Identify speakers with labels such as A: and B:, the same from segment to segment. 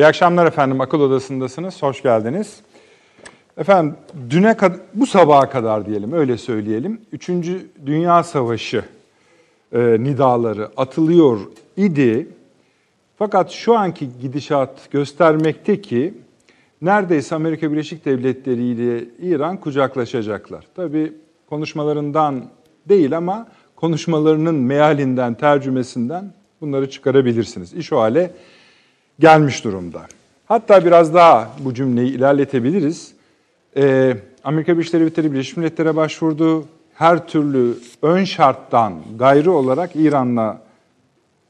A: İyi akşamlar efendim. Akıl Odası'ndasınız. Hoş geldiniz. Efendim düne bu sabaha kadar diyelim öyle söyleyelim. Üçüncü Dünya Savaşı e, nidaları atılıyor idi. Fakat şu anki gidişat göstermekte ki neredeyse Amerika Birleşik Devletleri ile İran kucaklaşacaklar. Tabii konuşmalarından değil ama konuşmalarının mealinden, tercümesinden bunları çıkarabilirsiniz. İş o hale gelmiş durumda. Hatta biraz daha bu cümleyi ilerletebiliriz. Ee, Amerika Birleşik Devletleri Birleşmiş Milletler'e başvurdu. Her türlü ön şarttan gayrı olarak İran'la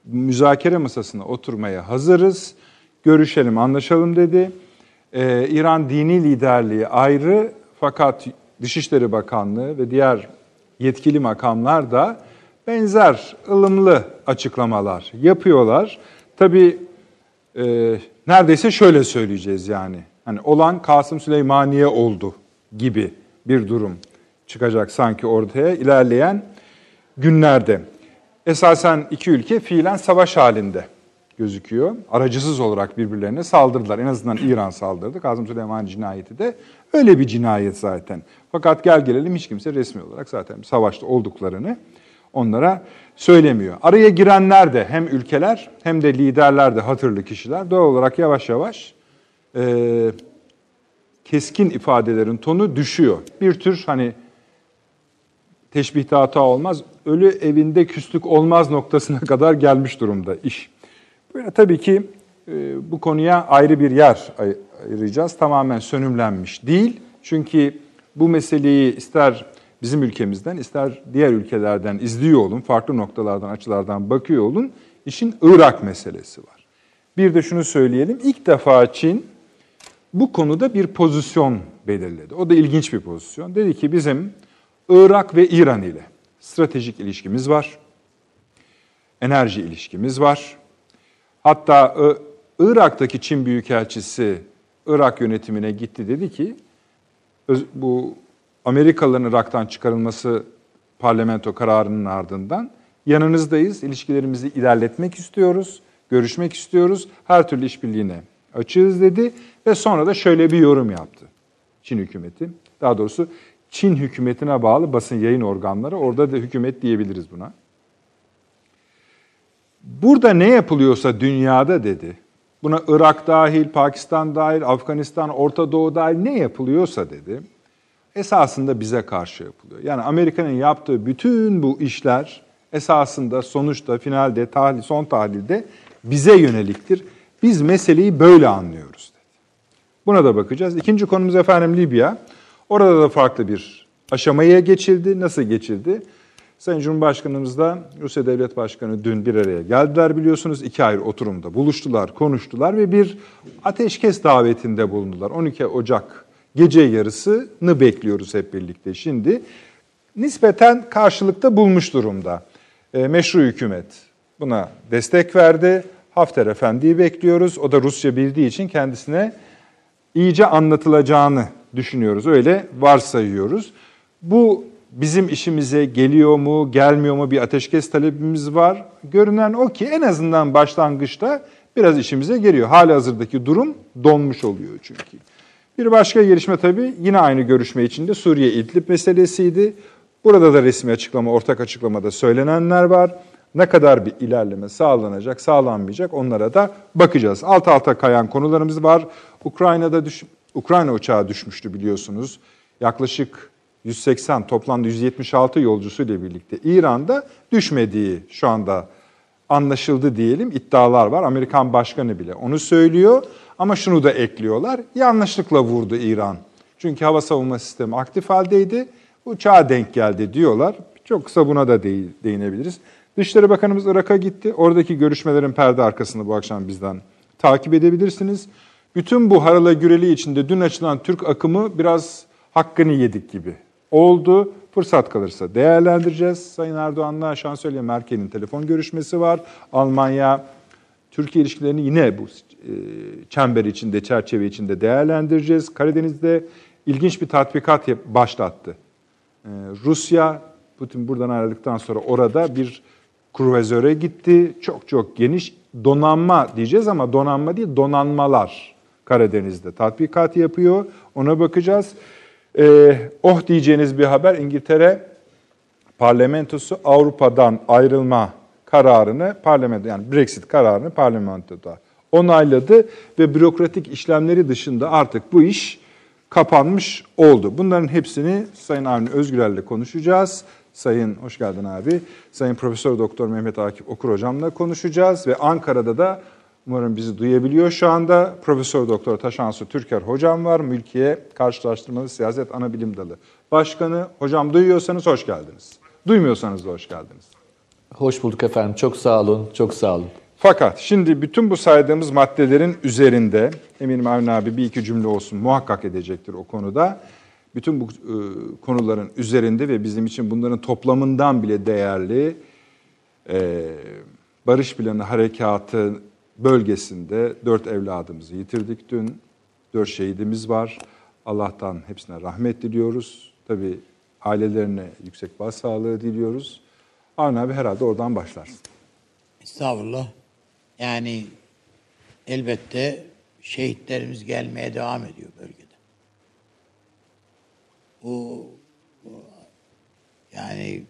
A: müzakere masasına oturmaya hazırız. Görüşelim, anlaşalım dedi. Ee, İran dini liderliği ayrı fakat Dışişleri Bakanlığı ve diğer yetkili makamlar da benzer ılımlı açıklamalar yapıyorlar. Tabii e, neredeyse şöyle söyleyeceğiz yani. Hani olan Kasım Süleymaniye oldu gibi bir durum çıkacak sanki ortaya ilerleyen günlerde. Esasen iki ülke fiilen savaş halinde gözüküyor. Aracısız olarak birbirlerine saldırdılar. En azından İran saldırdı. Kazım Süleyman cinayeti de öyle bir cinayet zaten. Fakat gel gelelim hiç kimse resmi olarak zaten savaşta olduklarını onlara söylemiyor. Araya girenler de hem ülkeler hem de liderler de hatırlı kişiler doğal olarak yavaş yavaş e, keskin ifadelerin tonu düşüyor. Bir tür hani teşbihte hata olmaz, ölü evinde küslük olmaz noktasına kadar gelmiş durumda iş. Böyle tabii ki e, bu konuya ayrı bir yer ayıracağız. Tamamen sönümlenmiş değil. Çünkü bu meseleyi ister bizim ülkemizden ister diğer ülkelerden izliyor olun, farklı noktalardan, açılardan bakıyor olun. İşin Irak meselesi var. Bir de şunu söyleyelim. İlk defa Çin bu konuda bir pozisyon belirledi. O da ilginç bir pozisyon. Dedi ki bizim Irak ve İran ile stratejik ilişkimiz var. Enerji ilişkimiz var. Hatta Irak'taki Çin Büyükelçisi Irak yönetimine gitti dedi ki bu Amerikalıların Irak'tan çıkarılması parlamento kararının ardından yanınızdayız, ilişkilerimizi ilerletmek istiyoruz, görüşmek istiyoruz, her türlü işbirliğine açığız dedi ve sonra da şöyle bir yorum yaptı Çin hükümeti. Daha doğrusu Çin hükümetine bağlı basın yayın organları, orada da hükümet diyebiliriz buna. Burada ne yapılıyorsa dünyada dedi, buna Irak dahil, Pakistan dahil, Afganistan, Orta Doğu dahil ne yapılıyorsa dedi, esasında bize karşı yapılıyor. Yani Amerika'nın yaptığı bütün bu işler esasında sonuçta finalde, tahlil, son tahlilde bize yöneliktir. Biz meseleyi böyle anlıyoruz dedi. Buna da bakacağız. İkinci konumuz efendim Libya. Orada da farklı bir aşamaya geçildi. Nasıl geçildi? Sayın Cumhurbaşkanımızla Rusya Devlet Başkanı dün bir araya geldiler biliyorsunuz. iki ayrı oturumda buluştular, konuştular ve bir ateşkes davetinde bulundular. 12 Ocak gece yarısını bekliyoruz hep birlikte şimdi. Nispeten karşılıkta bulmuş durumda. E, meşru hükümet buna destek verdi. Hafter Efendi'yi bekliyoruz. O da Rusya bildiği için kendisine iyice anlatılacağını düşünüyoruz. Öyle varsayıyoruz. Bu bizim işimize geliyor mu, gelmiyor mu bir ateşkes talebimiz var. Görünen o ki en azından başlangıçta biraz işimize geliyor. Hali hazırdaki durum donmuş oluyor çünkü. Bir başka gelişme tabii yine aynı görüşme içinde Suriye İdlib meselesiydi. Burada da resmi açıklama, ortak açıklamada söylenenler var. Ne kadar bir ilerleme sağlanacak, sağlanmayacak onlara da bakacağız. Alt alta kayan konularımız var. Ukrayna'da düş Ukrayna uçağı düşmüştü biliyorsunuz. Yaklaşık 180 toplamda 176 yolcusuyla birlikte İran'da düşmediği şu anda anlaşıldı diyelim iddialar var. Amerikan başkanı bile onu söylüyor. Ama şunu da ekliyorlar. Yanlışlıkla vurdu İran. Çünkü hava savunma sistemi aktif haldeydi. Uçağa denk geldi diyorlar. Çok kısa buna da değinebiliriz. Dışişleri Bakanımız Irak'a gitti. Oradaki görüşmelerin perde arkasını bu akşam bizden takip edebilirsiniz. Bütün bu harala güreli içinde dün açılan Türk akımı biraz hakkını yedik gibi oldu. Fırsat kalırsa değerlendireceğiz. Sayın Erdoğan'la Şansölye Merkel'in telefon görüşmesi var. Almanya Türkiye ilişkilerini yine bu e, çember içinde, çerçeve içinde değerlendireceğiz. Karadeniz'de ilginç bir tatbikat başlattı. E, Rusya, Putin buradan ayrıldıktan sonra orada bir kruvazöre gitti. Çok çok geniş donanma diyeceğiz ama donanma değil donanmalar Karadeniz'de tatbikat yapıyor. Ona bakacağız. Ee, oh diyeceğiniz bir haber İngiltere parlamentosu Avrupa'dan ayrılma kararını parlamento yani Brexit kararını parlamentoda onayladı ve bürokratik işlemleri dışında artık bu iş kapanmış oldu. Bunların hepsini Sayın Avni Özgürel'le konuşacağız. Sayın hoş geldin abi. Sayın Profesör Doktor Mehmet Akif Okur hocamla konuşacağız ve Ankara'da da umarım bizi duyabiliyor şu anda. Profesör Doktor Taşansu Türker hocam var. Mülkiye Karşılaştırmalı Siyaset Anabilim Dalı Başkanı. Hocam duyuyorsanız hoş geldiniz. Duymuyorsanız da hoş geldiniz.
B: Hoş bulduk efendim. Çok sağ olun. Çok sağ olun.
A: Fakat şimdi bütün bu saydığımız maddelerin üzerinde eminim Avni abi bir iki cümle olsun muhakkak edecektir o konuda. Bütün bu e, konuların üzerinde ve bizim için bunların toplamından bile değerli e, barış planı harekatı bölgesinde dört evladımızı yitirdik dün. Dört şehidimiz var. Allah'tan hepsine rahmet diliyoruz. Tabii ailelerine yüksek başsağlığı diliyoruz. Avni abi herhalde oradan başlarsın.
C: Estağfurullah. Yani elbette şehitlerimiz gelmeye devam ediyor bölgede. Bu, bu yani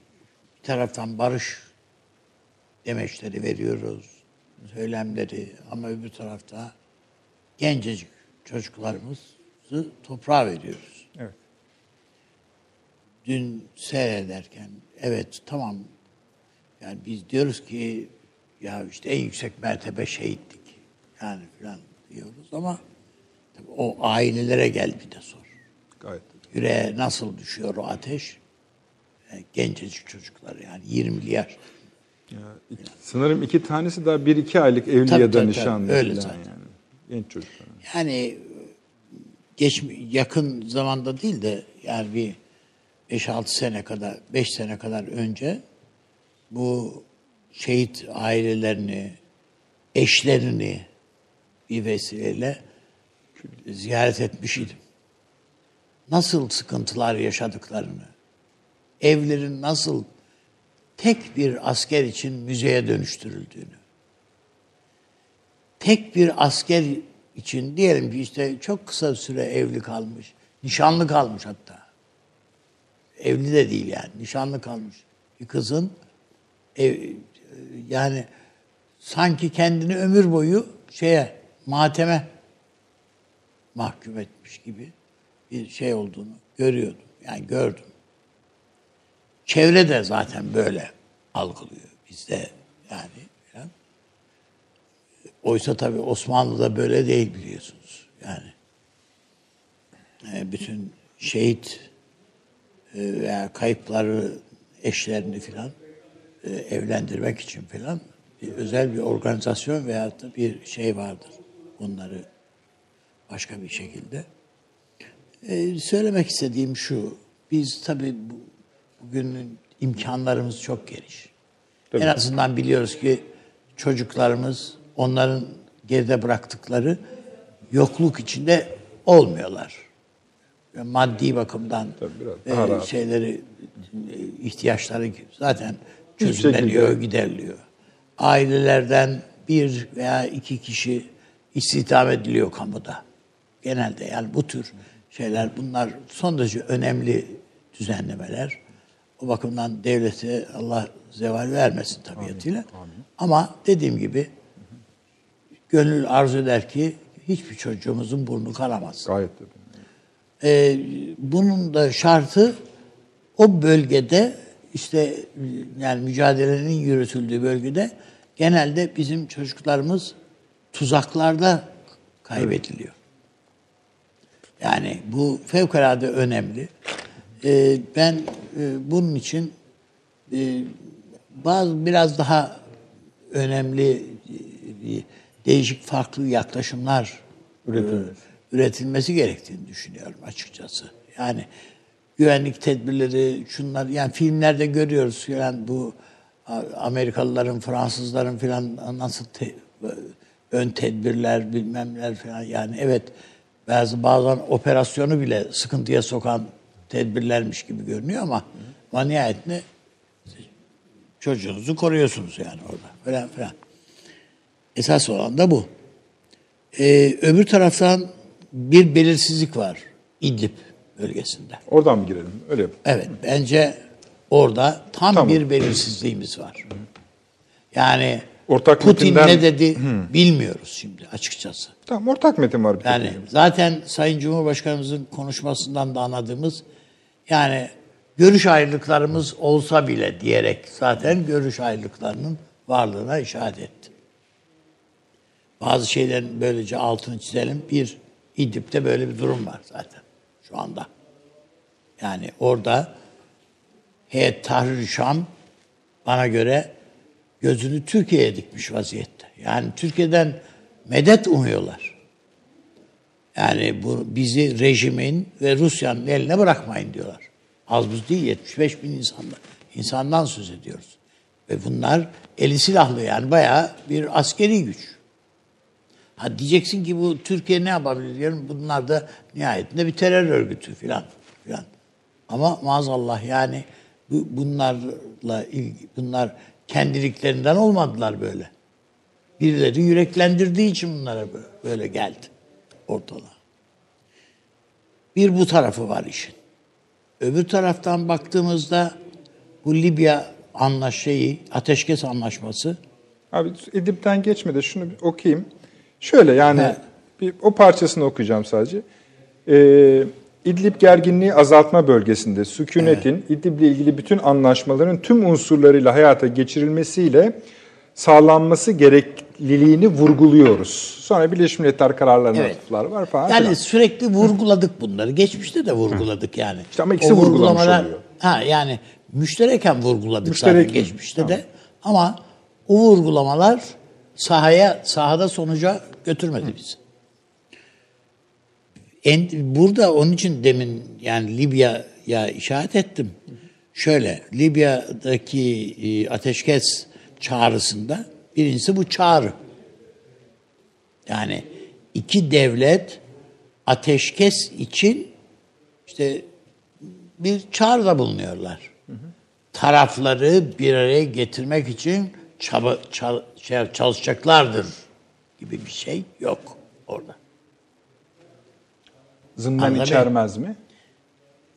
C: bir taraftan barış demeçleri veriyoruz, söylemleri ama öbür tarafta gencecik çocuklarımızı toprağa veriyoruz.
A: Evet.
C: Dün seyrederken evet tamam yani biz diyoruz ki ya işte en yüksek mertebe şehitlik yani falan diyoruz ama tabii o ailelere gel bir de sor.
A: Gayet.
C: Yüreğe nasıl düşüyor o ateş? Yani gencecik çocuklar yani 20'li yaş.
A: Sanırım iki tanesi daha bir iki aylık evli
C: Tabii,
A: ya da
C: tabii,
A: nişanlı.
C: tabii. Öyle zaten.
A: Yani. Genç çocuklar.
C: Yani geç yakın zamanda değil de yani bir 5-6 sene kadar 5 sene kadar önce bu şehit ailelerini, eşlerini bir vesileyle ziyaret etmiş idim. Nasıl sıkıntılar yaşadıklarını, evlerin nasıl tek bir asker için müzeye dönüştürüldüğünü, tek bir asker için diyelim ki işte çok kısa süre evli kalmış, nişanlı kalmış hatta. Evli de değil yani, nişanlı kalmış bir kızın ev, yani sanki kendini ömür boyu şeye, mateme mahkum etmiş gibi bir şey olduğunu görüyordum. Yani gördüm. Çevre de zaten böyle algılıyor bizde yani. falan. Oysa tabii Osmanlı'da böyle değil biliyorsunuz. Yani e, bütün şehit e, veya kayıpları eşlerini filan e, evlendirmek için filan bir özel bir organizasyon veyahut da bir şey vardır. Bunları başka bir şekilde. E, söylemek istediğim şu. Biz tabii bu, bugünün imkanlarımız çok geniş. En azından biliyoruz ki çocuklarımız onların geride bıraktıkları yokluk içinde olmuyorlar. Maddi bakımdan
A: Tabii
C: e, şeyleri e, ihtiyaçları zaten çözümleniyor, gideriliyor. Ailelerden bir veya iki kişi istihdam ediliyor kamuda. Genelde yani bu tür şeyler bunlar son derece önemli düzenlemeler. O bakımdan devlete Allah zeval vermesin tabiatıyla. Ama dediğim gibi gönül arzu eder ki hiçbir çocuğumuzun burnu kanamaz.
A: Gayet tabii.
C: Ee, bunun da şartı o bölgede işte yani mücadelenin yürütüldüğü bölgede genelde bizim çocuklarımız tuzaklarda kaybediliyor. Yani bu fevkalade önemli. Ee, ben e, bunun için e, bazı biraz daha önemli e, değişik farklı yaklaşımlar e, üretilmesi gerektiğini düşünüyorum açıkçası. Yani güvenlik tedbirleri şunlar yani filmlerde görüyoruz filan bu Amerikalıların, Fransızların filan nasıl te- ön tedbirler bilmem neler filan yani evet bazı bazen operasyonu bile sıkıntıya sokan tedbirlermiş gibi görünüyor ama nihayetinde çocuğunuzu koruyorsunuz yani orada falan filan. Esas olan da bu. Ee, öbür taraftan bir belirsizlik var İdlib bölgesinde.
A: Oradan mı girelim? Öyle yap.
C: Evet, bence orada tam
A: Tamam.
C: bir belirsizliğimiz var. Yani
A: Ortak
C: Putin
A: metinden-
C: ne dedi bilmiyoruz şimdi açıkçası.
A: Tamam ortak metin var bir
C: Yani zaten Sayın Cumhurbaşkanımızın konuşmasından da anladığımız yani görüş ayrılıklarımız olsa bile diyerek zaten görüş ayrılıklarının varlığına işaret etti. Bazı şeylerin böylece altını çizelim. Bir, İdlib'de böyle bir durum var zaten şu anda. Yani orada Heyet Tahrir Şam bana göre gözünü Türkiye'ye dikmiş vaziyette. Yani Türkiye'den medet umuyorlar. Yani bu bizi rejimin ve Rusya'nın eline bırakmayın diyorlar. Az buz değil 75 bin insandan, insandan söz ediyoruz. Ve bunlar eli silahlı yani bayağı bir askeri güç. Ha diyeceksin ki bu Türkiye ne yapabilir diyorum. Bunlar da nihayetinde bir terör örgütü filan filan. Ama maazallah yani bu, bunlarla ilgi, bunlar kendiliklerinden olmadılar böyle. Birileri yüreklendirdiği için bunlara bö- böyle geldi ortalığa. Bir bu tarafı var işin. Öbür taraftan baktığımızda bu Libya anlaş şeyi, ateşkes anlaşması
A: Abi İdlib'den geçme de şunu bir okuyayım. Şöyle yani
C: He.
A: bir, o parçasını okuyacağım sadece. Ee, İdlib gerginliği azaltma bölgesinde sükunetin İdlib'le ilgili bütün anlaşmaların tüm unsurlarıyla hayata geçirilmesiyle sağlanması gerekliliğini vurguluyoruz. Sonra Birleşmiş Milletler kararlarına
C: Evet.
A: var falan.
C: Yani
A: filan.
C: sürekli vurguladık bunları. Geçmişte de vurguladık yani.
A: İşte ama ikisi
C: O
A: vurgulamış oluyor.
C: Ha yani müştereken vurguladık
A: Müşterek.
C: zaten geçmişte de. Ama o vurgulamalar sahaya sahada sonuca götürmedi bizi. En, burada onun için demin yani Libya'ya işaret ettim. Şöyle Libya'daki e, ateşkes çağrısında birincisi bu çağrı. Yani iki devlet ateşkes için işte bir çağrıda bulunuyorlar. Tarafları bir araya getirmek için çaba, çal- şey, çalışacaklardır gibi bir şey yok orada. Anladım.
A: içermez mi?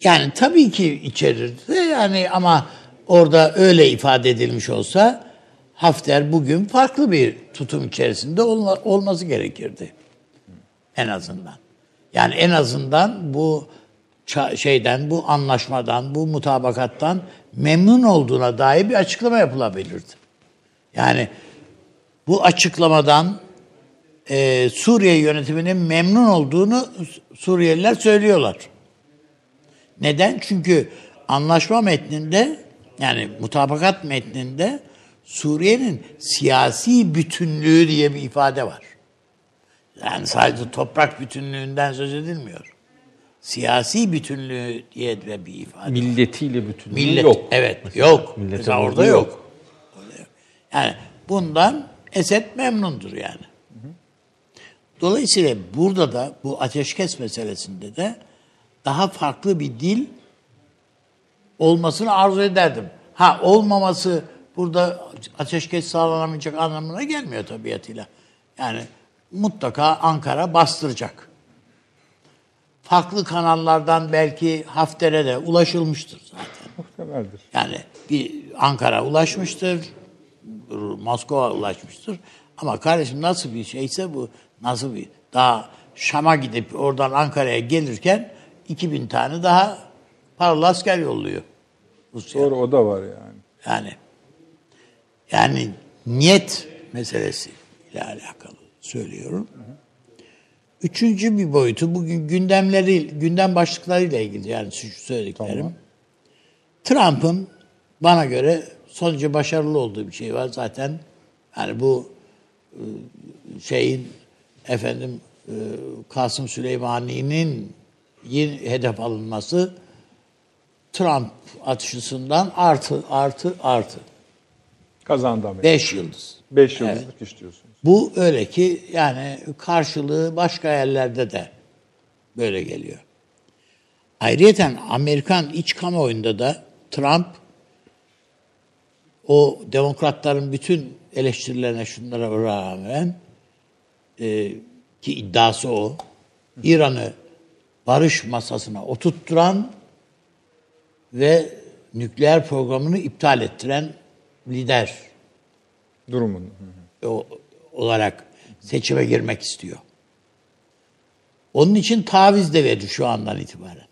C: Yani tabii ki içerirdi yani ama orada öyle ifade edilmiş olsa Hafter bugün farklı bir tutum içerisinde olma- olması gerekirdi. En azından. Yani en azından bu şeyden, bu anlaşmadan, bu mutabakattan memnun olduğuna dair bir açıklama yapılabilirdi. Yani bu açıklamadan e, Suriye yönetiminin memnun olduğunu Suriyeliler söylüyorlar. Neden? Çünkü anlaşma metninde yani mutabakat metninde Suriye'nin siyasi bütünlüğü diye bir ifade var. Yani sadece toprak bütünlüğünden söz edilmiyor. Siyasi bütünlüğü diye de bir ifade.
B: Milletiyle bütünlüğü
C: Millet,
B: yok.
C: evet
B: Mesela
C: yok.
B: millete
C: Mesela orada yok. Yok. Yani bundan Esed memnundur yani. Dolayısıyla burada da bu ateşkes meselesinde de daha farklı bir dil olmasını arzu ederdim. Ha olmaması burada ateşkes sağlanamayacak anlamına gelmiyor tabiatıyla. Yani mutlaka Ankara bastıracak. Farklı kanallardan belki Hafter'e de ulaşılmıştır zaten.
A: Muhtemeldir.
C: Yani bir Ankara ulaşmıştır, Moskova ulaşmıştır. Ama kardeşim nasıl bir şeyse bu nasıl bir daha Şam'a gidip oradan Ankara'ya gelirken 2000 tane daha paralı asker yolluyor Rusya.
A: Doğru o da var yani.
C: Yani yani niyet meselesi ile alakalı söylüyorum. Üçüncü bir boyutu bugün gündemleri, gündem başlıklarıyla ilgili yani söylediklerim. Trump'ın bana göre sonucu başarılı olduğu bir şey var zaten. Yani bu e, şeyin efendim e, Kasım Süleymani'nin yeni hedef alınması Trump açısından artı artı artı.
A: Kazandı Amerika.
C: Beş yıldız.
A: 5 yıldızlık iş diyorsunuz.
C: Bu öyle ki yani karşılığı başka yerlerde de böyle geliyor. Ayrıyeten Amerikan iç kamuoyunda da Trump o demokratların bütün eleştirilerine şunlara rağmen e, ki iddiası o İran'ı barış masasına oturtturan ve nükleer programını iptal ettiren lider
A: Durumun.
C: o- olarak seçime girmek istiyor. Onun için taviz de verdi şu andan itibaren.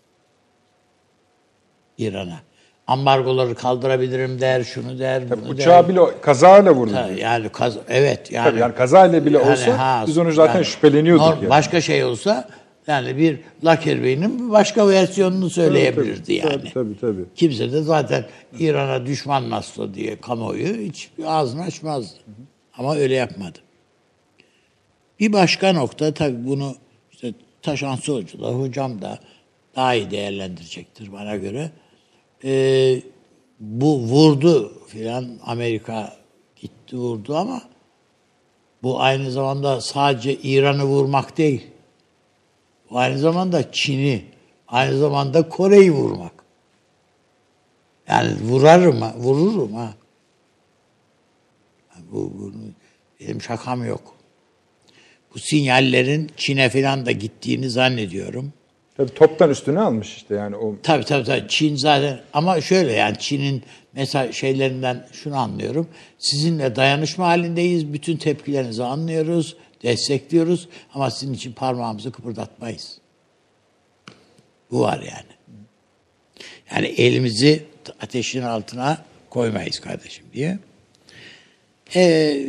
C: İran'a. Ambargoları kaldırabilirim der, şunu der, bunu der.
A: Uçağı bile kazayla vurdu.
C: Ha. Yani kaz evet yani.
A: Tabii yani kazayla bile
C: Yani
A: olsa
C: ha,
A: biz onu zaten
C: yani
A: şüpheleniyorduk
C: norm-
A: yani.
C: Başka şey olsa yani bir Lakerbey'in başka versiyonunu söyleyebilirdi
A: Tabii,
C: yani.
A: Tabii tabii. tabii.
C: Kimse de zaten İran'a düşman nasıl diye kamuoyu hiç ağzını açmazdı. Ama öyle yapmadı. Bir başka nokta tabii bunu işte Taşansı Hoca da hocam da daha iyi değerlendirecektir bana göre. Ee, bu vurdu filan Amerika gitti vurdu ama bu aynı zamanda sadece İran'ı vurmak değil. Aynı zamanda Çin'i, aynı zamanda Kore'yi vurmak. Yani vurarım ha, vururum ha. Bu, bu benim şakam yok. Bu sinyallerin Çin'e falan da gittiğini zannediyorum.
A: Tabii toptan üstüne almış işte yani o
C: Tabii tabii tabii Çin zaten ama şöyle yani Çin'in mesela şeylerinden şunu anlıyorum. Sizinle dayanışma halindeyiz. Bütün tepkilerinizi anlıyoruz, destekliyoruz ama sizin için parmağımızı kıpırdatmayız. Bu var yani. Yani elimizi ateşin altına koymayız kardeşim diye. Ee,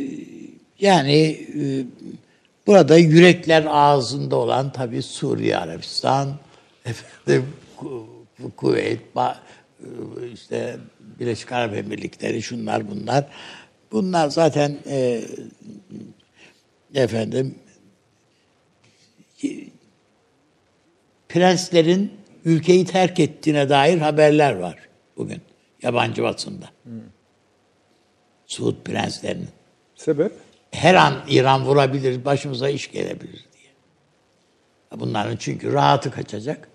C: yani e, burada yürekler ağzında olan tabii Suriye, Arabistan, efendim Ku- Kuveyt, e, işte Birleşik Arap Emirlikleri, şunlar bunlar. Bunlar zaten e, efendim prenslerin ülkeyi terk ettiğine dair haberler var bugün yabancı basında. Suud prenslerinin.
A: sebep
C: Her an İran vurabilir, başımıza iş gelebilir diye. Bunların çünkü rahatı kaçacak.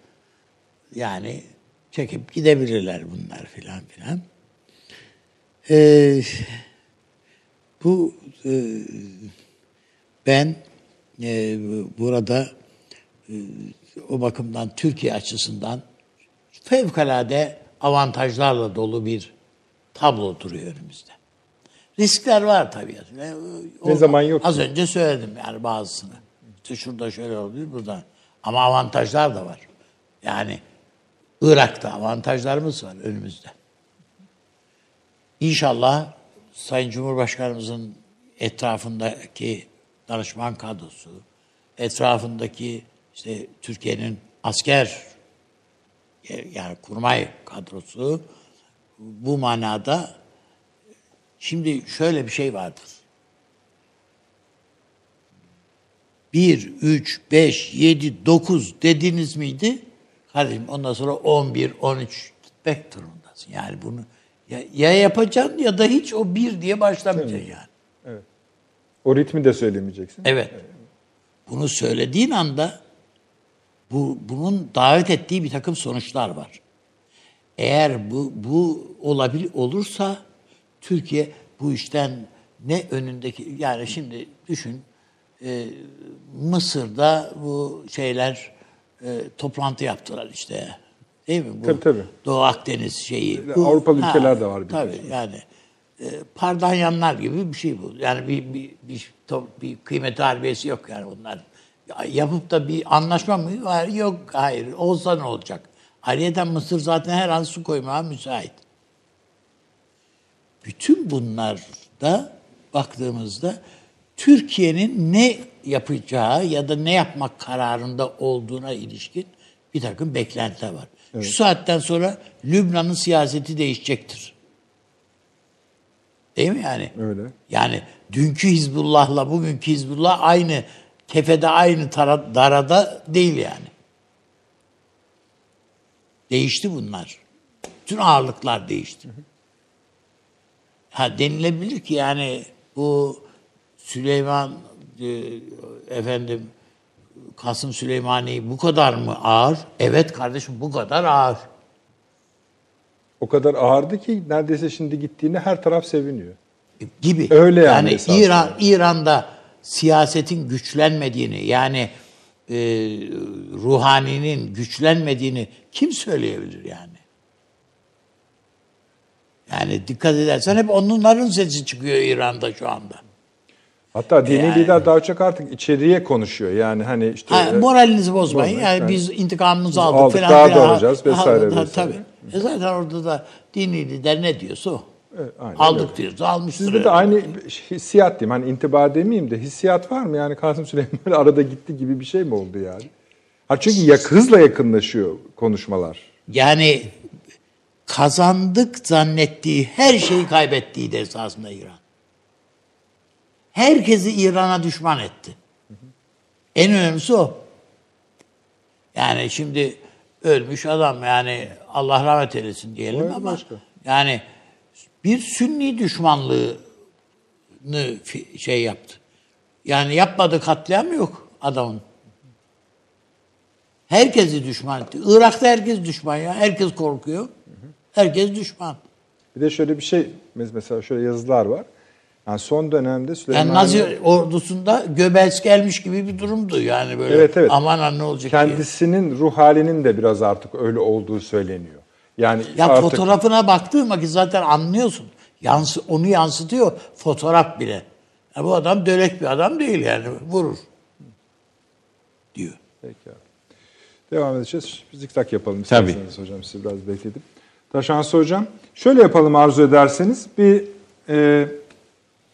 C: Yani çekip gidebilirler bunlar filan filan. Ee, bu e, ben e, burada e, o bakımdan Türkiye açısından fevkalade avantajlarla dolu bir tablo duruyor önümüzde. Riskler var tabii. Ne,
A: Ne zaman yok
C: Az önce söyledim yani bazısını. İşte şurada şöyle oluyor, burada. Ama avantajlar da var. Yani Irak'ta avantajlarımız var önümüzde. İnşallah Sayın Cumhurbaşkanımızın etrafındaki danışman kadrosu, etrafındaki işte Türkiye'nin asker yani kurmay kadrosu bu manada şimdi şöyle bir şey vardır. 1, 3, 5, 7, 9 dediniz miydi? Kardeşim ondan sonra 11, 13 gitmek durumundasın. Yani bunu ya, ya yapacaksın ya da hiç o bir diye başlamayacaksın yani.
A: O ritmi de söylemeyeceksin.
C: Evet. Bunu söylediğin anda bu bunun davet ettiği bir takım sonuçlar var. Eğer bu bu olabil olursa Türkiye bu işten ne önündeki yani şimdi düşün e, Mısır'da bu şeyler e, toplantı yaptılar işte. Değil mi? Bu
A: Tabii, tabii.
C: Doğu Akdeniz şeyi.
A: Avrupalı ülkeler de var
C: Tabii
A: biliyorsun.
C: yani pardanyanlar gibi bir şey bu. Yani bir bir bir, bir kıymet harbiyesi yok yani bunlar. Ya, Yapıp da bir anlaşma mı var? Yok, hayır. Olsa ne olacak? Ayrıca Mısır zaten her an su koymaya müsait. Bütün bunlarda baktığımızda Türkiye'nin ne yapacağı ya da ne yapmak kararında olduğuna ilişkin bir takım beklentiler var. Şu saatten sonra Lübnan'ın siyaseti değişecektir. Değil mi yani?
A: Öyle.
C: Yani dünkü Hizbullah'la bugünkü Hizbullah aynı kefede aynı tara, darada değil yani. Değişti bunlar. Bütün ağırlıklar değişti. Ha denilebilir ki yani bu Süleyman e, efendim Kasım Süleymani bu kadar mı ağır? Evet kardeşim bu kadar ağır.
A: O kadar ağırdı ki neredeyse şimdi gittiğinde her taraf seviniyor.
C: gibi.
A: Öyle yani esasında.
C: İran İran'da siyasetin güçlenmediğini yani e, ruhaninin güçlenmediğini kim söyleyebilir yani? Yani dikkat edersen hep onların sesi çıkıyor İran'da şu anda.
A: Hatta dini
C: Yani.
A: lider daha çok artık içeriye konuşuyor. Yani hani işte
C: Ha,
A: e,
C: moralinizi bozmayın.
A: bozmayın.
C: Yani
A: Yani
C: biz intikamımızı aldık,
A: aldık,
C: falan
A: daha da alacağız vesaire
C: ha,
A: vesaire.
C: Tabii. E zaten orada da dini lider ne diyorsa o.
A: Evet, aynen
C: aldık
A: öyle.
C: diyorsa almıştır.
A: Sizde de aynı hissiyat diyeyim. Hani intiba demeyeyim de hissiyat var mı? Yani Kasım Süleyman arada gitti gibi bir şey mi oldu yani? Ha çünkü yak, hızla yakınlaşıyor konuşmalar.
C: Yani kazandık zannettiği her şeyi kaybettiği de esasında İran. Herkesi İran'a düşman etti. En önemlisi o. Yani şimdi ölmüş adam yani Allah rahmet eylesin diyelim
A: Evet,
C: ama
A: başka.
C: yani bir sünni düşmanlığını şey yaptı. Yani yapmadığı katliam yok adamın. Herkesi düşman etti. Irak'ta herkes düşman ya. Herkes korkuyor. Herkes düşman.
A: Bir de şöyle bir şey mesela şöyle yazılar var. Yani son dönemde Süleyman
C: Yani Nazi ordusunda Göbels gelmiş gibi bir durumdu yani böyle.
A: Evet, evet.
C: Aman ne olacak diye.
A: kendisinin ruh halinin de biraz artık öyle olduğu söyleniyor. Yani
C: Ya
A: artık
C: fotoğrafına baktığın vakit zaten anlıyorsun. Yansı, onu yansıtıyor fotoğraf bile. Ya bu adam dölek bir adam değil yani vurur. Diyor.
A: Peki abi. Devam edeceğiz. Zikzak yapalım
B: Tabii.
A: hocam. Sizi biraz bekledim. Taşansı hocam. Şöyle yapalım arzu ederseniz. Bir e,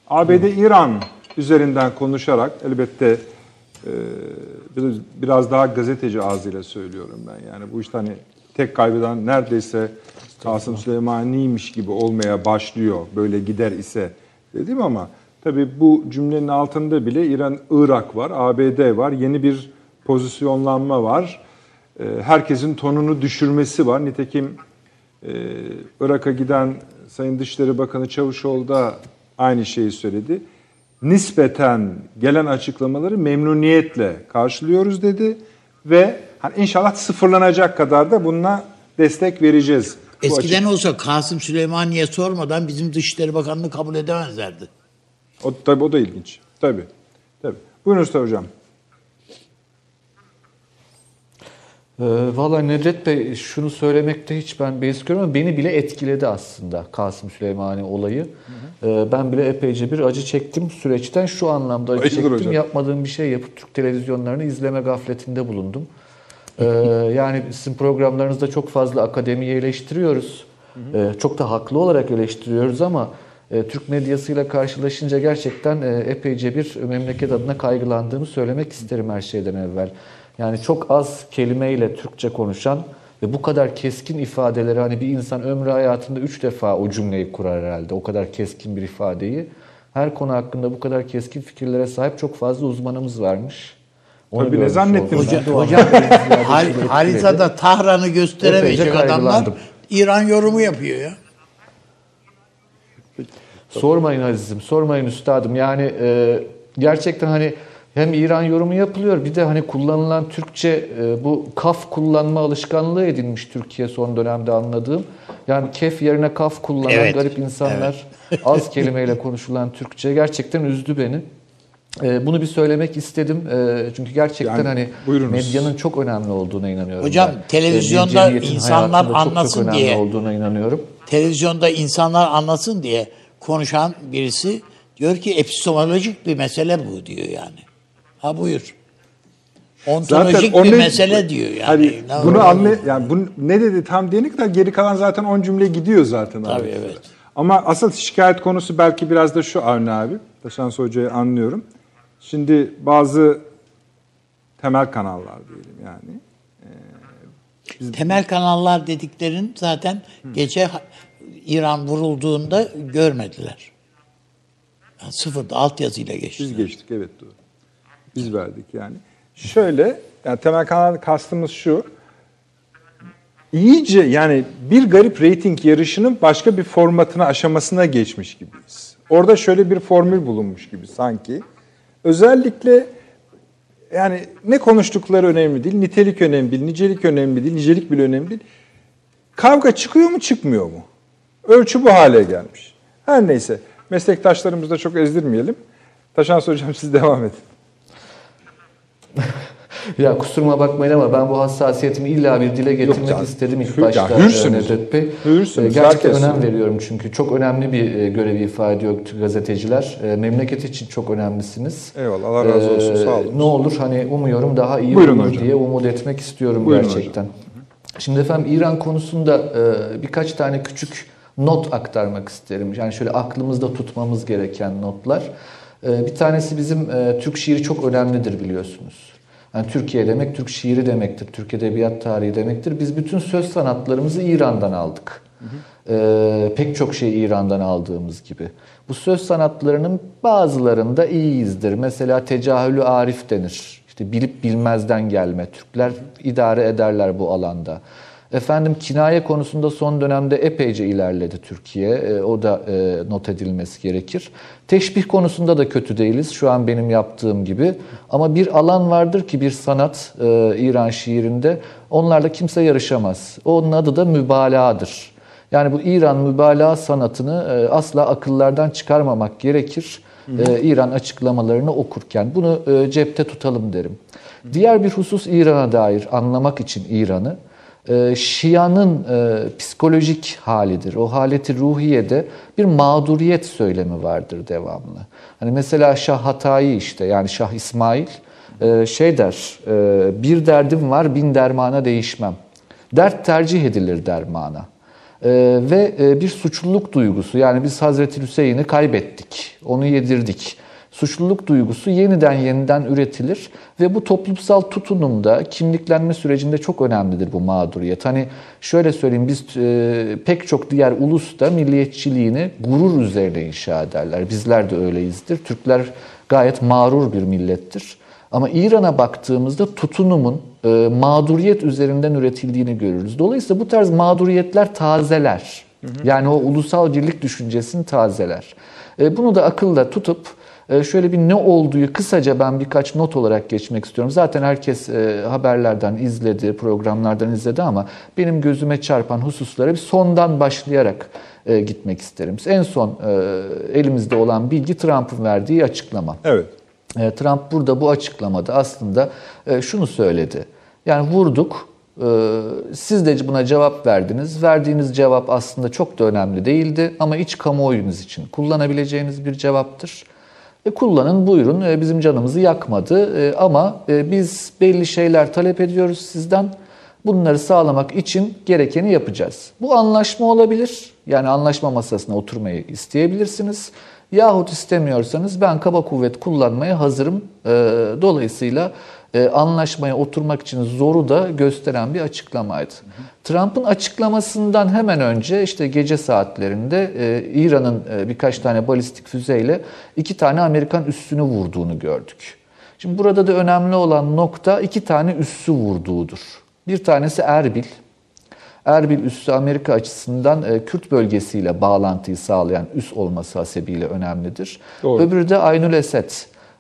A: ABD-İran üzerinden konuşarak elbette e, biraz, daha gazeteci ağzıyla söylüyorum ben. Yani bu işte hani tek kaybeden neredeyse Kasım Süleymani'ymiş gibi olmaya başlıyor. Böyle gider ise dedim ama tabii bu cümlenin altında bile İran, Irak var, ABD var. Yeni bir pozisyonlanma var. E, herkesin tonunu düşürmesi var. Nitekim e, Irak'a giden Sayın Dışişleri Bakanı Çavuşoğlu da aynı şeyi söyledi. Nispeten gelen açıklamaları memnuniyetle karşılıyoruz dedi ve hani inşallah sıfırlanacak kadar da bununla destek vereceğiz.
C: Eskiden
A: açık-
C: olsa Kasım Süleymaniye sormadan bizim Dışişleri Bakanlığı kabul edemezlerdi.
A: o, tabii o da ilginç. Tabii. Tabii. Buyurun Usta Hocam.
B: Ee, Valla Nedret Bey şunu söylemekte hiç ben beis görmüyorum. Beni bile etkiledi aslında Kasım Süleymani olayı. Ee, ben bile epeyce bir acı çektim süreçten. Şu anlamda acı
A: Hayırdır
B: çektim.
A: hocam?
B: Yapmadığım bir şey yapıp Türk televizyonlarını izleme gafletinde bulundum. Ee, yani sizin programlarınızda çok fazla akademiyi eleştiriyoruz. Ee, çok da haklı olarak eleştiriyoruz ama e, Türk medyasıyla karşılaşınca gerçekten e, epeyce bir memleket adına kaygılandığımı söylemek isterim her şeyden evvel. Yani çok az kelimeyle Türkçe konuşan ve bu kadar keskin ifadeleri hani bir insan ömrü hayatında üç defa o cümleyi kurar herhalde. O kadar keskin bir ifadeyi. Her konu hakkında bu kadar keskin fikirlere sahip çok fazla uzmanımız varmış.
A: Tabii, ne
B: oldum.
A: Hocam-
C: Hocam har- haritada Tahran'ı gösteremeyecek adamlar. İran yorumu yapıyor ya.
B: Sormayın azizim, sormayın üstadım. Yani e, gerçekten hani hem İran yorumu yapılıyor bir de hani kullanılan Türkçe e, bu kaf kullanma alışkanlığı edinmiş Türkiye son dönemde anladığım. Yani kef yerine kaf kullanan
C: Evet,
B: garip insanlar az kelimeyle konuşulan Türkçe gerçekten üzdü beni. E, bunu bir söylemek istedim. E, çünkü gerçekten
A: Yani
B: hani
A: buyurunuz.
B: medyanın çok önemli olduğuna inanıyorum.
C: Hocam,
B: ben.
C: televizyonda insanlar
B: çok,
C: anlasın
B: çok
C: diye.
B: olduğuna inanıyorum.
C: Televizyonda insanlar anlasın diye konuşan birisi diyor ki epistemolojik bir mesele bu diyor yani. Ha buyur. Ontolojik bir
A: onu-
C: mesele diyor yani.
A: Hani
C: Ne
A: bunu anla yani bunu ne dedi tam diyene kadar geri kalan zaten 10 cümle gidiyor zaten. abi.
C: Tabii, evet.
A: Ama asıl şikayet konusu belki biraz da şu Avni abi. Taşans Hoca'yı anlıyorum. Şimdi bazı temel kanallar diyelim yani.
C: Temel kanallar dediklerin zaten gece ha- İran vurulduğunda görmediler. Yani sıfırda altyazıyla geçti.
A: Biz geçtik evet doğru. Biz verdik yani. Şöyle yani temel kanal kastımız şu. İyice yani bir garip reyting yarışının başka bir formatına aşamasına geçmiş gibiyiz. Orada şöyle bir formül bulunmuş gibi sanki. Özellikle yani ne konuştukları önemli değil, nitelik önemli değil, nicelik önemli değil, nicelik bile önemli değil. Kavga çıkıyor mu çıkmıyor mu? Ölçü bu hale gelmiş. Her neyse. Meslektaşlarımızı da çok ezdirmeyelim. Taşans Hocam siz devam edin.
B: Ya kusuruma bakmayın ama ben bu hassasiyetimi illa bir dile getirmek
A: canım.
B: istedim ilk başta
A: hürsünüz.
B: Nedret Bey.
A: Hürsünüz,
B: Ee, Gerçekten
A: herkes.
B: önem veriyorum çünkü çok önemli bir e, görevi ifade ediyor gazeteciler. E, Memleket için çok önemlisiniz.
A: Eyvallah, Allah razı olsun,
B: Ee,
A: sağ olun.
B: Ne olur hani umuyorum daha iyi
A: Buyurun
B: olur
A: hocam.
B: diye umut etmek istiyorum
A: Buyurun
B: gerçekten. Şimdi efendim İran konusunda e, birkaç tane küçük not aktarmak isterim. Yani şöyle aklımızda tutmamız gereken notlar. E, Bir tanesi bizim e, Türk şiiri çok önemlidir biliyorsunuz. Yani Türkiye demek Türk şiiri demektir, Türk edebiyat tarihi demektir. Biz bütün söz sanatlarımızı İran'dan aldık. Ee, pek çok şey İran'dan aldığımız gibi. Bu söz sanatlarının bazılarında iyiyizdir. Mesela tecahülü arif denir. İşte bilip bilmezden gelme. Türkler idare ederler bu alanda. Efendim kinaye konusunda son dönemde epeyce ilerledi Türkiye. Ee, o da e, not edilmesi gerekir. Teşbih konusunda da kötü değiliz. Şu an benim yaptığım gibi. Ama bir alan vardır ki bir sanat e, İran şiirinde. Onlarla kimse yarışamaz. Onun adı da mübalağadır. Yani bu İran mübalağa sanatını e, asla akıllardan çıkarmamak gerekir. E, İran açıklamalarını okurken bunu e, cepte tutalım derim. Diğer bir husus İran'a dair anlamak için İran'ı e, Şia'nın e, psikolojik halidir. O haleti ruhiyede bir mağduriyet söylemi vardır devamlı. Hani mesela Şah Hatayi işte yani Şah İsmail e, şey der e, bir derdim var bin dermana değişmem. Dert tercih edilir dermana. Ve bir suçluluk duygusu yani biz Hazreti Hüseyin'i kaybettik, onu yedirdik. Suçluluk duygusu yeniden yeniden üretilir ve bu toplumsal tutunumda kimliklenme sürecinde çok önemlidir bu mağduriyet. Hani şöyle söyleyeyim biz e, pek çok diğer ulus da milliyetçiliğini gurur üzerine inşa ederler. Bizler de öyleyizdir. Türkler gayet mağrur bir millettir. Ama İran'a baktığımızda tutunumun e, mağduriyet üzerinden üretildiğini görürüz. Dolayısıyla bu tarz mağduriyetler tazeler. Yani o ulusal birlik düşüncesini tazeler. E, bunu da akılda tutup şöyle bir ne olduğu kısaca ben birkaç not olarak geçmek istiyorum. Zaten herkes e, haberlerden izledi, programlardan izledi ama benim gözüme çarpan hususlara bir sondan başlayarak e, gitmek isterim. En son e, elimizde olan bilgi Trump'ın verdiği açıklama.
A: Evet.
B: Trump burada bu açıklamada aslında şunu söyledi. Yani vurduk, siz de buna cevap verdiniz. Verdiğiniz cevap aslında çok da önemli değildi ama iç kamuoyunuz için kullanabileceğiniz bir cevaptır. E, kullanın buyurun E, bizim canımızı yakmadı E, ama e, biz belli şeyler talep ediyoruz sizden. Bunları sağlamak için gerekeni yapacağız. Bu anlaşma olabilir. Yani anlaşma masasına oturmayı isteyebilirsiniz. Yahut istemiyorsanız ben kaba kuvvet kullanmaya hazırım. Ee, dolayısıyla e, anlaşmaya oturmak için zoru da gösteren bir açıklamaydı. Trump'ın açıklamasından hemen önce işte gece saatlerinde e, İran'ın e, birkaç tane balistik füzeyle iki tane Amerikan üssünü vurduğunu gördük. Şimdi burada da önemli olan nokta iki tane üssü vurduğudur. Bir tanesi Erbil, Erbil üssü Amerika açısından e, Kürt bölgesiyle bağlantıyı sağlayan üs olması hasebiyle önemlidir.
A: Doğru.
B: Öbürü de Aynül Esed.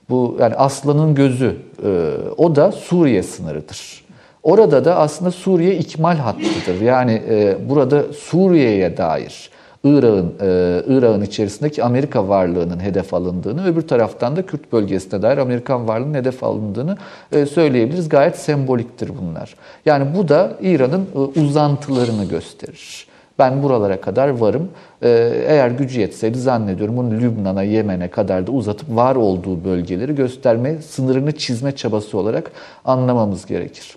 B: Bu yani aslanın gözü. E, o da Suriye sınırıdır. Orada da aslında Suriye ikmal hattıdır. Yani e, burada Suriye'ye dair Irak'ın e, Irak'ın içerisindeki Amerika varlığının hedef alındığını, öbür taraftan da Kürt bölgesine dair Amerikan varlığının hedef alındığını e, söyleyebiliriz. Gayet semboliktir bunlar. Yani bu da İran'ın e, uzantılarını gösterir. Ben buralara kadar varım. E, eğer gücü yetseydi zannediyorum bunu Lübnan'a, Yemen'e kadar da uzatıp var olduğu bölgeleri gösterme, sınırını çizme çabası olarak anlamamız gerekir.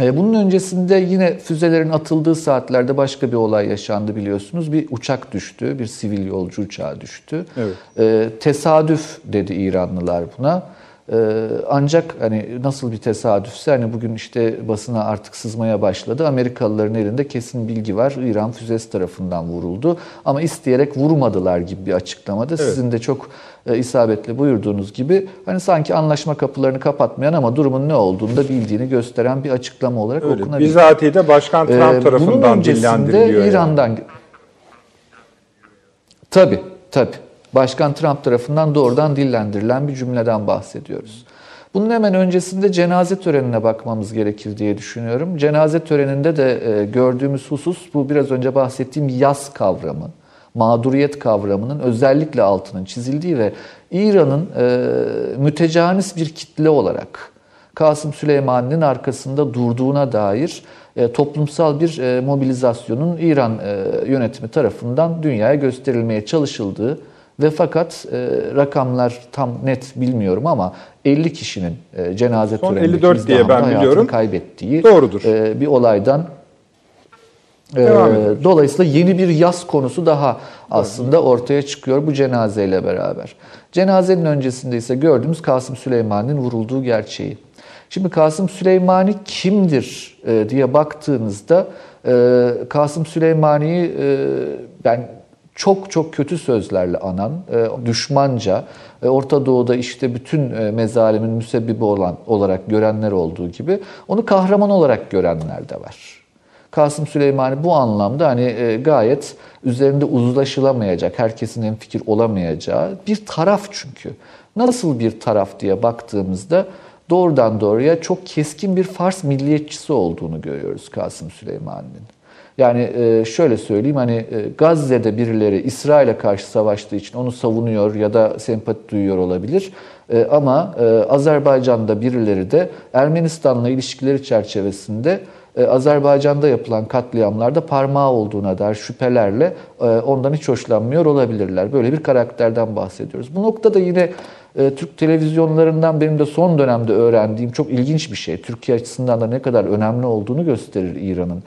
B: E, Bunun öncesinde yine füzelerin atıldığı saatlerde başka bir olay yaşandı biliyorsunuz. Bir uçak düştü, bir sivil yolcu uçağı düştü.
A: Evet.
B: E, tesadüf dedi İranlılar buna. E, ancak hani nasıl bir tesadüfse hani bugün işte basına artık sızmaya başladı. Amerikalıların elinde kesin bilgi var. İran füzesi tarafından vuruldu. Ama isteyerek vurmadılar gibi bir açıklamada. Sizin de çok e, isabetli buyurduğunuz gibi hani sanki anlaşma kapılarını kapatmayan ama durumun ne olduğunu da bildiğini gösteren bir açıklama olarak
A: Öyle.
B: okunabilir.
A: Bizatihi de Başkan Trump
B: Ee, bunun
A: tarafından
B: öncesinde
A: dillendiriliyor. yani.
B: İran'dan Tabii, tabii. Başkan Trump tarafından doğrudan dillendirilen bir cümleden bahsediyoruz. Bunun hemen öncesinde cenaze törenine bakmamız gerekir diye düşünüyorum. Cenaze töreninde de e, gördüğümüz husus bu biraz önce bahsettiğim yas kavramı, mağduriyet kavramının özellikle altının çizildiği ve İran'ın e, mütecanis bir kitle olarak Kasım Süleyman'ın arkasında durduğuna dair e, toplumsal bir mobilizasyonun İran yönetimi tarafından dünyaya gösterilmeye çalışıldığı ve fakat e, rakamlar tam net bilmiyorum ama 50 kişinin e, cenaze
A: Son
B: törenindeki
A: 54 diye ben biliyorum.
B: kaybettiği
A: Doğrudur.
B: e, bir olaydan e, dolayısıyla yeni bir yaz konusu daha aslında ortaya çıkıyor bu cenazeyle beraber. Cenazenin öncesinde ise gördüğümüz Kasım Süleyman'ın vurulduğu gerçeği. Şimdi Kasım Süleymani kimdir e, diye baktığınızda e, Kasım Süleymani'yi e, ben çok çok kötü sözlerle anan, e, düşmanca, e, Orta Doğu'da işte bütün e, mezalimin müsebbibi olan olarak görenler olduğu gibi onu kahraman olarak görenler de var. Kasım Süleymani bu anlamda hani gayet üzerinde uzlaşılamayacak, herkesin en fikir olamayacağı bir taraf çünkü. Nasıl bir taraf diye baktığımızda doğrudan doğruya çok keskin bir Fars milliyetçisi olduğunu görüyoruz Kasım Süleymani'nin. Yani e, şöyle söyleyeyim hani e, Gazze'de birileri İsrail'e karşı savaştığı için onu savunuyor ya da sempati duyuyor olabilir. E, ama Azerbaycan'da birileri de Ermenistan'la ilişkileri çerçevesinde Azerbaycan'da yapılan katliamlarda parmağı olduğuna dair şüphelerle ondan hiç hoşlanmıyor olabilirler. Böyle bir karakterden bahsediyoruz. Bu noktada yine Türk televizyonlarından benim de son dönemde öğrendiğim çok ilginç bir şey. Türkiye açısından da ne kadar önemli olduğunu gösterir İran'ın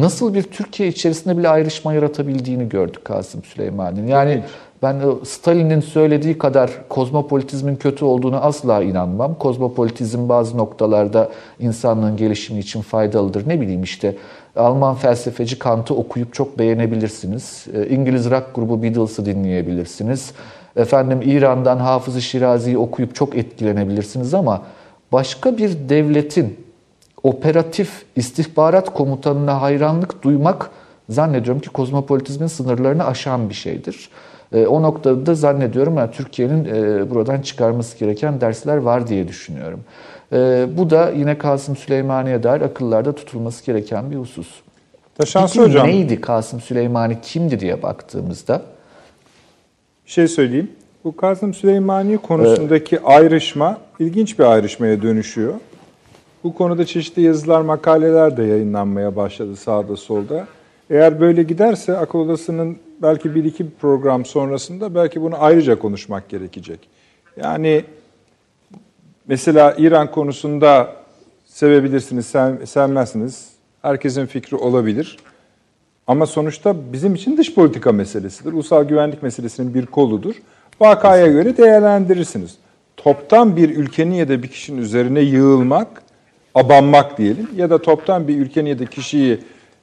B: nasıl bir Türkiye içerisinde bile ayrışma yaratabildiğini gördük Kasım Süleyman'ın. Yani ben Stalin'in söylediği kadar kozmopolitizmin kötü olduğunu asla inanmam. Kozmopolitizm bazı noktalarda insanlığın gelişimi için faydalıdır. Ne bileyim işte Alman felsefeci Kant'ı okuyup çok beğenebilirsiniz. Ee, İngiliz rock grubu Beatles'ı dinleyebilirsiniz. Efendim İran'dan Hafız-ı Şirazi'yi okuyup çok etkilenebilirsiniz ama başka bir devletin operatif istihbarat komutanına hayranlık duymak zannediyorum ki kozmopolitizmin sınırlarını aşan bir şeydir. E, o noktada da zannediyorum yani Türkiye'nin e, buradan çıkarması gereken dersler var diye düşünüyorum. E, bu da yine Kasım Süleymani'ye dair akıllarda tutulması gereken bir husus.
A: Taşansı
B: Peki
A: hocam.
B: neydi Kasım Süleymani kimdi diye baktığımızda?
A: Bir şey söyleyeyim. Bu Kasım Süleymani konusundaki ayrışma ilginç bir ayrışmaya dönüşüyor. Bu konuda çeşitli yazılar, makaleler de yayınlanmaya başladı sağda solda. Eğer böyle giderse akıl odasının belki bir iki program sonrasında belki bunu ayrıca konuşmak gerekecek. Yani mesela İran konusunda sevebilirsiniz, sev, sevmezsiniz. Herkesin fikri olabilir. Ama sonuçta bizim için dış politika meselesidir. Ulusal güvenlik meselesinin bir koludur. Vakaya göre değerlendirirsiniz. Toptan bir ülkenin ya da bir kişinin üzerine yığılmak abanmak diyelim ya da toptan bir ülkenin ya da kişiyi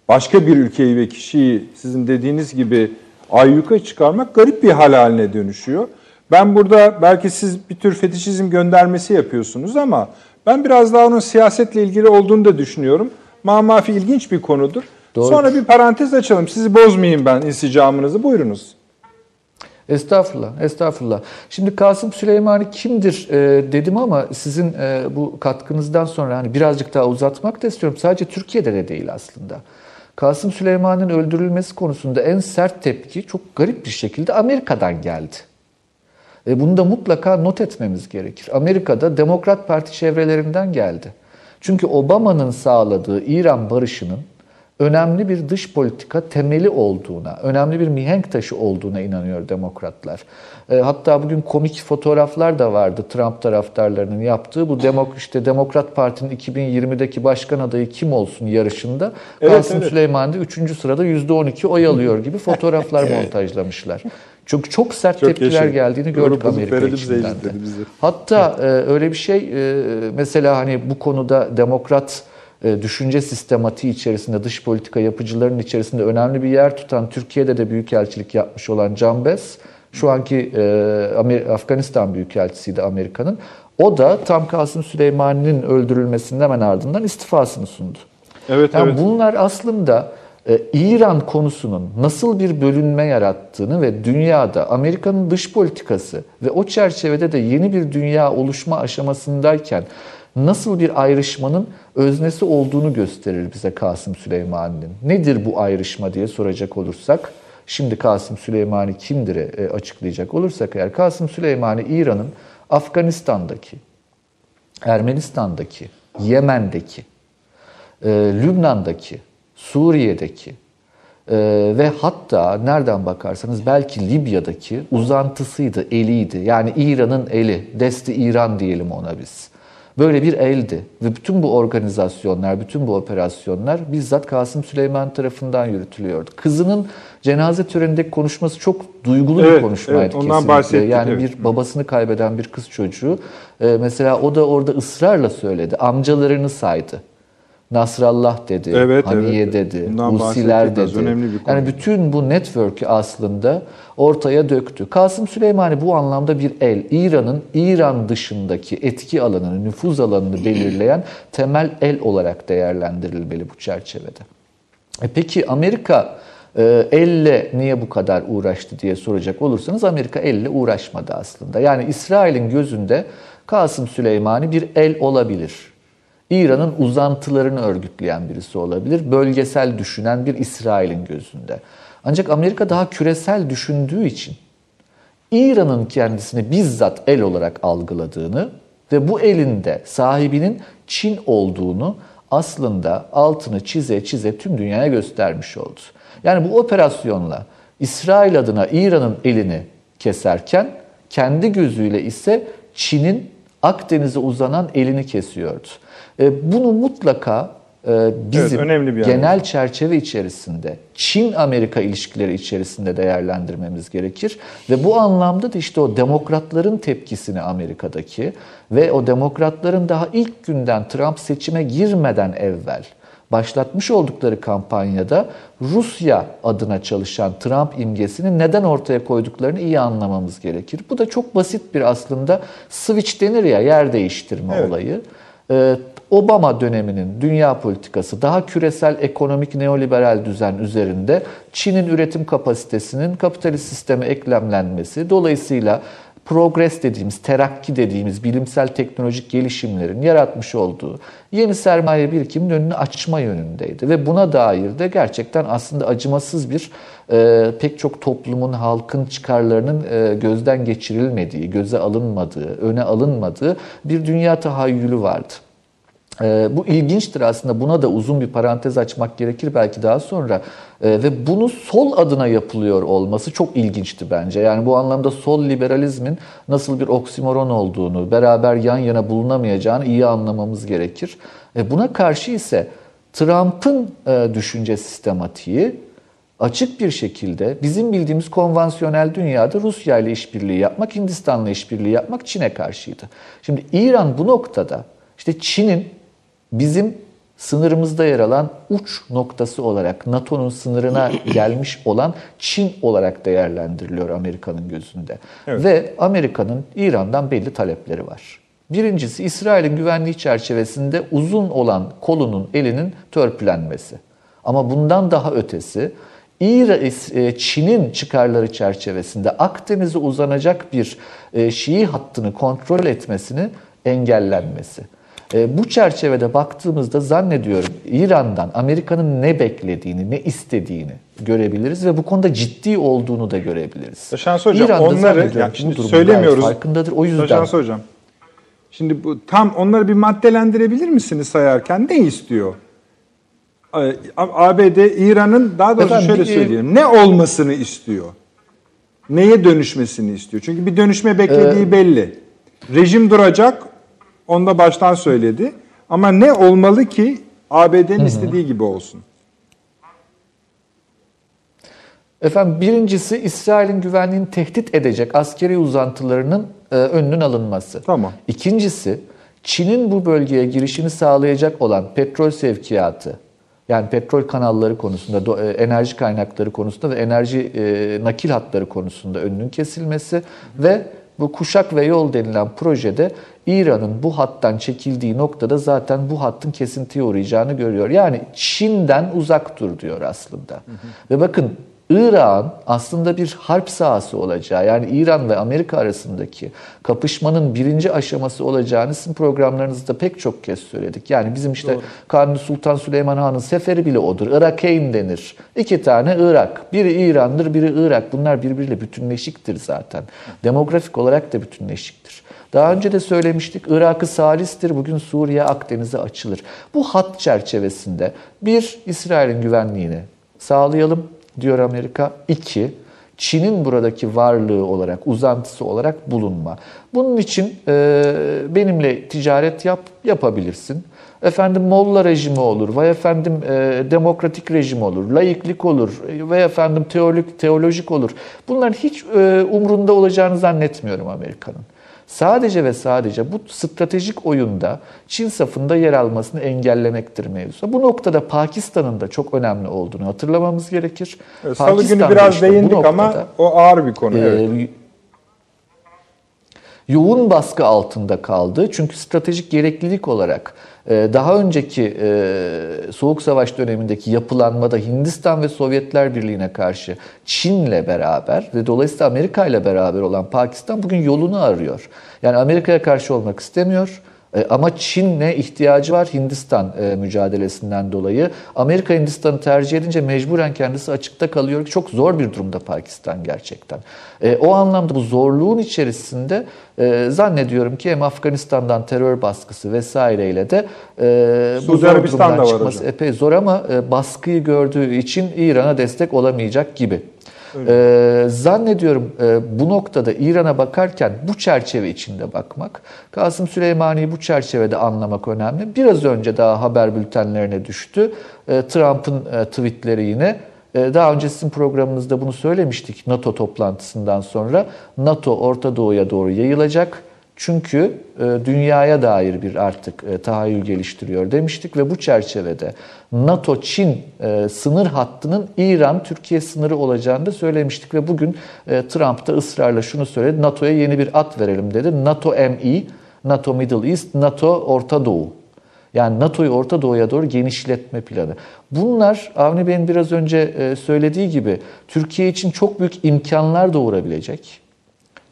A: başka bir ülkeyi ve kişiyi sizin dediğiniz gibi ayyuka çıkarmak garip bir hal haline dönüşüyor. Ben burada belki siz bir tür fetişizm göndermesi yapıyorsunuz ama ben biraz daha onun siyasetle ilgili olduğunu da düşünüyorum. Mamafi ilginç bir konudur. Doğru. Sonra bir parantez açalım. Sizi bozmayayım ben insicamınızı. Buyurunuz.
B: Estağfurullah, estağfurullah. Şimdi Kasım Süleymani kimdir e, dedim ama sizin e, bu katkınızdan sonra hani birazcık daha uzatmak da istiyorum. Sadece Türkiye'de de değil aslında. Kasım Süleyman'ın öldürülmesi konusunda en sert tepki çok garip bir şekilde Amerika'dan geldi. E, bunu da mutlaka not etmemiz gerekir. Amerika'da Demokrat Parti çevrelerinden geldi. Çünkü Obama'nın sağladığı İran barışının önemli bir dış politika temeli olduğuna, önemli bir mihenk taşı olduğuna inanıyor demokratlar. E, hatta bugün komik fotoğraflar da vardı Trump taraftarlarının yaptığı. Bu demok işte Demokrat Parti'nin 2020'deki başkan adayı kim olsun yarışında evet, Kasım evet. Süleyman da 3. sırada %12 oy alıyor gibi fotoğraflar montajlamışlar. Çünkü çok sert çok tepkiler yaşayın. geldiğini gördük Doğru, Amerika içinden de. Hatta e, öyle bir şey e, mesela hani bu konuda demokrat düşünce sistematiği içerisinde, dış politika yapıcılarının içerisinde önemli bir yer tutan, Türkiye'de de büyükelçilik yapmış olan Can Bes, şu anki e, Afganistan Büyükelçisiydi Amerika'nın. O da tam Kasım Süleymani'nin öldürülmesinin hemen ardından istifasını sundu. Evet, yani evet. Bunlar aslında e, İran konusunun nasıl bir bölünme yarattığını ve dünyada Amerika'nın dış politikası ve o çerçevede de yeni bir dünya oluşma aşamasındayken nasıl bir ayrışmanın öznesi olduğunu gösterir bize Kasım Süleymani'nin. Nedir bu ayrışma diye soracak olursak Şimdi Kasım Süleymani kimdir e, açıklayacak olursak eğer Kasım Süleymani İran'ın Afganistan'daki, Ermenistan'daki, Yemen'deki, e, Lübnan'daki, Suriye'deki e, ve hatta nereden bakarsanız belki Libya'daki uzantısıydı, eliydi. Yani İran'ın eli, Desti İran diyelim ona biz. Böyle bir eldi ve bütün bu organizasyonlar, bütün bu operasyonlar bizzat Kasım Süleyman tarafından yürütülüyordu. Kızının cenaze törenindeki konuşması çok duygulu
A: Evet,
B: bir konuşmaydı
A: evet, ondan
B: kesinlikle.
A: bahsettik,
B: yani
A: evet.
B: bir babasını kaybeden bir kız çocuğu e, mesela o da orada ısrarla söyledi. Amcalarını saydı. Nasrallah dedi,
A: Evet,
B: Haniye
A: evet.
B: dedi,
A: Bundan az,
B: dedi.
A: önemli bir konu.
B: Yani bütün bu network'ü aslında ortaya döktü. Kasım Süleymani bu anlamda bir el. İran'ın İran dışındaki etki alanını, nüfuz alanını belirleyen temel el olarak değerlendirilmeli bu çerçevede. E peki Amerika e, elle niye bu kadar uğraştı diye soracak olursanız Amerika elle uğraşmadı aslında. Yani İsrail'in gözünde Kasım Süleymani bir el olabilir. İran'ın uzantılarını örgütleyen birisi olabilir. Bölgesel düşünen bir İsrail'in gözünde. Ancak Amerika daha küresel düşündüğü için İran'ın kendisini bizzat el olarak algıladığını ve bu elinde sahibinin Çin olduğunu aslında altını çize çize tüm dünyaya göstermiş oldu. Yani bu operasyonla İsrail adına İran'ın elini keserken kendi gözüyle ise Çin'in Akdeniz'e uzanan elini kesiyordu. E, Bunu mutlaka e, bizim
A: önemli bir
B: genel
A: analiz.
B: çerçeve içerisinde, Çin-Amerika ilişkileri içerisinde değerlendirmemiz gerekir. Ve bu anlamda da işte o demokratların tepkisini Amerika'daki ve o demokratların daha ilk günden Trump seçime girmeden evvel başlatmış oldukları kampanyada Rusya adına çalışan Trump imgesini neden ortaya koyduklarını iyi anlamamız gerekir. Bu da çok basit bir aslında switch denir ya yer değiştirme
A: Evet.
B: olayı. Obama döneminin dünya politikası daha küresel ekonomik neoliberal düzen üzerinde Çin'in üretim kapasitesinin kapitalist sisteme eklemlenmesi dolayısıyla progres dediğimiz, terakki dediğimiz bilimsel teknolojik gelişimlerin yaratmış olduğu yeni sermaye birikiminin önünü açma yönündeydi. Ve buna dair de gerçekten aslında acımasız bir e, pek çok toplumun, halkın çıkarlarının e, gözden geçirilmediği, göze alınmadığı, öne alınmadığı bir dünya tahayyülü vardı. Ee, bu ilginçtir aslında. Buna da uzun bir parantez açmak gerekir belki daha sonra. Ee, ve bunu sol adına yapılıyor olması çok ilginçti bence. Yani bu anlamda sol liberalizmin nasıl bir oksimoron olduğunu, beraber yan yana bulunamayacağını iyi anlamamız gerekir. E, buna karşı ise Trump'ın e, düşünce sistematiği açık bir şekilde bizim bildiğimiz konvansiyonel dünyada Rusya ile işbirliği yapmak, Hindistan'la işbirliği yapmak Çin'e karşıydı. Şimdi İran bu noktada işte Çin'in bizim sınırımızda yer alan uç noktası olarak NATO'nun sınırına gelmiş olan Çin olarak değerlendiriliyor Amerika'nın gözünde.
A: Evet.
B: Ve Amerika'nın İran'dan belli talepleri var. Birincisi İsrail'in güvenliği çerçevesinde uzun olan kolunun elinin törpülenmesi. Ama bundan daha ötesi e, Çin'in çıkarları çerçevesinde Akdeniz'e uzanacak bir e, Şii hattını kontrol etmesini engellenmesi. E, Bu çerçevede baktığımızda zannediyorum İran'dan Amerika'nın ne beklediğini, ne istediğini görebiliriz ve bu konuda ciddi olduğunu da görebiliriz.
A: Şans Hocam
B: İran da
A: onları yani şimdi söylemiyoruz.
B: farkındadır. O yüzden
A: Şans Hocam. Şimdi bu tam onları bir maddelendirebilir misiniz sayarken ne istiyor? Ee, ABD İran'ın daha doğrusu
B: Efendim,
A: şöyle söyleyeyim. Ne olmasını istiyor? Neye dönüşmesini istiyor? Çünkü bir dönüşme beklediği
B: Ee,
A: belli. Rejim duracak. Onu da baştan söyledi. Ama ne olmalı ki ABD'nin istediği gibi olsun?
B: Efendim birincisi İsrail'in güvenliğini tehdit edecek askeri uzantılarının e, önünün alınması.
A: Tamam.
B: İkincisi Çin'in bu bölgeye girişini sağlayacak olan petrol sevkiyatı yani petrol kanalları konusunda, e, enerji kaynakları konusunda ve enerji e, nakil hatları konusunda önünün kesilmesi ve bu kuşak ve yol denilen projede İran'ın bu hattan çekildiği noktada zaten bu hattın kesintiye uğrayacağını görüyor. Yani Çin'den uzak dur diyor aslında. Ve bakın İran aslında bir harp sahası olacağı yani İran ve Amerika arasındaki kapışmanın birinci aşaması olacağını sizin programlarınızda pek çok kez söyledik. Yani bizim işte Doğru. Kanuni Sultan Süleyman Han'ın seferi bile odur. Irakeyn denir. İki tane Irak. Biri İran'dır, biri Irak. Bunlar birbiriyle bütünleşiktir zaten. Demografik olarak da bütünleşiktir. Daha önce de söylemiştik Irak'ı salistir, bugün Suriye Akdeniz'e açılır. Bu hat çerçevesinde bir İsrail'in güvenliğini sağlayalım diyor Amerika. İki, Çin'in buradaki varlığı olarak, uzantısı olarak bulunma. Bunun için e, benimle ticaret yap, yapabilirsin. Efendim Molla rejimi olur, vay efendim e, demokratik rejim olur, laiklik olur, ve efendim teolojik, teolojik olur. Bunların hiç e, umrunda olacağını zannetmiyorum Amerika'nın sadece ve sadece bu stratejik oyunda Çin safında yer almasını engellemektir mevzu. Bu noktada Pakistan'ın da çok önemli olduğunu hatırlamamız gerekir.
A: Evet, Salı günü biraz işte değindik noktada, ama o ağır bir konu. E, evet.
B: Yoğun baskı altında kaldı. Çünkü stratejik gereklilik olarak daha önceki e, Soğuk Savaş dönemindeki yapılanmada Hindistan ve Sovyetler Birliği'ne karşı Çin'le beraber ve dolayısıyla Amerika ile beraber olan Pakistan bugün yolunu arıyor. Yani Amerika'ya karşı olmak istemiyor. E, ama Çin'le ihtiyacı var Hindistan e, mücadelesinden dolayı. Amerika Hindistan'ı tercih edince mecburen kendisi açıkta kalıyor. Çok zor bir durumda Pakistan gerçekten. E, o anlamda bu zorluğun içerisinde zannediyorum ki hem Afganistan'dan terör baskısı vesaireyle de bu zor durumdan çıkması epey zor ama baskıyı gördüğü için İran'a destek olamayacak gibi. Ee, zannediyorum e, bu noktada İran'a bakarken bu çerçeve içinde bakmak, Kasım Süleymani'yi bu çerçevede anlamak önemli. Biraz önce daha haber bültenlerine düştü. E, Trump'ın e, tweetleri yine. E, daha önce sizin programınızda bunu söylemiştik NATO toplantısından sonra. NATO Orta Doğu'ya doğru yayılacak çünkü e, dünyaya dair bir artık e, tahayyül geliştiriyor demiştik ve bu çerçevede NATO-Çin e, sınır hattının İran-Türkiye sınırı olacağını da söylemiştik ve bugün Trump da ısrarla şunu söyledi. NATO'ya yeni bir at verelim dedi. NATO-ME, NATO Middle East, NATO Orta Doğu. Yani NATO'yu Orta Doğu'ya doğru genişletme planı. Bunlar Avni Bey'in biraz önce söylediği gibi Türkiye için çok büyük imkanlar doğurabilecek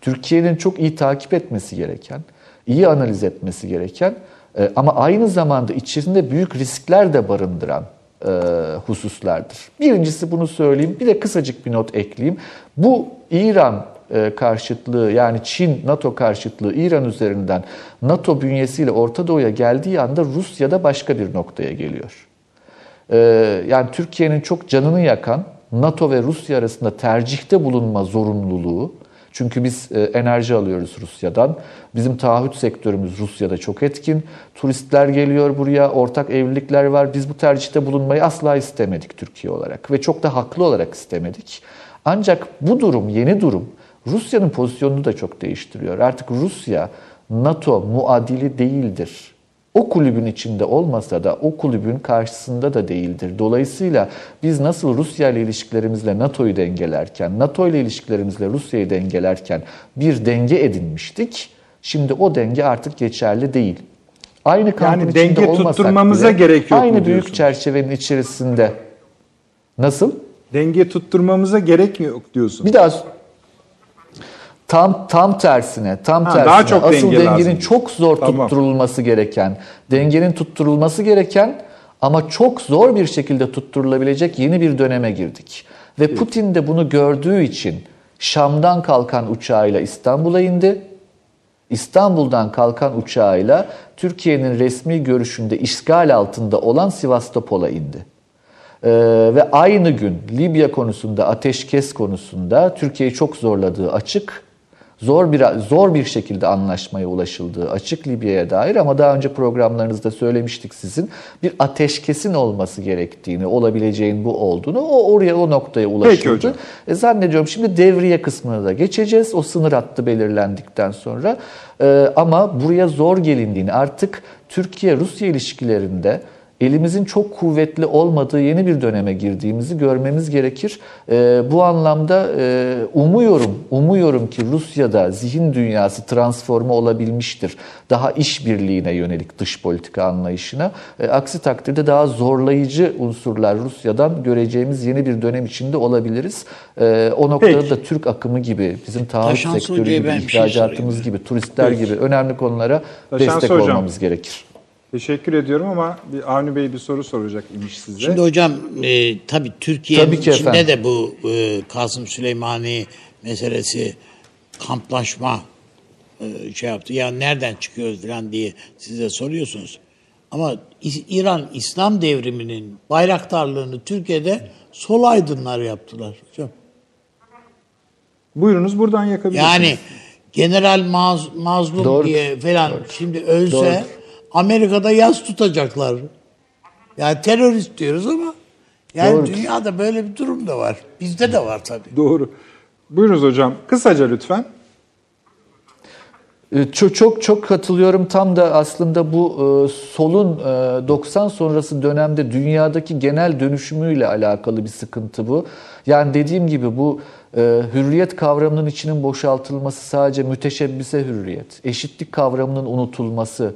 B: Türkiye'nin çok iyi takip etmesi gereken, iyi analiz etmesi gereken e, ama aynı zamanda içerisinde büyük riskler de barındıran e, hususlardır. Birincisi bunu söyleyeyim. Bir de kısacık bir not ekleyeyim. Bu İran e, karşıtlığı yani Çin NATO karşıtlığı İran üzerinden NATO bünyesiyle Orta Doğu'ya geldiği anda Rusya'da başka bir noktaya geliyor. Yani Türkiye'nin çok canını yakan NATO ve Rusya arasında tercihte bulunma zorunluluğu çünkü biz e, enerji alıyoruz Rusya'dan. Bizim taahhüt sektörümüz Rusya'da çok etkin. Turistler geliyor buraya, ortak evlilikler var. Biz bu tercihte bulunmayı asla istemedik Türkiye olarak ve çok da haklı olarak istemedik. Ancak bu durum, yeni durum Rusya'nın pozisyonunu da çok değiştiriyor. Artık Rusya NATO muadili değildir o kulübün içinde olmasa da o kulübün karşısında da değildir. Dolayısıyla biz nasıl Rusya ile ilişkilerimizle NATO'yu dengelerken, NATO ile ilişkilerimizle Rusya'yı dengelerken bir denge edinmiştik. Şimdi o denge artık geçerli değil. Aynı kampın yani içinde denge tutturmamıza bile, gerek yok Aynı büyük çerçevenin içerisinde. Nasıl?
A: Denge tutturmamıza gerek yok diyorsun?
B: Bir daha Tam tam tersine, tam ha, tersine. Daha çok Asıl denge dengenin lazım. çok zor tamam. tutturulması gereken, dengenin tutturulması gereken ama çok zor bir şekilde tutturulabilecek yeni bir döneme girdik. Ve Putin de bunu gördüğü için Şam'dan kalkan uçağıyla İstanbul'a indi. İstanbul'dan kalkan uçağıyla Türkiye'nin resmi görüşünde işgal altında olan Sivastopol'a indi. Ee, ve aynı gün Libya konusunda, ateşkes konusunda Türkiye'yi çok zorladığı açık zor bir zor bir şekilde anlaşmaya ulaşıldığı açık Libya'ya dair ama daha önce programlarınızda söylemiştik sizin bir ateşkesin olması gerektiğini, olabileceğin bu olduğunu o oraya o noktaya ulaşıldı. E, zannediyorum şimdi devriye kısmına da geçeceğiz. O sınır hattı belirlendikten sonra e, ama buraya zor gelindiğini artık Türkiye-Rusya ilişkilerinde elimizin çok kuvvetli olmadığı yeni bir döneme girdiğimizi görmemiz gerekir. E, bu anlamda e, umuyorum, umuyorum ki Rusya'da zihin dünyası transforme olabilmiştir. Daha işbirliğine yönelik dış politika anlayışına. E, aksi takdirde daha zorlayıcı unsurlar Rusya'dan göreceğimiz yeni bir dönem içinde olabiliriz. E, o noktada
A: Peki.
B: da Türk akımı gibi, bizim taahhüt sektörü gibi,
C: şey
B: ihracatımız
C: sorayım.
B: gibi, turistler
A: Peki.
B: gibi önemli konulara
A: Taşan
B: destek
A: Hocam.
B: olmamız gerekir.
A: Teşekkür ediyorum ama bir Avni Bey bir soru soracak imiş size.
C: Şimdi hocam e, tabii Türkiye'nin
B: Tabii
C: içinde
B: efendim.
C: de bu e, Kasım Süleymani meselesi kamplaşma e, şey yaptı. Ya nereden çıkıyoruz falan diye size soruyorsunuz. Ama İran İslam devriminin bayraktarlığını Türkiye'de sol aydınlar yaptılar hocam.
A: Buyurunuz buradan yakabilirsiniz.
C: Yani General Maz, Mazlum
B: Doğru.
C: diye falan şimdi ölse
B: Doğru.
C: Amerika'da yaz tutacaklar. Yani terörist diyoruz ama yani
B: Doğru.
C: dünyada böyle bir durum da var. Bizde de var tabii.
A: Doğru. Buyurunuz hocam. Kısaca lütfen.
B: Ee, Çok çok çok katılıyorum. Tam da aslında bu e, solun e, 90 sonrası dönemde dünyadaki genel dönüşümüyle alakalı bir sıkıntı bu. Yani dediğim gibi bu e, hürriyet kavramının içinin boşaltılması sadece müteşebbise hürriyet, eşitlik kavramının unutulması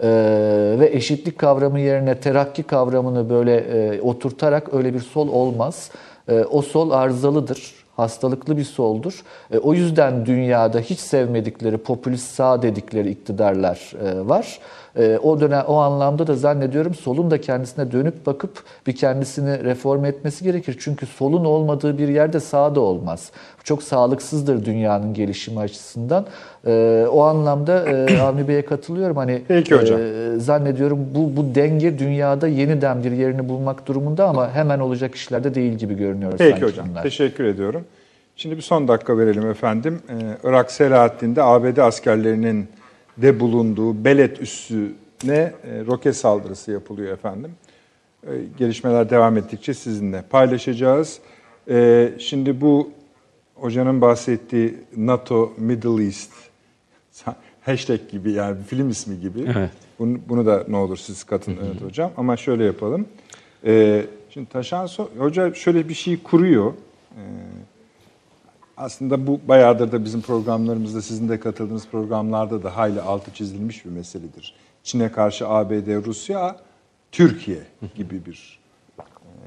B: e, ve eşitlik kavramı yerine terakki kavramını böyle e, oturtarak öyle bir sol olmaz. E, o sol arızalıdır hastalıklı bir soldur. E, o yüzden dünyada hiç sevmedikleri popülist sağ dedikleri iktidarlar e, var. E, o dönem o anlamda da zannediyorum solun da kendisine dönüp bakıp bir kendisini reform etmesi gerekir. Çünkü solun olmadığı bir yerde sağ da olmaz. Çok sağlıksızdır dünyanın gelişimi açısından. E, o anlamda e, Avni Bey'e katılıyorum. Hani
A: Peki hocam.
B: e, zannediyorum bu bu denge dünyada yeniden bir yerini bulmak durumunda ama hemen olacak işlerde değil gibi görünüyor
A: Peki
B: sanki
A: hocam.
B: bunlar.
A: Teşekkür ediyorum. Şimdi bir son dakika verelim efendim. Ee, Irak Selahattin'de ABD askerlerinin de bulunduğu Belet üssüne e, roket saldırısı yapılıyor efendim. Ee, gelişmeler devam ettikçe sizinle paylaşacağız. Ee, şimdi bu hocanın bahsettiği NATO Middle East hashtag gibi yani bir film ismi gibi.
D: Evet.
A: Bunu, bunu da ne olur siz katın evet hocam. Ama şöyle yapalım. Ee, şimdi Taşan So- Hoca şöyle bir şey kuruyor. Ee, aslında bu bayağıdır da bizim programlarımızda, sizin de katıldığınız programlarda da hayli altı çizilmiş bir meseledir. Çin'e karşı ABD, Rusya, Türkiye gibi bir e,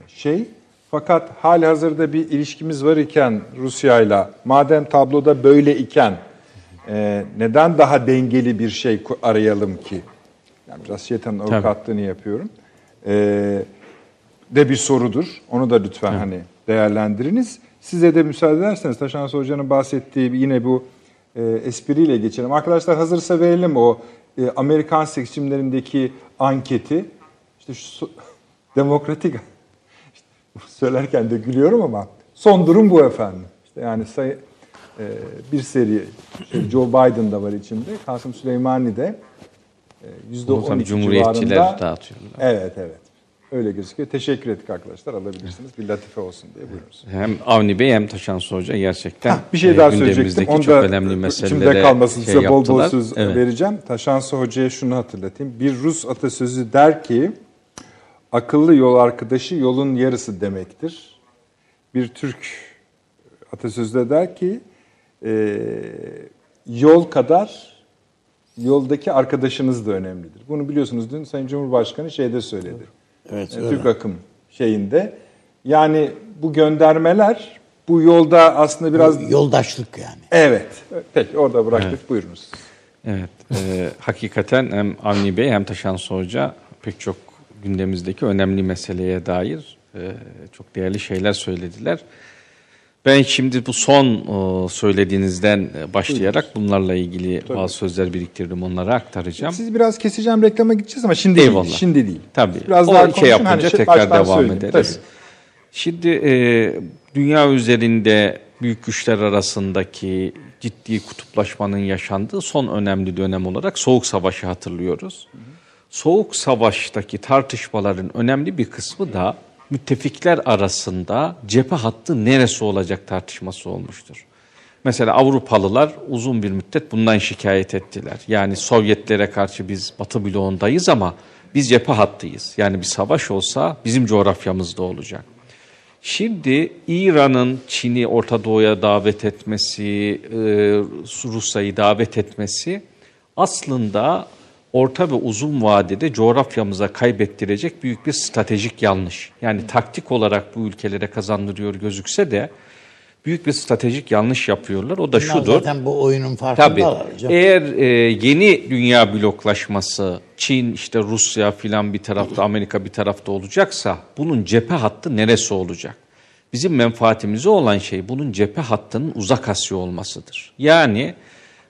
A: şey. Fakat hali hazırda bir ilişkimiz var iken Rusya'yla, madem tabloda böyle iken e, neden daha dengeli bir şey arayalım ki? Yani biraz şeytanın avukatlığını yapıyorum. E, de bir sorudur. Onu da lütfen hani değerlendiriniz. Size de müsaade ederseniz Taşan Hoca'nın bahsettiği yine bu e, espriyle geçelim. Arkadaşlar hazırsa verelim o e, Amerikan seçimlerindeki anketi. İşte şu demokratik işte söylerken de gülüyorum ama son durum bu efendim. İşte yani sayı e, bir seri şey, Joe Biden da var içinde. Kasım Süleymani de e, yüzde
D: Bunu
A: %12
D: Cumhuriyetçiler
A: civarında.
D: dağıtıyorlar.
A: Evet evet. Öyle gözüküyor. Teşekkür ettik arkadaşlar. Alabilirsiniz. Bir latife olsun diye buyurunuz.
D: Hem Avni Bey hem Taşan Hoca gerçekten
A: Hah, bir şey
D: e,
A: daha söyleyecektim.
D: gündemimizdeki
A: Onu
D: çok
A: da
D: önemli
A: içimde
D: meselelere
A: kalmasın.
D: şey
A: Size bol bol söz
D: Evet.
A: vereceğim. Taşansı Hoca'ya şunu hatırlatayım. Bir Rus atasözü der ki akıllı yol arkadaşı yolun yarısı demektir. Bir Türk atasözü de der ki e, yol kadar yoldaki arkadaşınız da önemlidir. Bunu biliyorsunuz dün Sayın Cumhurbaşkanı şeyde söyledi.
C: Evet,
A: E,
C: öyle.
A: Türk akım şeyinde. Yani bu göndermeler bu yolda aslında biraz
C: Yoldaşlık yani.
A: Evet. Peki orada bıraktık. Buyurunuz.
D: Evet, e, hakikaten hem Avni Bey hem Taşan Hoca pek çok gündemimizdeki önemli meseleye dair e, çok değerli şeyler söylediler. Ben şimdi bu son e, söylediğinizden e, başlayarak bunlarla ilgili bazı sözler biriktirdim, onları aktaracağım.
A: Siz biraz keseceğim reklama gideceğiz ama şimdi
D: Eyvallah.
A: değil. Şimdi değil.
D: Tabii.
A: Biraz
D: o
A: daha
D: şey
A: konuşun.
D: yapınca
A: Hani
D: tekrar devam
A: söyleyeyim.
D: ederiz.
A: Tabii.
D: Şimdi e, dünya üzerinde büyük güçler arasındaki ciddi kutuplaşmanın yaşandığı son önemli dönem olarak Soğuk Savaş'ı hatırlıyoruz. Soğuk Savaş'taki tartışmaların önemli bir kısmı da müttefikler arasında cephe hattı neresi olacak tartışması olmuştur. Mesela Avrupalılar uzun bir müddet bundan şikayet ettiler. Yani Sovyetlere karşı biz Batı bloğundayız ama Biz cephe hattıyız. Yani bir savaş olsa bizim coğrafyamızda olacak. Şimdi İran'ın Çin'i Orta Doğu'ya davet etmesi, e, Rusya'yı davet etmesi aslında orta ve uzun vadede coğrafyamıza kaybettirecek büyük bir stratejik yanlış. Yani taktik olarak bu ülkelere kazandırıyor gözükse de büyük bir stratejik yanlış yapıyorlar. O da
C: Bunlar
D: şudur.
C: zaten bu oyunun farkındalar hocam.
D: Eğer e, yeni dünya bloklaşması, Çin, işte Rusya filan bir tarafta, Amerika bir tarafta olacaksa bunun cephe hattı neresi olacak? Bizim menfaatimize olan şey bunun cephe hattının uzak Asya olmasıdır. Yani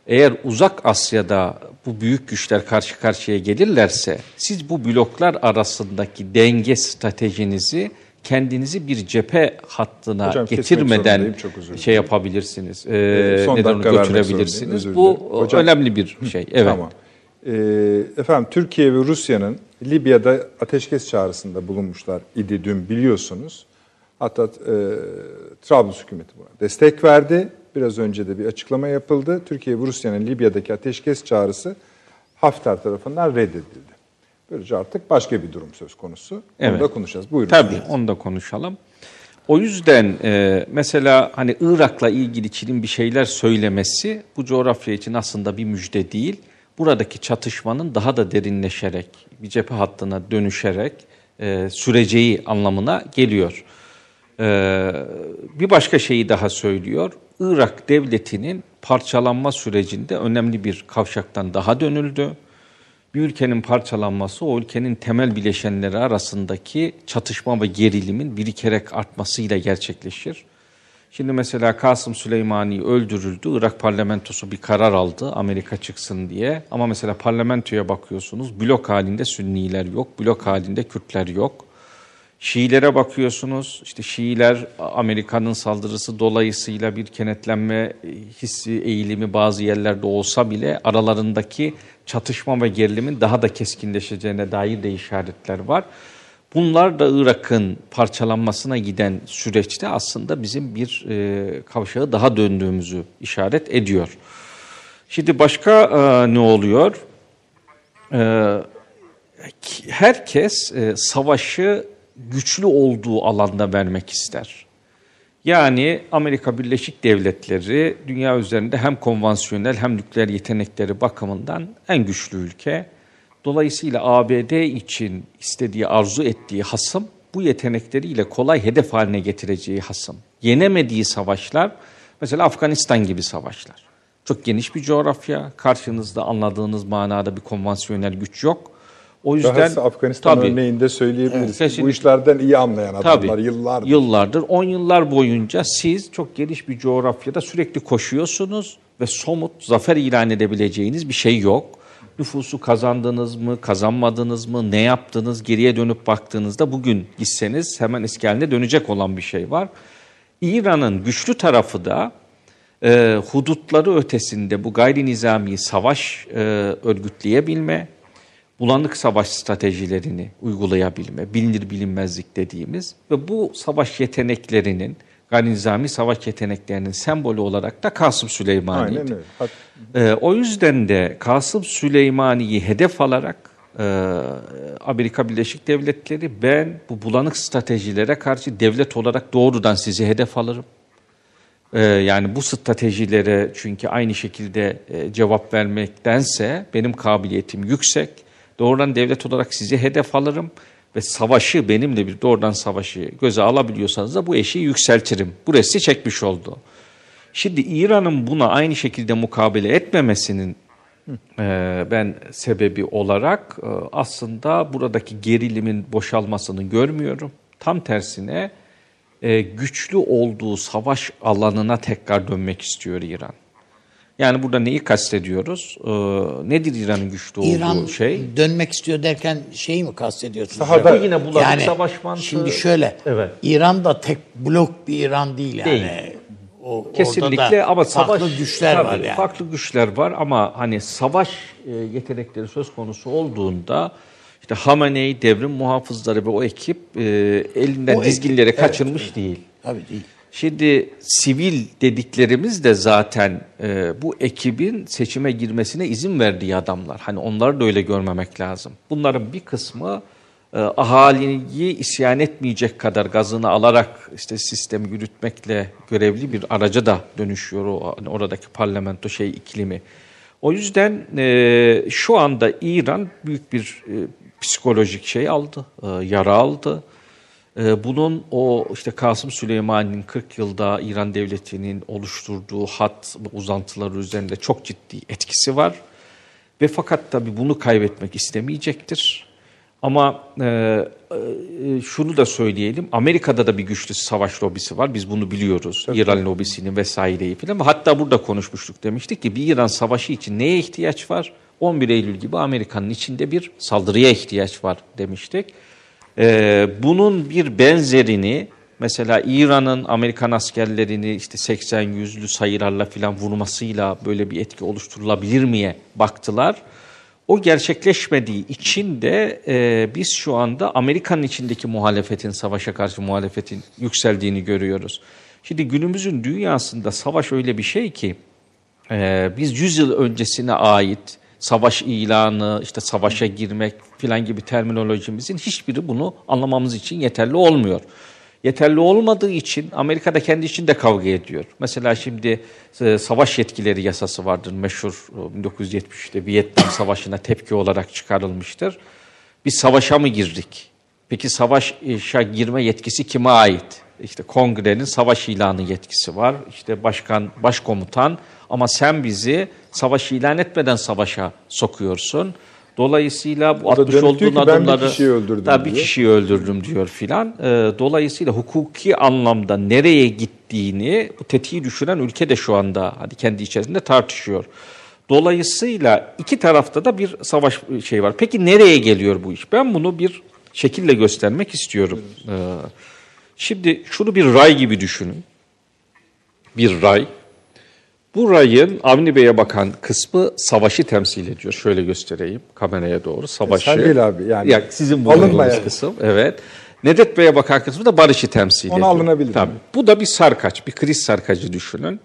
D: eğer uzak Asya'da bu büyük güçler karşı karşıya gelirlerse siz bu bloklar arasındaki denge stratejinizi kendinizi bir cephe hattına
A: Hocam,
D: getirmeden şey yapabilirsiniz. e,
A: Ee, son
D: neden götürebilirsiniz. Bu.
A: Hocam-
D: önemli bir şey. Evet.
A: Tamam. Ee, efendim Türkiye ve Rusya'nın Libya'da ateşkes çağrısında bulunmuşlar idi dün biliyorsunuz. Hatta e, Trablus hükümeti buna destek verdi. Biraz önce de bir açıklama yapıldı. Türkiye ve Rusya'nın Libya'daki ateşkes çağrısı Hafter tarafından reddedildi. Böylece artık başka bir durum söz konusu. Onu
D: Evet.
A: da konuşacağız. Buyurun.
D: Tabii onu da konuşalım. O yüzden e, mesela hani Irak'la ilgili Çin'in bir şeyler söylemesi bu coğrafya için aslında bir müjde değil. Buradaki çatışmanın daha da derinleşerek, bir cephe hattına dönüşerek e, süreceği anlamına geliyor. E, bir başka şeyi daha söylüyor. Irak devletinin parçalanma sürecinde önemli bir kavşaktan daha dönüldü. Bir ülkenin parçalanması o ülkenin temel bileşenleri arasındaki çatışma ve gerilimin birikerek artmasıyla gerçekleşir. Şimdi mesela Kasım Süleymani öldürüldü. Irak parlamentosu bir karar aldı Amerika çıksın diye. Ama mesela parlamentoya bakıyorsunuz blok halinde Sünniler yok, blok halinde Kürtler yok. Şiilere bakıyorsunuz, işte Şiiler Amerika'nın saldırısı dolayısıyla bir kenetlenme hissi, eğilimi bazı yerlerde olsa bile aralarındaki çatışma ve gerilimin daha da keskinleşeceğine dair de işaretler var. Bunlar da Irak'ın parçalanmasına giden süreçte aslında bizim bir e, kavşağı daha döndüğümüzü işaret ediyor. Şimdi başka e, ne oluyor? E, herkes e, savaşı güçlü olduğu alanda vermek ister. Yani Amerika Birleşik Devletleri dünya üzerinde hem konvansiyonel hem nükleer yetenekleri bakımından en güçlü ülke. Dolayısıyla ABD için istediği, arzu ettiği hasım bu yetenekleriyle kolay hedef haline getireceği hasım. Yenemediği savaşlar mesela Afganistan gibi savaşlar. Çok geniş bir coğrafya. Karşınızda anladığınız manada bir konvansiyonel güç yok. O yüzden
A: Dahası Afganistan
D: tabii,
A: örneğinde söyleyebiliriz. ki
D: kesinlikle.
A: Bu işlerden iyi anlayan adamlar
D: Tabii.
A: yıllardır.
D: Yıllardır, 10 yıllar boyunca siz çok geniş bir coğrafyada sürekli koşuyorsunuz ve somut zafer ilan edebileceğiniz bir şey yok. Nüfusu kazandınız mı, kazanmadınız mı, ne yaptınız, geriye dönüp baktığınızda bugün gitseniz hemen eski haline dönecek olan bir şey var. İran'ın güçlü tarafı da e, hudutları ötesinde bu gayri nizami savaş e, örgütleyebilme, bulanık savaş stratejilerini uygulayabilme, bilinir bilinmezlik dediğimiz ve bu savaş yeteneklerinin, gayri nizami savaş yeteneklerinin sembolü olarak da Kasım Süleymani'ydi.
A: Aynen öyle. Hat-
D: Ee, o yüzden de Kasım Süleymani'yi hedef alarak e, Amerika Birleşik Devletleri ben bu bulanık stratejilere karşı devlet olarak doğrudan sizi hedef alırım. Ee, yani bu stratejilere çünkü aynı şekilde e, cevap vermektense benim kabiliyetim yüksek. Doğrudan devlet olarak sizi hedef alırım ve savaşı benimle bir doğrudan savaşı göze alabiliyorsanız da bu eşiği yükseltirim. Bu resti çekmiş oldu. Şimdi İran'ın buna aynı şekilde mukabele etmemesinin e, ben sebebi olarak e, aslında buradaki gerilimin boşalmasını görmüyorum. Tam tersine e, güçlü olduğu savaş alanına tekrar dönmek istiyor İran. Yani burada neyi kastediyoruz? E, nedir İran'ın güçlü olduğu
C: İran
D: şey?
C: dönmek istiyor derken şeyi mi kastediyorsunuz?
A: Sahada-
D: yine bulanık savaş mantığı.
C: Şimdi şöyle,
D: Evet.
C: İran da tek blok bir İran değil yani.
D: Değil.
C: O,
D: Kesinlikle
C: da
D: ama savaş
C: farklı güçler
D: tabii,
C: var yani.
D: Farklı güçler var ama hani savaş e, yetenekleri söz konusu olduğunda işte Hamenei devrim muhafızları ve o ekip e, elinden
C: O
D: dizginleri
C: ekip, evet,
D: kaçırmış değil.
C: Tabii değil.
D: Şimdi sivil dediklerimiz de zaten e, bu ekibin seçime girmesine izin verdiği adamlar. Hani onları da öyle görmemek lazım. Bunların bir kısmı e, ahaliyi isyan etmeyecek kadar gazını alarak işte sistemi yürütmekle görevli bir araca da dönüşüyor o hani oradaki parlamento şey iklimi. O yüzden e, şu anda İran büyük bir e, psikolojik şey aldı, e, yara aldı. E, bunun o işte Kasım Süleyman'ın 40 yılda İran devletinin oluşturduğu hat uzantıları üzerinde çok ciddi etkisi var. Ve fakat tabii bunu kaybetmek istemeyecektir. Ama e, e, şunu da söyleyelim, Amerika'da da bir güçlü savaş lobisi var. Biz bunu biliyoruz. Tabii. İran lobisinin vesaireyi falan. Hatta burada konuşmuştuk demiştik ki bir İran savaşı için neye ihtiyaç var? 11 Eylül gibi Amerika'nın içinde bir saldırıya ihtiyaç var demiştik. E, bunun bir benzerini mesela İran'ın Amerikan askerlerini işte 80-100'lü sayılarla falan vurmasıyla böyle bir etki oluşturulabilir miye baktılar. O gerçekleşmediği için de e, biz şu anda Amerika'nın içindeki muhalefetin, savaşa karşı muhalefetin yükseldiğini görüyoruz. Şimdi günümüzün dünyasında savaş öyle bir şey ki e, biz 100 yıl öncesine ait savaş ilanı, işte savaşa girmek filan gibi terminolojimizin hiçbiri bunu anlamamız için yeterli olmuyor yeterli olmadığı için Amerika'da kendi içinde kavga ediyor. Mesela şimdi e, savaş yetkileri yasası vardır meşhur 1973'te Vietnam Savaşı'na tepki olarak çıkarılmıştır. Biz savaşa mı girdik? Peki savaşa girme yetkisi kime ait? İşte kongrenin savaş ilanı yetkisi var. İşte başkan, başkomutan ama sen bizi savaş ilan etmeden savaşa sokuyorsun. Dolayısıyla bu atmış olduğun adımları...
A: bir kişiyi öldürdüm
D: da bir kişiyi öldürdüm diyor filan. E, dolayısıyla hukuki anlamda nereye gittiğini bu tetiği düşüren ülke de şu anda hadi kendi içerisinde tartışıyor. Dolayısıyla iki tarafta da bir savaş şey var. Peki nereye geliyor bu iş? Ben bunu bir şekilde göstermek istiyorum. Ee, şimdi şunu bir ray gibi düşünün. Bir ray. Bu rayın Avni Bey'e bakan kısmı savaşı temsil ediyor. Şöyle göstereyim kameraya doğru. Savaşı.
A: Sen değil abi yani.
D: Ya, sizin bulunduğunuz yani. kısım. Evet. Nedet Bey'e bakan kısmı da barışı temsil
A: Onu
D: ediyor.
A: Onu alınabilir.
D: Tabii. Bu da bir sarkaç, bir kriz sarkacı düşünün.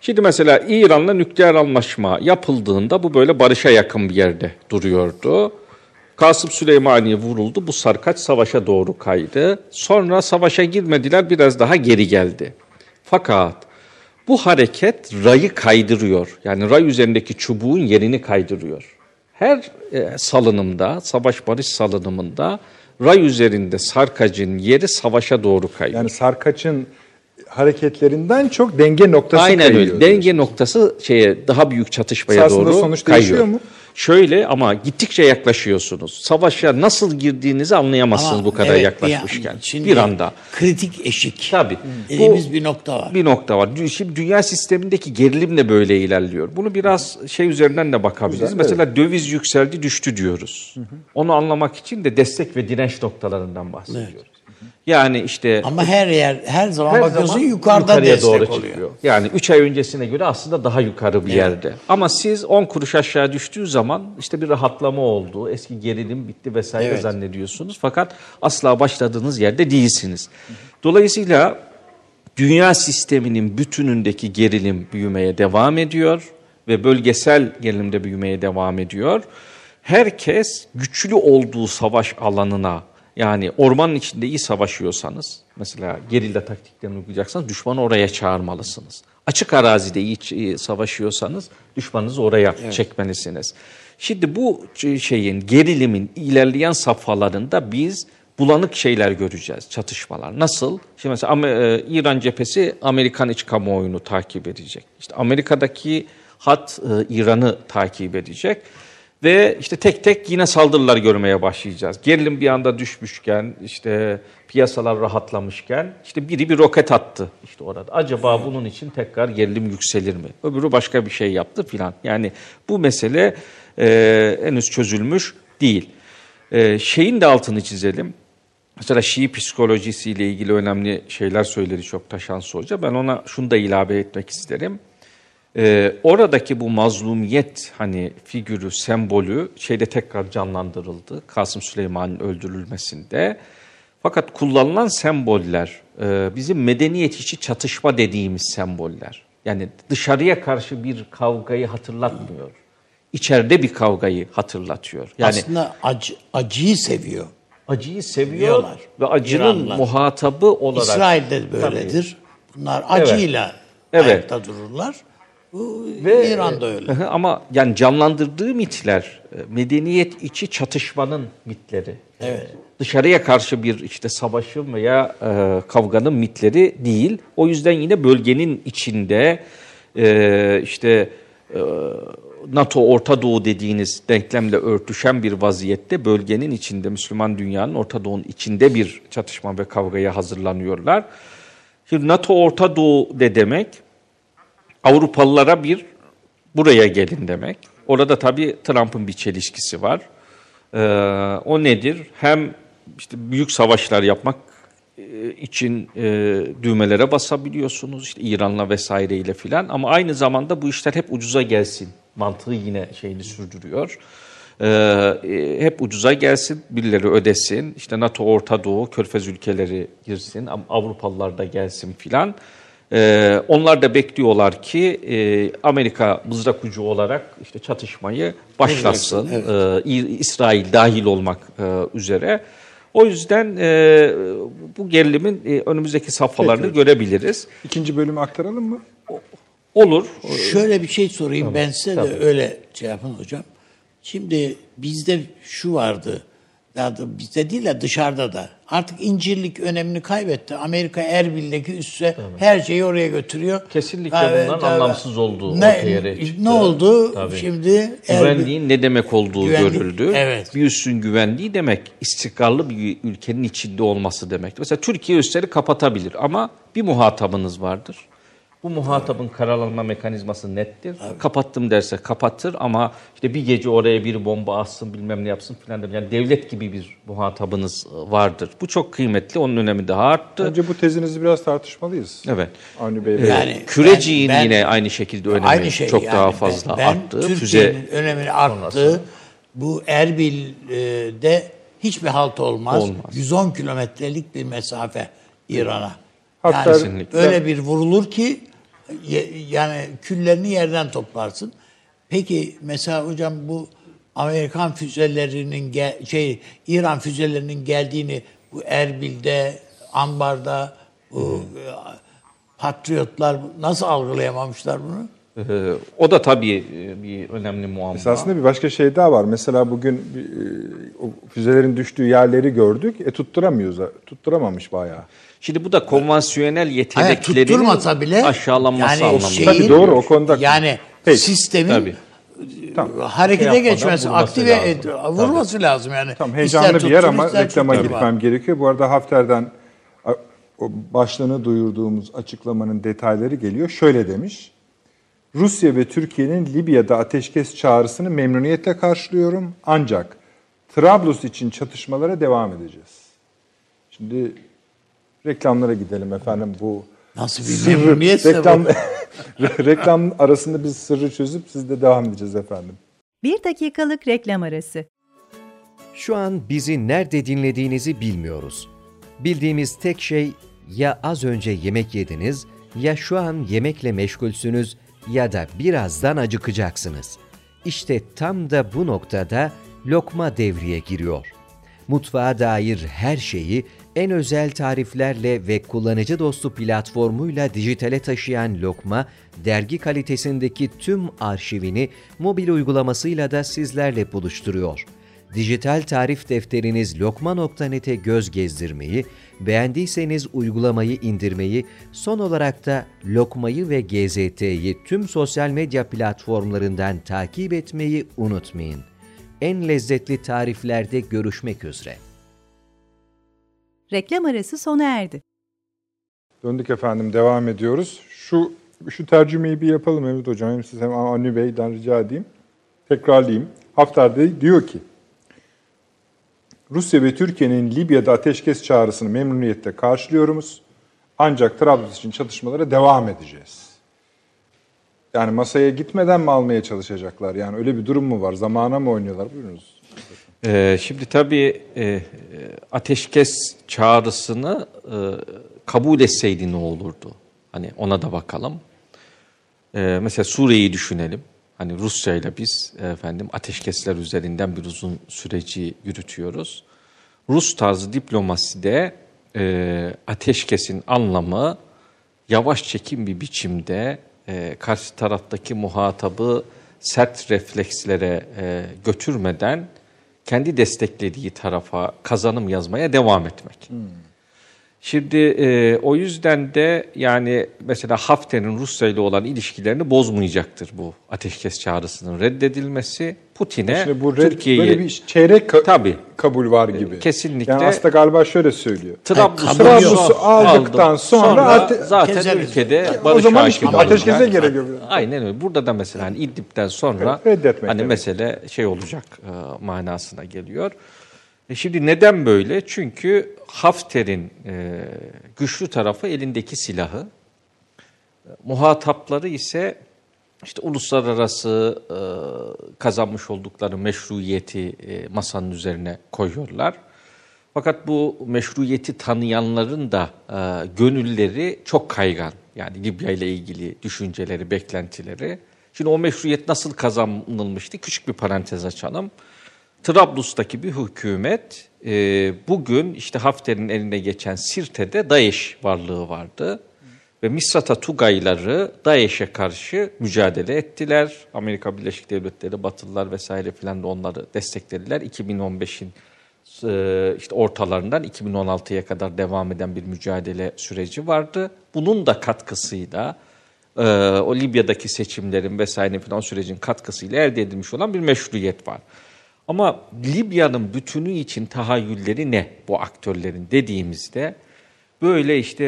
D: Şimdi mesela İran'la nükleer anlaşma yapıldığında bu böyle barışa yakın bir yerde duruyordu. Kasım Süleymaniye vuruldu. Bu sarkaç savaşa doğru kaydı. Sonra savaşa girmediler biraz daha geri geldi. Fakat bu hareket rayı kaydırıyor. Yani ray üzerindeki çubuğun yerini kaydırıyor. Her e, salınımda, savaş barış salınımında ray üzerinde sarkacın yeri savaşa doğru kayıyor.
A: Yani sarkaçın hareketlerinden çok denge noktası
D: Aynen
A: kayıyor.
D: Aynen öyle. Denge noktası şeye daha büyük çatışmaya
A: Esasında
D: doğru
A: sonuç
D: kayıyor.
A: değişiyor mu?
D: Şöyle ama gittikçe yaklaşıyorsunuz. Savaşa nasıl girdiğinizi anlayamazsınız ama bu kadar evet, yaklaşmışken. Bir, bir anda.
C: Kritik eşik.
D: Tabii.
C: Dediğimiz bu, bir nokta var.
D: Bir nokta var. Şimdi dünya sistemindeki gerilim de böyle ilerliyor. Bunu biraz şey üzerinden de bakabiliriz. Güzel, Mesela evet. döviz yükseldi düştü diyoruz. Hı hı. Onu anlamak için de destek ve direnç noktalarından bahsediyoruz. Evet. Yani işte
C: ama her yer her zaman her bakıyorsun zaman yukarıda destek doğru oluyor. Çıkıyor.
D: Yani 3 ay öncesine göre aslında daha yukarı bir evet. yerde. Ama siz 10 kuruş aşağı düştüğü zaman işte bir rahatlama oldu. Eski gerilim bitti vesaire evet. zannediyorsunuz. Fakat asla başladığınız yerde değilsiniz. Dolayısıyla dünya sisteminin bütünündeki gerilim büyümeye devam ediyor ve bölgesel gerilimde büyümeye devam ediyor. Herkes güçlü olduğu savaş alanına yani ormanın içinde iyi savaşıyorsanız, mesela gerilla taktiklerini uygulayacaksanız düşmanı oraya çağırmalısınız. Açık arazide iyi savaşıyorsanız düşmanınızı oraya evet. çekmelisiniz. Şimdi bu şeyin, gerilimin ilerleyen safhalarında biz bulanık şeyler göreceğiz, çatışmalar. Nasıl? Şimdi mesela e, İran cephesi Amerikan iç kamuoyunu takip edecek. İşte Amerika'daki hat e, İran'ı takip edecek. Ve işte tek tek yine saldırılar görmeye başlayacağız. Gerilim bir anda düşmüşken, işte piyasalar rahatlamışken işte biri bir roket attı işte orada. Acaba bunun için tekrar gerilim yükselir mi? Öbürü başka bir şey yaptı filan. Yani bu mesele e, henüz çözülmüş değil. E, şeyin de altını çizelim. Mesela Şii psikolojisiyle ilgili önemli şeyler söyledi çok Taşansı Hoca. Ben ona şunu da ilave etmek isterim. Ee, oradaki bu mazlumiyet hani figürü, sembolü şeyde tekrar canlandırıldı. Kasım Süleyman'ın öldürülmesinde. Fakat kullanılan semboller e, bizim medeniyet içi çatışma dediğimiz semboller. Yani dışarıya karşı bir kavgayı hatırlatmıyor. İçeride bir kavgayı hatırlatıyor. Yani
C: Aslında acı, acıyı seviyor.
D: acıyı seviyor
C: Seviyorlar.
D: ve acının
C: İranlılar.
D: muhatabı olarak
C: İsrail'de de böyledir. Bunlar acıyla
D: Evet.
C: ayakta dururlar.
D: Ve-
C: İran'da öyle.
D: Hı hı, Ama yani canlandırdığı mitler e, medeniyet içi çatışmanın mitleri.
C: Evet.
D: Dışarıya karşı bir işte savaşın veya e, kavganın mitleri değil. O yüzden yine bölgenin içinde e, işte e, NATO Orta Doğu dediğiniz denklemle örtüşen bir vaziyette bölgenin içinde Müslüman dünyanın Orta Doğu'nun içinde bir çatışma ve kavgaya hazırlanıyorlar. Şimdi NATO Orta Doğu de demek Avrupalılara bir buraya gelin demek. Orada tabii Trump'ın bir çelişkisi var. Ee, o nedir? Hem işte büyük savaşlar yapmak e, için e, düğmelere basabiliyorsunuz işte İran'la vesaireyle filan ama aynı zamanda bu işler hep ucuza gelsin mantığı yine şeyini sürdürüyor. Ee, e, hep ucuza gelsin, birileri ödesin. İşte NATO, Orta Doğu, Körfez ülkeleri girsin, Avrupalılar da gelsin filan. Ee, onlar da bekliyorlar ki e, Amerika mızrak ucu olarak işte çatışmayı başlatsın. Ee, İ- İsrail dahil olmak e, üzere. O yüzden e, bu gerilimin e, önümüzdeki safhalarını görebiliriz.
A: İkinci bölümü aktaralım mı?
D: Olur.
C: Şöyle bir şey sorayım ben size de öyle şey yapın hocam. Şimdi bizde şu vardı. Ya da bizde değil de dışarıda da. Artık incirlik önemini kaybetti. Amerika Erbil'deki üsse her şeyi oraya götürüyor.
D: Kesinlikle
C: Ha,
D: bunların
C: tabii.
D: anlamsız olduğu
C: ne,
D: ortaya çıktı.
C: Ne oldu?
D: Tabii.
C: Şimdi Erbil,
D: Güvenliğin ne demek olduğu
C: Güvenlik,
D: görüldü.
C: evet.
D: Bir üssün güvenliği demek istikrarlı bir ülkenin içinde olması demek. Mesela Türkiye üsleri kapatabilir ama bir muhatabınız vardır. Bu muhatabın karalanma mekanizması nettir. Kapattım derse kapatır ama işte bir gece oraya bir bomba atsın bilmem ne yapsın filan der. Yani devlet gibi bir muhatabınız vardır. Bu çok kıymetli. Onun önemi daha arttı.
A: Bence bu tezinizi biraz tartışmalıyız.
D: Evet.
A: Avni Bey.
C: Yani
D: Küreciğin
C: ben- ben-
D: yine aynı şekilde önemi
C: aynı şey
D: çok
C: yani.
D: daha
C: Ben-
D: fazla
C: ben,
D: arttı.
C: Türkiye'nin
D: Füze
C: önemini arttı. Bu Erbil'de hiçbir halt olmaz.
D: Olmaz.
C: 110 kilometrelik bir mesafe İran'a.
A: Hatta-
C: Yani
D: Kesinlikle.
C: öyle bir vurulur ki yani küllerini yerden toplarsın. Peki mesela hocam bu Amerikan füzelerinin gel- şey İran füzelerinin geldiğini bu Erbil'de, Ambar'da bu e, patriotlar nasıl algılayamamışlar bunu?
D: Ee, o da tabii e, bir önemli muamma.
A: Esasında bir başka şey daha var. Mesela bugün bir, e, o füzelerin düştüğü yerleri gördük. E tutturamıyoruz. Tutturamamış bayağı.
D: Şimdi bu da konvansiyonel
C: Hayır,
D: yeteneklerinin
C: tutturmasa bile
D: aşağılanması
C: yani
D: anlamında.
C: şeyin-
A: Tabii doğru o konuda.
C: Yani
A: Peki.
C: sistemin
D: Tabii.
A: Tamam.
C: harekete
D: Şey
C: geçmesi, aktive
D: lazım.
C: et- vurması lazım yani.
A: Tam
C: İster
A: heyecanlı bir
C: tutsun,
A: yer ama
C: ister
A: reklama gitmem gerekiyor. Bu arada Hafter'den başlığını duyurduğumuz açıklamanın detayları geliyor. Şöyle demiş. Rusya ve Türkiye'nin Libya'da ateşkes çağrısını memnuniyetle karşılıyorum. Ancak Trablus için çatışmalara devam edeceğiz. Şimdi reklamlara gidelim efendim. Bu
C: Nasıl bir
A: sırrı-
C: memnuniyetse
A: reklam, reklam arasında biz sırrı çözüp siz de devam edeceğiz efendim.
E: Bir dakikalık reklam arası.
F: Şu an bizi nerede dinlediğinizi bilmiyoruz. Bildiğimiz tek şey ya az önce yemek yediniz ya şu an yemekle meşgulsünüz ya da birazdan acıkacaksınız. İşte tam da bu noktada lokma devreye giriyor. Mutfağa dair her şeyi en özel tariflerle ve kullanıcı dostu platformuyla dijitale taşıyan Lokma, dergi kalitesindeki tüm arşivini mobil uygulamasıyla da sizlerle buluşturuyor. Dijital tarif defteriniz lokma.net'e göz gezdirmeyi, beğendiyseniz uygulamayı indirmeyi, son olarak da Lokma'yı ve GZT'yi tüm sosyal medya platformlarından takip etmeyi unutmayın. En lezzetli tariflerde görüşmek üzere.
E: Reklam arası sona erdi.
A: Döndük efendim devam ediyoruz. Şu şu tercümeyi bir yapalım Mehmet Hocam. Hem siz hem Avni Bey'den rica edeyim. Tekrarlayayım. Hafter'de diyor ki Rusya ve Türkiye'nin Libya'da ateşkes çağrısını memnuniyetle karşılıyoruz. Ancak Trablus için çatışmalara devam edeceğiz. Yani masaya gitmeden mi almaya çalışacaklar? Yani öyle bir durum mu var? Zamana mı oynuyorlar? Buyurunuz.
D: Ee, şimdi tabii e, e, ateşkes çağrısını e, kabul etseydi ne olurdu? Hani ona da bakalım. Ee, mesela Suriye'yi düşünelim. Hani Rusya ile biz efendim ateşkesler üzerinden bir uzun süreci yürütüyoruz. Rus tarzı diplomaside e, ateşkesin anlamı yavaş çekim bir biçimde e, karşı taraftaki muhatabı sert reflekslere e, götürmeden kendi desteklediği tarafa kazanım yazmaya devam etmek. Şimdi e, o yüzden de yani mesela Hafter'in Rusya ile olan ilişkilerini bozmayacaktır bu ateşkes çağrısının reddedilmesi. Putin'e
A: Şimdi bu red,
D: Türkiye'yi
A: böyle bir çeyrek ka-
D: Tabii.
A: kabul var gibi.
D: kesinlikle-
A: Yani aslında galiba şöyle söylüyor.
D: Trablus'u
A: Trablus'u aldıktan
D: aldım.
A: sonra ate-
D: zaten
C: Keseriz.
D: ülkede
A: o
D: barış
A: zaman
D: hakim
A: ateşkese gerek yok.
D: Aynen öyle. Burada da mesela hani İdlib'den sonra
A: Evet,
D: hani
A: demek.
D: mesele şey olacak e, manasına geliyor. E şimdi neden böyle? Çünkü Hafter'in e, güçlü tarafı elindeki silahı. Muhatapları ise işte uluslararası e, kazanmış oldukları meşruiyeti e, masanın üzerine koyuyorlar. Fakat bu meşruiyeti tanıyanların da e, gönülleri çok kaygan. Yani Libya ile ilgili düşünceleri, beklentileri. Şimdi o meşruiyet nasıl kazanılmıştı? Küçük bir parantez açalım. Trablus'taki bir hükümet e, bugün işte Hafter'in eline geçen Sirte'de DAEŞ varlığı vardı. Ve Misrata Tugayları DAEŞ'e karşı mücadele ettiler. Amerika Birleşik Devletleri, Batılılar vesaire filan da onları desteklediler. 2015'in e, işte ortalarından 2016'ya kadar devam eden bir mücadele süreci vardı. Bunun da katkısıyla e, o Libya'daki seçimlerin vesaire filan sürecin katkısıyla elde edilmiş olan bir meşruiyet var. Ama Libya'nın bütünü için tahayyülleri ne bu aktörlerin dediğimizde böyle işte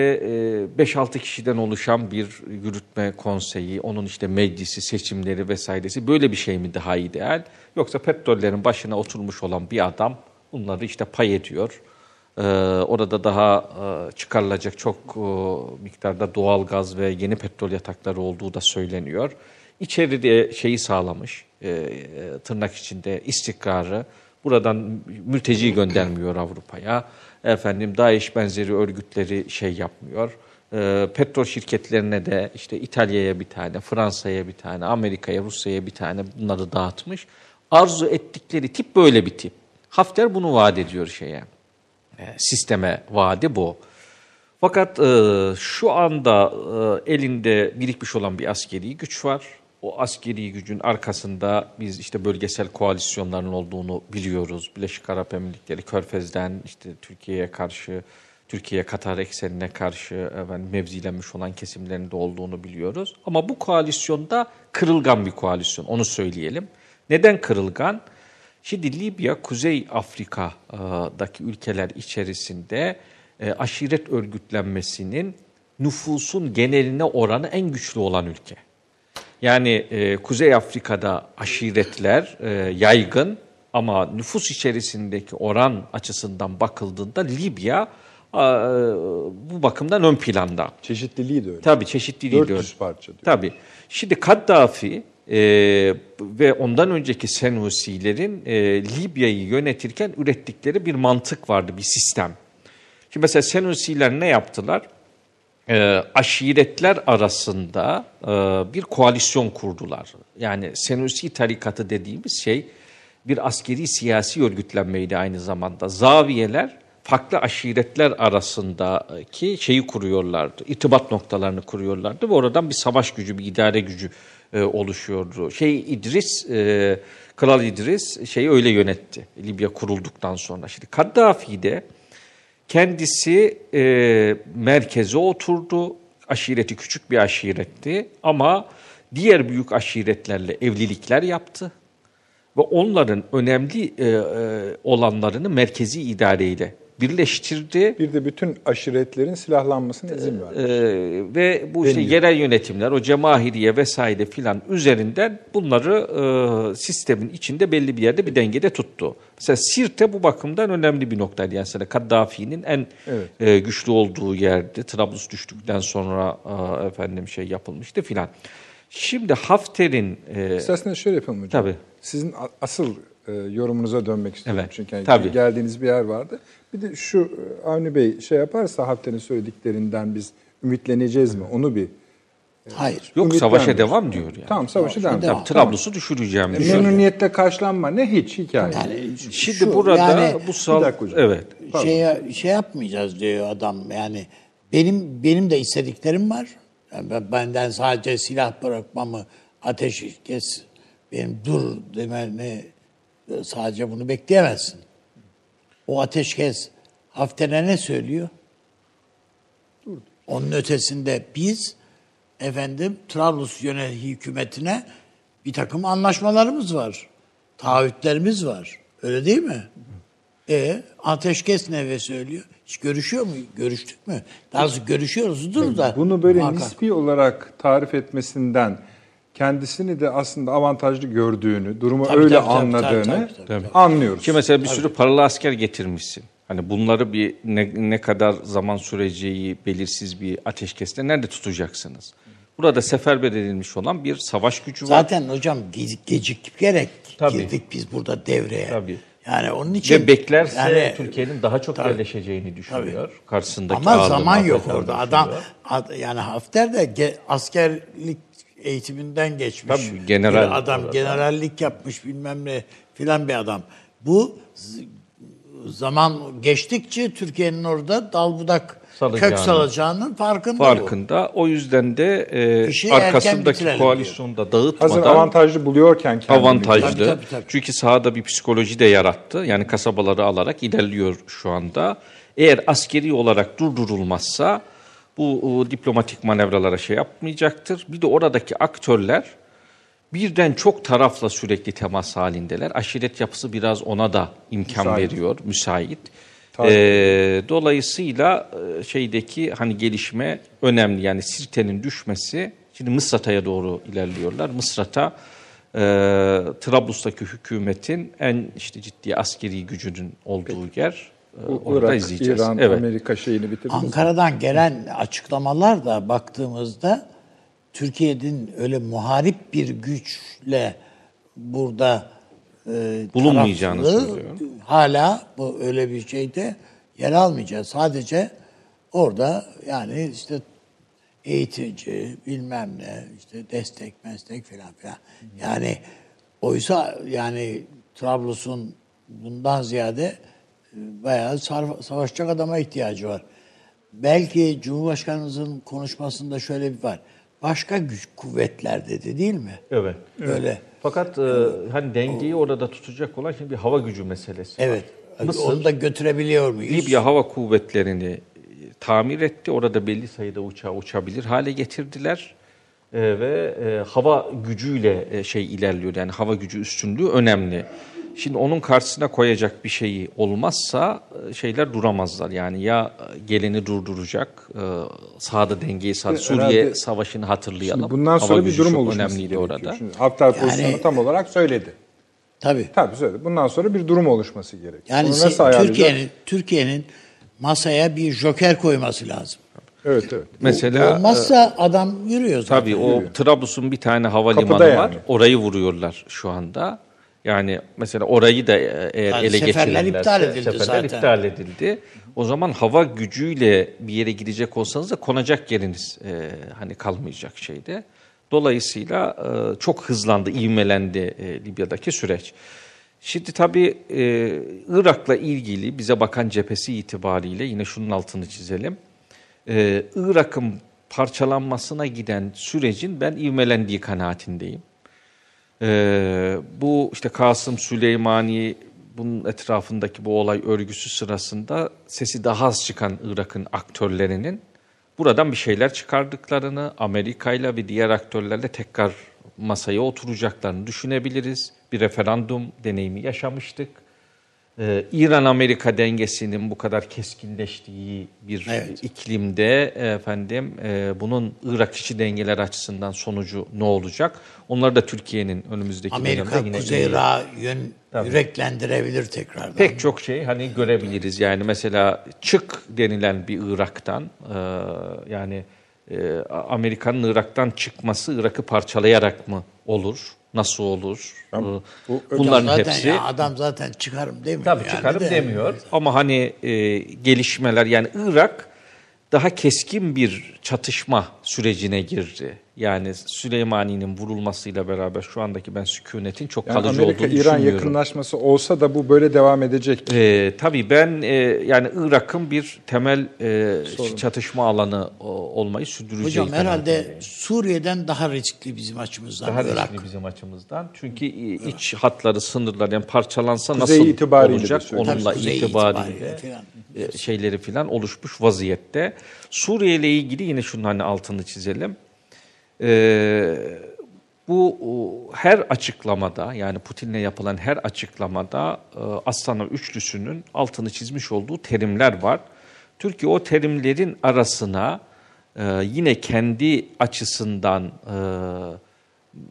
D: e, 5-6 kişiden oluşan bir yürütme konseyi, onun işte meclisi, seçimleri vesairesi böyle bir şey mi daha ideal? Yoksa petrollerin başına oturmuş olan bir adam bunları işte pay ediyor. Ee, orada daha e, çıkarılacak çok e, miktarda doğal gaz ve yeni petrol yatakları olduğu da söyleniyor. İçeride şeyi sağlamış, e, e, tırnak içinde istikrarı. Buradan mülteci göndermiyor Avrupa'ya. Efendim DAEŞ benzeri örgütleri şey yapmıyor. E, petrol şirketlerine de işte İtalya'ya bir tane, Fransa'ya bir tane, Amerika'ya, Rusya'ya bir tane bunları dağıtmış. Arzu ettikleri tip böyle bir tip. Hafter bunu vaat ediyor şeye. E, sisteme vaadi bu. Fakat e, şu anda e, elinde birikmiş olan bir askeri güç var. O askeri gücün arkasında biz işte bölgesel koalisyonların olduğunu biliyoruz. Birleşik Arap Emirlikleri, Körfez'den işte Türkiye'ye karşı, Türkiye Katar eksenine karşı efendim, mevzilenmiş olan kesimlerin de olduğunu biliyoruz. Ama bu koalisyonda kırılgan bir koalisyon, onu söyleyelim. Neden kırılgan? Şimdi Libya, Kuzey Afrika'daki ülkeler içerisinde e, aşiret örgütlenmesinin nüfusun geneline oranı en güçlü olan ülke. Yani e, Kuzey Afrika'da aşiretler e, yaygın ama nüfus içerisindeki oran açısından bakıldığında Libya e, bu bakımdan ön planda.
A: Çeşitliliği de öyle.
D: Tabii çeşitliliği
A: 400
D: diyor.
A: parça diyor.
D: Tabii. Şimdi Kaddafi e, ve ondan önceki Senusilerin e, Libya'yı yönetirken ürettikleri bir mantık vardı, bir sistem. Şimdi mesela Senusiler ne yaptılar? E, aşiretler arasında e, bir koalisyon kurdular. Yani Senusi tarikatı dediğimiz şey bir askeri siyasi örgütlenmeydi aynı zamanda. Zaviyeler farklı aşiretler arasındaki şeyi kuruyorlardı. İrtibat noktalarını kuruyorlardı ve oradan bir savaş gücü, bir idare gücü e, oluşuyordu. Şey İdris, e, Kral İdris şeyi öyle yönetti Libya kurulduktan sonra. Şimdi Kaddafi de kendisi e, merkeze oturdu. Aşireti küçük bir aşiretti ama diğer büyük aşiretlerle evlilikler yaptı ve onların önemli e, e, olanlarını merkezi idareyle birleştirdi.
A: Bir de bütün aşiretlerin silahlanmasına izin verdi.
D: Ee, ve bu işte
A: Deniyor.
D: yerel yönetimler, o cemahiriye vesaire filan üzerinden bunları e, sistemin içinde belli bir yerde bir dengede tuttu. Mesela Sirte bu bakımdan önemli bir noktaydı. Yani mesela Kaddafi'nin en
A: Evet.
D: e, güçlü olduğu yerde Trablus düştükten sonra e, efendim şey yapılmıştı filan. Şimdi Hafter'in e,
A: İsterseniz şöyle yapalım hocam.
D: Tabii.
A: Sizin asıl e, yorumunuza dönmek istiyorum.
D: Evet,
A: Çünkü yani
D: tabii.
A: geldiğiniz bir yer vardı. Bir de şu e, Avni Bey şey yaparsa haftanın söylediklerinden biz ümitleneceğiz mi? Onu bir
C: Hayır.
D: Yok savaşa devam diyor yani.
A: Tamam savaşı devam.
C: devam.
D: Tabii Trablus'u düşüreceğim
A: E,
D: diyor.
A: Memnuniyetle karşılanma ne hiç hikaye.
C: Yani
D: Şimdi
C: şu,
D: burada
C: yani
D: bu sal evet.
C: şey şey yapmayacağız diyor adam. Yani benim benim de istediklerim var. Yani ben- benden sadece silah bırakmamı, ateş kes, benim dur demeni sadece bunu bekleyemezsin. O ateşkes Hafter'e ne söylüyor? Onun ötesinde biz efendim Trablus yönet hükümetine bir takım anlaşmalarımız var. Taahhütlerimiz var. Öyle değil mi? E ateşkes ne söylüyor? Hiç görüşüyor mu? Görüştük mü? Daha görüşüyoruz dur da.
A: Bunu böyle
C: Muhakkak.
A: nispi olarak tarif etmesinden kendisini de aslında avantajlı gördüğünü, durumu
C: Tabii,
A: öyle
C: tabii, tabii,
A: anladığını
C: tabii, tabii, tabii.
A: anlıyoruz.
D: Ki mesela bir sürü paralı asker getirmişsin. Hani bunları bir ne, ne kadar zaman süreceği belirsiz bir ateşkeste nerede tutacaksınız? Burada seferber edilmiş olan bir savaş gücü var.
C: Zaten hocam ge- gecikerek
D: Tabii.
C: girdik biz burada devreye.
D: Tabii.
C: Yani onun için
D: Ve beklerse
C: yani-
D: Türkiye'nin daha çok
C: Tabii.
D: yerleşeceğini düşünüyor. Karşısındaki
C: Ama zaman yok orada. Adam ad- yani Hafter de ge- askerlik eğitiminden geçmiş.
D: Tabii, general
C: bir adam generallik yapmış bilmem ne filan bir adam. Bu zaman geçtikçe Türkiye'nin orada dal budak
D: Salacağını.
C: kök salacağının farkında, bu.
D: farkında. O yüzden de e,
C: İşi
D: arkasındaki
C: bitirelim
D: koalisyonu da
A: Hazır
D: dağıtmadan
A: avantajlı buluyorken kendini.
D: avantajlı.
C: Tabii, tabii, tabii.
D: Çünkü sahada bir psikoloji de yarattı. Yani kasabaları alarak ilerliyor şu anda. Eğer askeri olarak durdurulmazsa bu diplomatik manevralara şey yapmayacaktır. Bir de oradaki aktörler birden çok tarafla sürekli temas halindeler. Aşiret yapısı biraz ona da imkan
A: Müsait.
D: veriyor, müsait.
A: Tabii.
D: Ee, dolayısıyla e, şeydeki hani gelişme önemli. Yani Sirte'nin düşmesi, şimdi Mısrat'a doğru ilerliyorlar. Mısrat'a e, Trablus'taki hükümetin en işte ciddi askeri gücünün olduğu yer. E,
A: Bu
D: orada
A: Irak,
D: izleyeceğiz.
A: İran,
D: evet.
A: Amerika şeyini bitirdiniz.
C: Ankara'dan gelen açıklamalar da baktığımızda Türkiye'nin öyle muharip bir güçle burada e,
D: Bulunmayacağını söylüyor.
C: Hala bu öyle bir şeyde yer almayacağız. Sadece orada yani işte eğitici bilmem ne işte destek meslek filan filan. Yani oysa yani Trablus'un bundan ziyade bayağı savaşacak adama ihtiyacı var. Belki Cumhurbaşkanımızın konuşmasında şöyle bir var. Başka güç kuvvetler dedi değil mi?
D: Evet.
C: Böyle.
D: Fakat e, hani dengeyi orada tutacak olan şimdi bir hava gücü meselesi. var.
C: Evet.
D: Mısır,
C: Onu da götürebiliyor muyuz?
D: Libya hava kuvvetlerini e, tamir etti. Orada belli sayıda uçağı uçabilir hale getirdiler. E, ve e, hava gücüyle e, şey ilerliyor. Yani hava gücü üstünlüğü önemli. Şimdi onun karşısına koyacak bir şeyi olmazsa e, şeyler duramazlar. Yani ya geleni durduracak, e, sahada dengeyi sağlayacak.
A: İşte
D: Suriye
A: herhalde-
D: Savaşı'nı hatırlayalım.
A: Şimdi bundan
D: Hava
A: sonra bir
D: gücü
A: durum oluşması
D: önemliydi orada.
A: Şimdi Hafter pozisyonu tam olarak söyledi.
C: Tabii.
A: Tabii söyledi. Bundan sonra bir durum oluşması gerekiyor.
C: Yani? Türkiye'nin Türkiye'nin masaya bir joker koyması lazım.
A: Evet evet.
D: Mesela
C: Olmazsa adam yürüyor zaten.
D: Tabii o Trablus'un bir tane havalimanı
A: Kapıda
D: var.
A: yani.
D: Orayı vuruyorlar şu anda. Yani mesela orayı da e, eğer
C: Yani
D: ele geçirirlerse
C: iptal edildi
D: seferler
C: zaten.
D: iptal edildi. O zaman hava gücüyle bir yere gidecek olsanız da konacak yeriniz e, hani kalmayacak şeyde. Dolayısıyla e, çok hızlandı, ivmelendi e, Libya'daki süreç. Şimdi tabii e, Irak'la ilgili bize bakan cephesi itibariyle yine şunun altını çizelim. Ee, Irak'ın parçalanmasına giden sürecin ben ivmelendiği kanaatindeyim. Ee, bu işte Kasım Süleymani bunun etrafındaki bu olay örgüsü sırasında sesi daha az çıkan Irak'ın aktörlerinin buradan bir şeyler çıkardıklarını, Amerika ile ve diğer aktörlerle tekrar masaya oturacaklarını düşünebiliriz. Bir referandum deneyimi yaşamıştık. Ee, İran-Amerika dengesinin bu kadar keskinleştiği bir
C: Evet.
D: iklimde efendim e, bunun Irak içi dengeler açısından sonucu ne olacak? Onları da Türkiye'nin önümüzdeki
C: Amerika
D: yine
C: Kuzey Irak'ı yön yüreklendirebilir tekrardan.
D: pek çok şey hani görebiliriz. Yani mesela çık denilen bir Irak'tan e, yani e, Amerika'nın Irak'tan çıkması Irak'ı parçalayarak mı olur? Nasıl olur? Ee,
A: bu-
D: Bunların
C: zaten
D: hepsi
C: ya adam zaten çıkarım demiyor.
D: Tabii
C: yani
D: çıkarım
C: de.
D: demiyor. Ama hani e, gelişmeler yani Irak daha keskin bir çatışma sürecine girdi. Yani Süleymani'nin vurulmasıyla beraber şu andaki ben sükunetin çok
A: Yani
D: kalıcı
A: Amerika
D: olduğunu
A: İran
D: düşünmüyorum.
A: yakınlaşması olsa da bu böyle devam edecek.
D: Ee, tabii ben e, yani Irak'ın bir temel e, çatışma alanı o, olmayı sürdüreceği
C: Hocam herhalde
D: kanaatindeyim.
C: Suriye'den daha riskli bizim açımızdan
D: daha
C: Irak.
D: riskli bizim açımızdan. Çünkü i- iç hatları, sınırlar yani parçalansa
A: Kuzey
D: nasıl
A: itibariyle
D: olacak onunla itibariyle
C: itibariyle falan.
D: e, şeyleri filan oluşmuş vaziyette. Suriye ile ilgili yine şunun hani altını çizelim. Ee, bu her açıklamada yani Putin'le yapılan her açıklamada e, Astana Üçlüsü'nün altını çizmiş olduğu terimler var. Türkiye o terimlerin arasına e, yine kendi açısından e,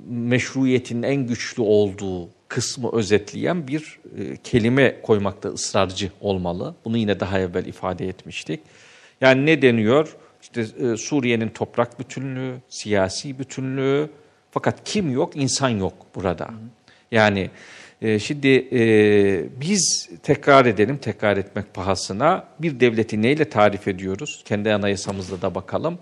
D: meşruiyetin en güçlü olduğu kısmı özetleyen bir kelime koymakta ısrarcı olmalı. Bunu yine daha evvel ifade etmiştik. Yani ne deniyor? İşte e, Suriye'nin toprak bütünlüğü, siyasi bütünlüğü fakat kim yok? İnsan yok burada. Yani e, şimdi e, biz tekrar edelim, tekrar etmek pahasına bir devleti neyle tarif ediyoruz? Kendi anayasamızda da bakalım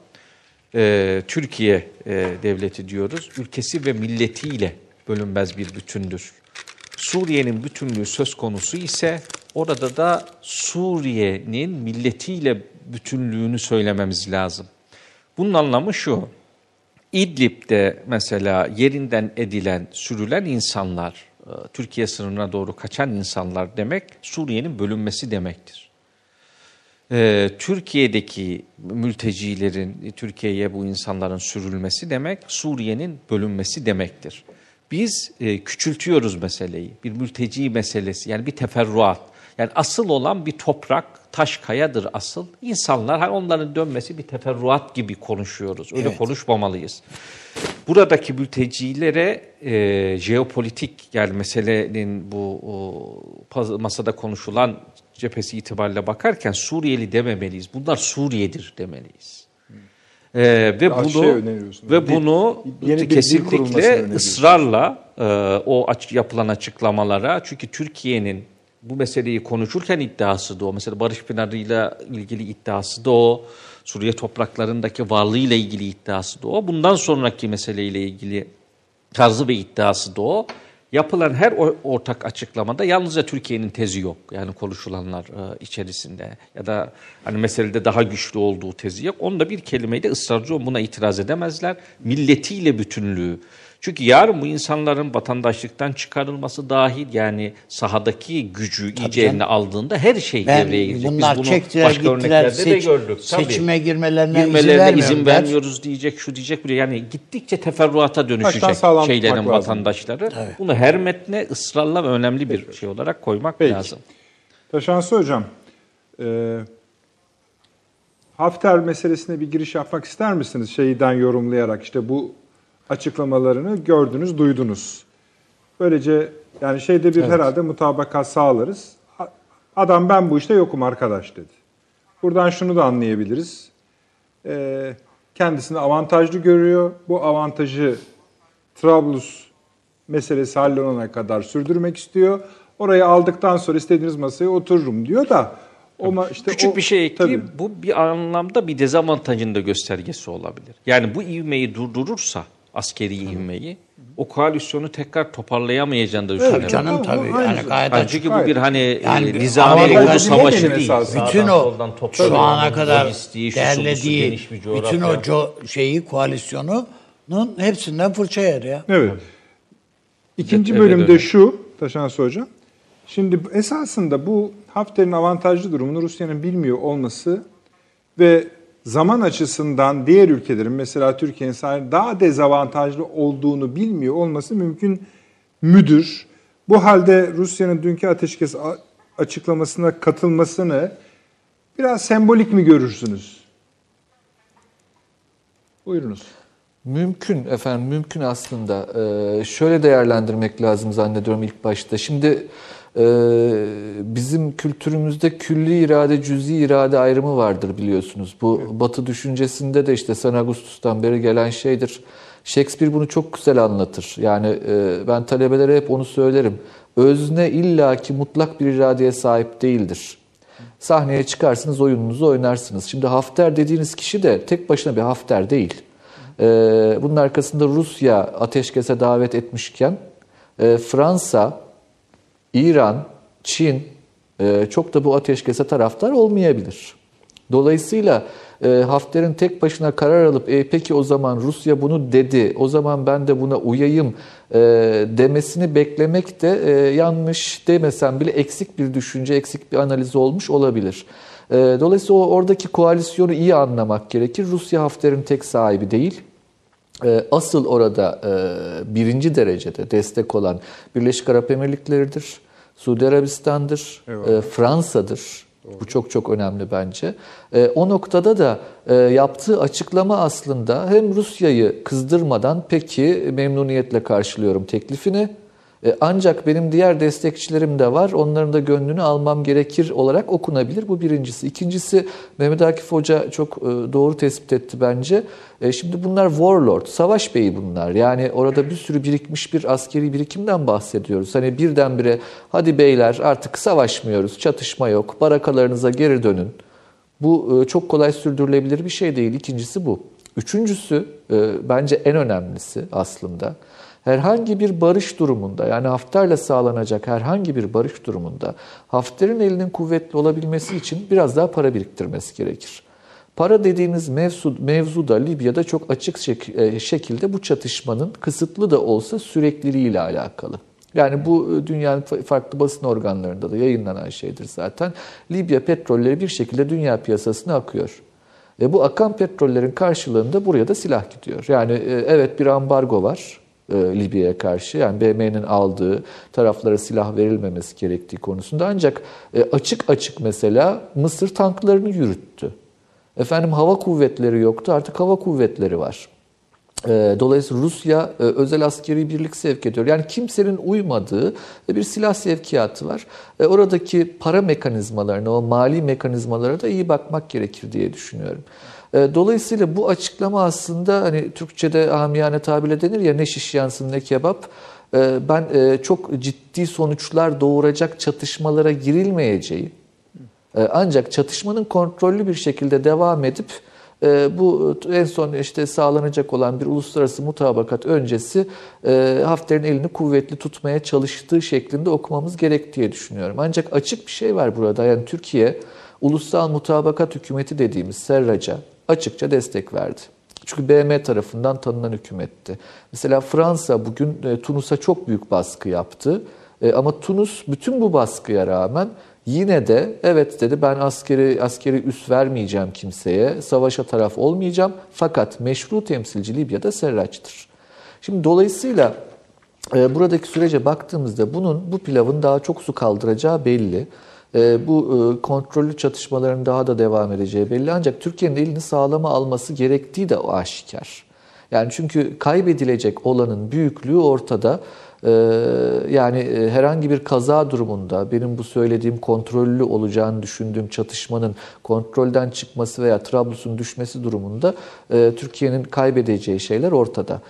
D: e, Türkiye e, devleti diyoruz. Ülkesi ve milletiyle bölünmez bir bütündür. Suriye'nin bütünlüğü söz konusu ise orada da Suriye'nin milletiyle bütünlüğünü söylememiz lazım. Bunun anlamı şu. İdlib'de mesela yerinden edilen, sürülen insanlar, e, Türkiye sınırına doğru kaçan insanlar demek Suriye'nin bölünmesi demektir. Ee, Türkiye'deki mültecilerin, Türkiye'ye bu insanların sürülmesi demek, Suriye'nin bölünmesi demektir. Biz e, küçültüyoruz meseleyi. Bir mülteci meselesi, yani bir teferruat. Yani asıl olan bir toprak, taş kayadır asıl. İnsanlar, hani onların dönmesi bir teferruat gibi konuşuyoruz. Öyle
C: Evet.
D: konuşmamalıyız. Buradaki mültecilere e, jeopolitik yani meselenin bu o, masada konuşulan cephesi itibariyle bakarken Suriyeli dememeliyiz. Bunlar Suriye'dir demeliyiz. E, ve
A: Daha
D: bunu
A: şey
D: ve bunu
A: yeni bir kurulmasını
D: kesinlikle ısrarla e, o aç, yapılan açıklamalara çünkü Türkiye'nin bu meseleyi konuşurken iddiası da o. Mesela Barış Pınarı'yla ilgili iddiası da o. Suriye topraklarındaki varlığıyla ilgili iddiası da o. Bundan sonraki meseleyle ilgili tarzı ve iddiası da o. Yapılan her ortak açıklamada yalnızca Türkiye'nin tezi yok. Yani konuşulanlar e, içerisinde ya da hani meselede daha güçlü olduğu tezi yok. Onda bir kelimeyle ısrarcı buna itiraz edemezler. Milletiyle bütünlüğü. Çünkü yarın bu insanların vatandaşlıktan çıkarılması dahil yani sahadaki gücü iyice
C: canım.
D: eline aldığında her şey
C: Ben
D: devreye girecek.
C: bunlar
D: Biz bunu
C: çektiler
D: başka
C: gittiler
D: örneklerde
C: seç-
D: de gördük. Tabii.
C: seçime girmelerine izin
D: Girmelerine izin
C: vermiyorlar.
D: vermiyoruz diyecek, şu diyecek, biri. Yani gittikçe teferruata dönüşecek şeylerin vatandaşları. Bunu her metne ısrarla ve önemli bir şey olarak koymak
A: Peki.
D: lazım.
A: Taşansı Hocam, e, Hafter meselesine bir giriş yapmak ister misiniz? Şeyden yorumlayarak işte bu açıklamalarını gördünüz, duydunuz. Böylece yani şeyde bir herhalde mutabakat sağlarız. Adam ben bu işte yokum arkadaş dedi. Buradan şunu da anlayabiliriz. E, kendisini avantajlı görüyor. Bu avantajı Trablus meselesi hallolana kadar sürdürmek istiyor. Orayı aldıktan sonra istediğiniz masaya otururum diyor da o ma- işte
D: Küçük
A: o-
D: bir şey ekleyeyim.
A: Tabii.
D: Bu bir anlamda bir dezavantajın da göstergesi olabilir. Yani bu ivmeyi durdurursa askeri ivmeyi o koalisyonu tekrar toparlayamayacağını da düşünüyorum.
C: Canım
A: Tamam,
C: tabii. Yani gayet
D: Yani
C: açık.
D: çünkü bu bir hani
C: Yani
D: e,
C: bir
D: nizami ordu savaşı değil.
C: bütün o şu ana kadar derlediği bütün o co- şeyi koalisyonunun hepsinden fırça yer ya.
A: Evet. İkinci
D: Evet,
A: bölümde şu Taşansı Hocam. Şimdi esasında bu Hafter'in avantajlı durumunu Rusya'nın bilmiyor olması ve zaman açısından diğer ülkelerin mesela Türkiye'nin sahip daha dezavantajlı olduğunu bilmiyor olması mümkün müdür. Bu halde Rusya'nın dünkü ateşkes açıklamasına katılmasını biraz sembolik mi görürsünüz? Buyurunuz.
B: Mümkün efendim, mümkün aslında. Ee, şöyle değerlendirmek lazım zannediyorum ilk başta. Şimdi bizim kültürümüzde külli irade, cüzi irade ayrımı vardır biliyorsunuz. Bu Batı düşüncesinde de işte San Augustus'tan beri gelen şeydir. Shakespeare bunu çok güzel anlatır. Yani e, ben talebelere hep onu söylerim. Özne illaki mutlak bir iradeye sahip değildir. Sahneye çıkarsınız, oyununuzu oynarsınız. Şimdi Hafter dediğiniz kişi de tek başına bir Hafter değil. Ee, bunun arkasında Rusya ateşkese davet etmişken e, Fransa, İran, Çin e, çok da bu ateşkese taraftar olmayabilir. Dolayısıyla e, Hafter'in tek başına karar alıp e, peki o zaman Rusya bunu dedi, o zaman ben de buna uyayım e, demesini beklemek de e, yanlış demesem bile eksik bir düşünce, eksik bir analiz olmuş olabilir. E, dolayısıyla oradaki koalisyonu iyi anlamak gerekir. Rusya Hafter'in tek sahibi değil. E, Asıl orada e, birinci derecede destek olan Birleşik Arap Emirlikleri'dir, Suudi Arabistan'dır, e, Fransa'dır. Bu çok çok önemli bence. E, o noktada da e, yaptığı açıklama aslında hem Rusya'yı kızdırmadan peki memnuniyetle karşılıyorum teklifini. E, ancak benim diğer destekçilerim de var. Onların da gönlünü almam gerekir olarak okunabilir. Bu birincisi. İkincisi Mehmet Akif Hoca çok e, doğru tespit etti bence. E, şimdi bunlar warlord, savaş beyi bunlar. Yani orada bir sürü birikmiş bir askeri birikimden bahsediyoruz. Hani birdenbire hadi beyler artık savaşmıyoruz, çatışma yok, barakalarınıza geri dönün. Bu çok kolay sürdürülebilir bir şey değil. İkincisi bu. Üçüncüsü bence en önemlisi aslında herhangi bir barış durumunda yani Hafter'le sağlanacak herhangi bir barış durumunda Hafter'in elinin kuvvetli olabilmesi için biraz daha para biriktirmesi gerekir. Para dediğiniz mevzu, mevzu da Libya'da çok açık şek- şekilde bu çatışmanın kısıtlı da olsa sürekliliğiyle alakalı. Yani bu dünyanın farklı basın organlarında da yayınlanan şeydir zaten. Libya petrolleri bir şekilde dünya piyasasına akıyor. E bu akan petrollerin karşılığında buraya da silah gidiyor. Yani e, evet bir ambargo var e, Libya'ya karşı. Yani BM'nin aldığı taraflara silah verilmemesi gerektiği konusunda. Ancak e, açık açık mesela Mısır tanklarını yürüttü. Efendim hava kuvvetleri yoktu artık hava kuvvetleri var. E, dolayısıyla Rusya özel askeri birlik sevk ediyor. Yani kimsenin uymadığı bir silah sevkiyatı var. Oradaki para mekanizmalarına, o mali mekanizmalara da iyi bakmak gerekir diye düşünüyorum. Dolayısıyla bu açıklama aslında hani Türkçe'de amiyane tabirle denir ya ne şiş yansın ne kebap. Ben çok ciddi sonuçlar doğuracak çatışmalara girilmeyeceği ancak çatışmanın kontrollü bir şekilde devam edip bu en son işte sağlanacak olan bir uluslararası mutabakat öncesi Hafter'in elini kuvvetli tutmaya çalıştığı şeklinde okumamız gerektiği düşünüyorum. Ancak açık bir şey var burada. Yani Türkiye ulusal mutabakat hükümeti dediğimiz Serrac'a açıkça destek verdi. Çünkü BM tarafından tanınan hükümetti. Mesela Fransa bugün Tunus'a çok büyük baskı yaptı. Ama Tunus bütün bu baskıya rağmen yine de evet dedi ben askeri askeri üs vermeyeceğim kimseye, savaşa taraf olmayacağım. Fakat meşru temsilci Libya'da Serraç'tır. Şimdi dolayısıyla buradaki sürece baktığımızda bunun bu pilavın daha çok su kaldıracağı belli. Bu kontrollü çatışmaların daha da devam edeceği belli. Ancak Türkiye'nin elini sağlama alması gerektiği de aşikar. Yani çünkü kaybedilecek olanın büyüklüğü ortada. Yani herhangi bir kaza durumunda benim bu söylediğim kontrollü olacağını düşündüğüm çatışmanın kontrolden çıkması veya Trablus'un düşmesi durumunda Türkiye'nin kaybedeceği şeyler ortada.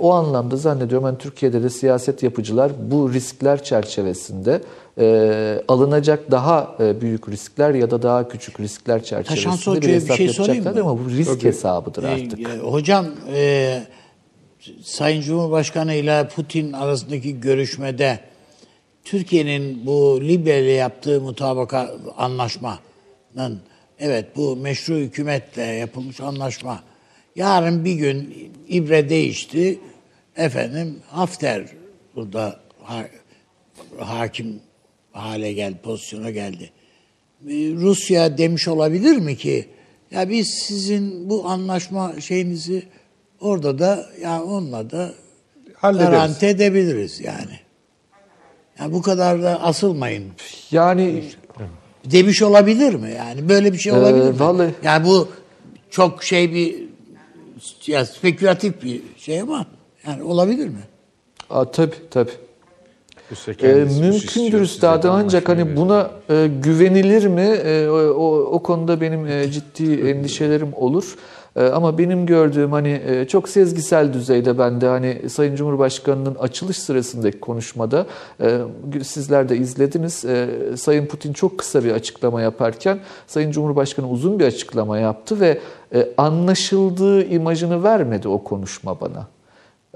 B: O anlamda zannediyorum hani Türkiye'de de siyaset yapıcılar bu riskler çerçevesinde alınacak daha büyük riskler ya da daha küçük riskler çerçevesinde bir hesap
C: bir şey
B: yapacaklar ama bu risk
A: Tabii.
B: hesabıdır artık.
C: E, hocam e, Sayın Cumhurbaşkanı ile Putin arasındaki görüşmede Türkiye'nin bu Libya ile yaptığı mutabaka anlaşmanın evet bu meşru hükümetle yapılmış anlaşma yarın bir gün ibre değişti efendim Hafter burada ha- hakim hale geldi pozisyona geldi. E, Rusya demiş olabilir mi ki ya biz sizin bu anlaşma şeyinizi orada da ya onunla da
A: Hallederiz.
C: garanti edebiliriz yani. Ya bu kadar da asılmayın
B: Yani
C: demiş olabilir mi? Yani böyle bir şey
B: Ee,
C: olabilir mi?
B: vallahi-
C: Yani bu çok şey bir ya spekülatif bir şey ama yani olabilir mi?
B: Aa, tabii tabii. E, mümkündür
A: de
B: ancak hani buna e, güvenilir mi? E, o, o, konuda benim e, ciddi endişelerim olur. E, ama benim gördüğüm hani e, çok sezgisel düzeyde ben de hani Sayın Cumhurbaşkanı'nın açılış sırasındaki konuşmada e, sizler de izlediniz. E, Sayın Putin çok kısa bir açıklama yaparken Sayın Cumhurbaşkanı uzun bir açıklama yaptı ve e, anlaşıldığı imajını vermedi o konuşma bana.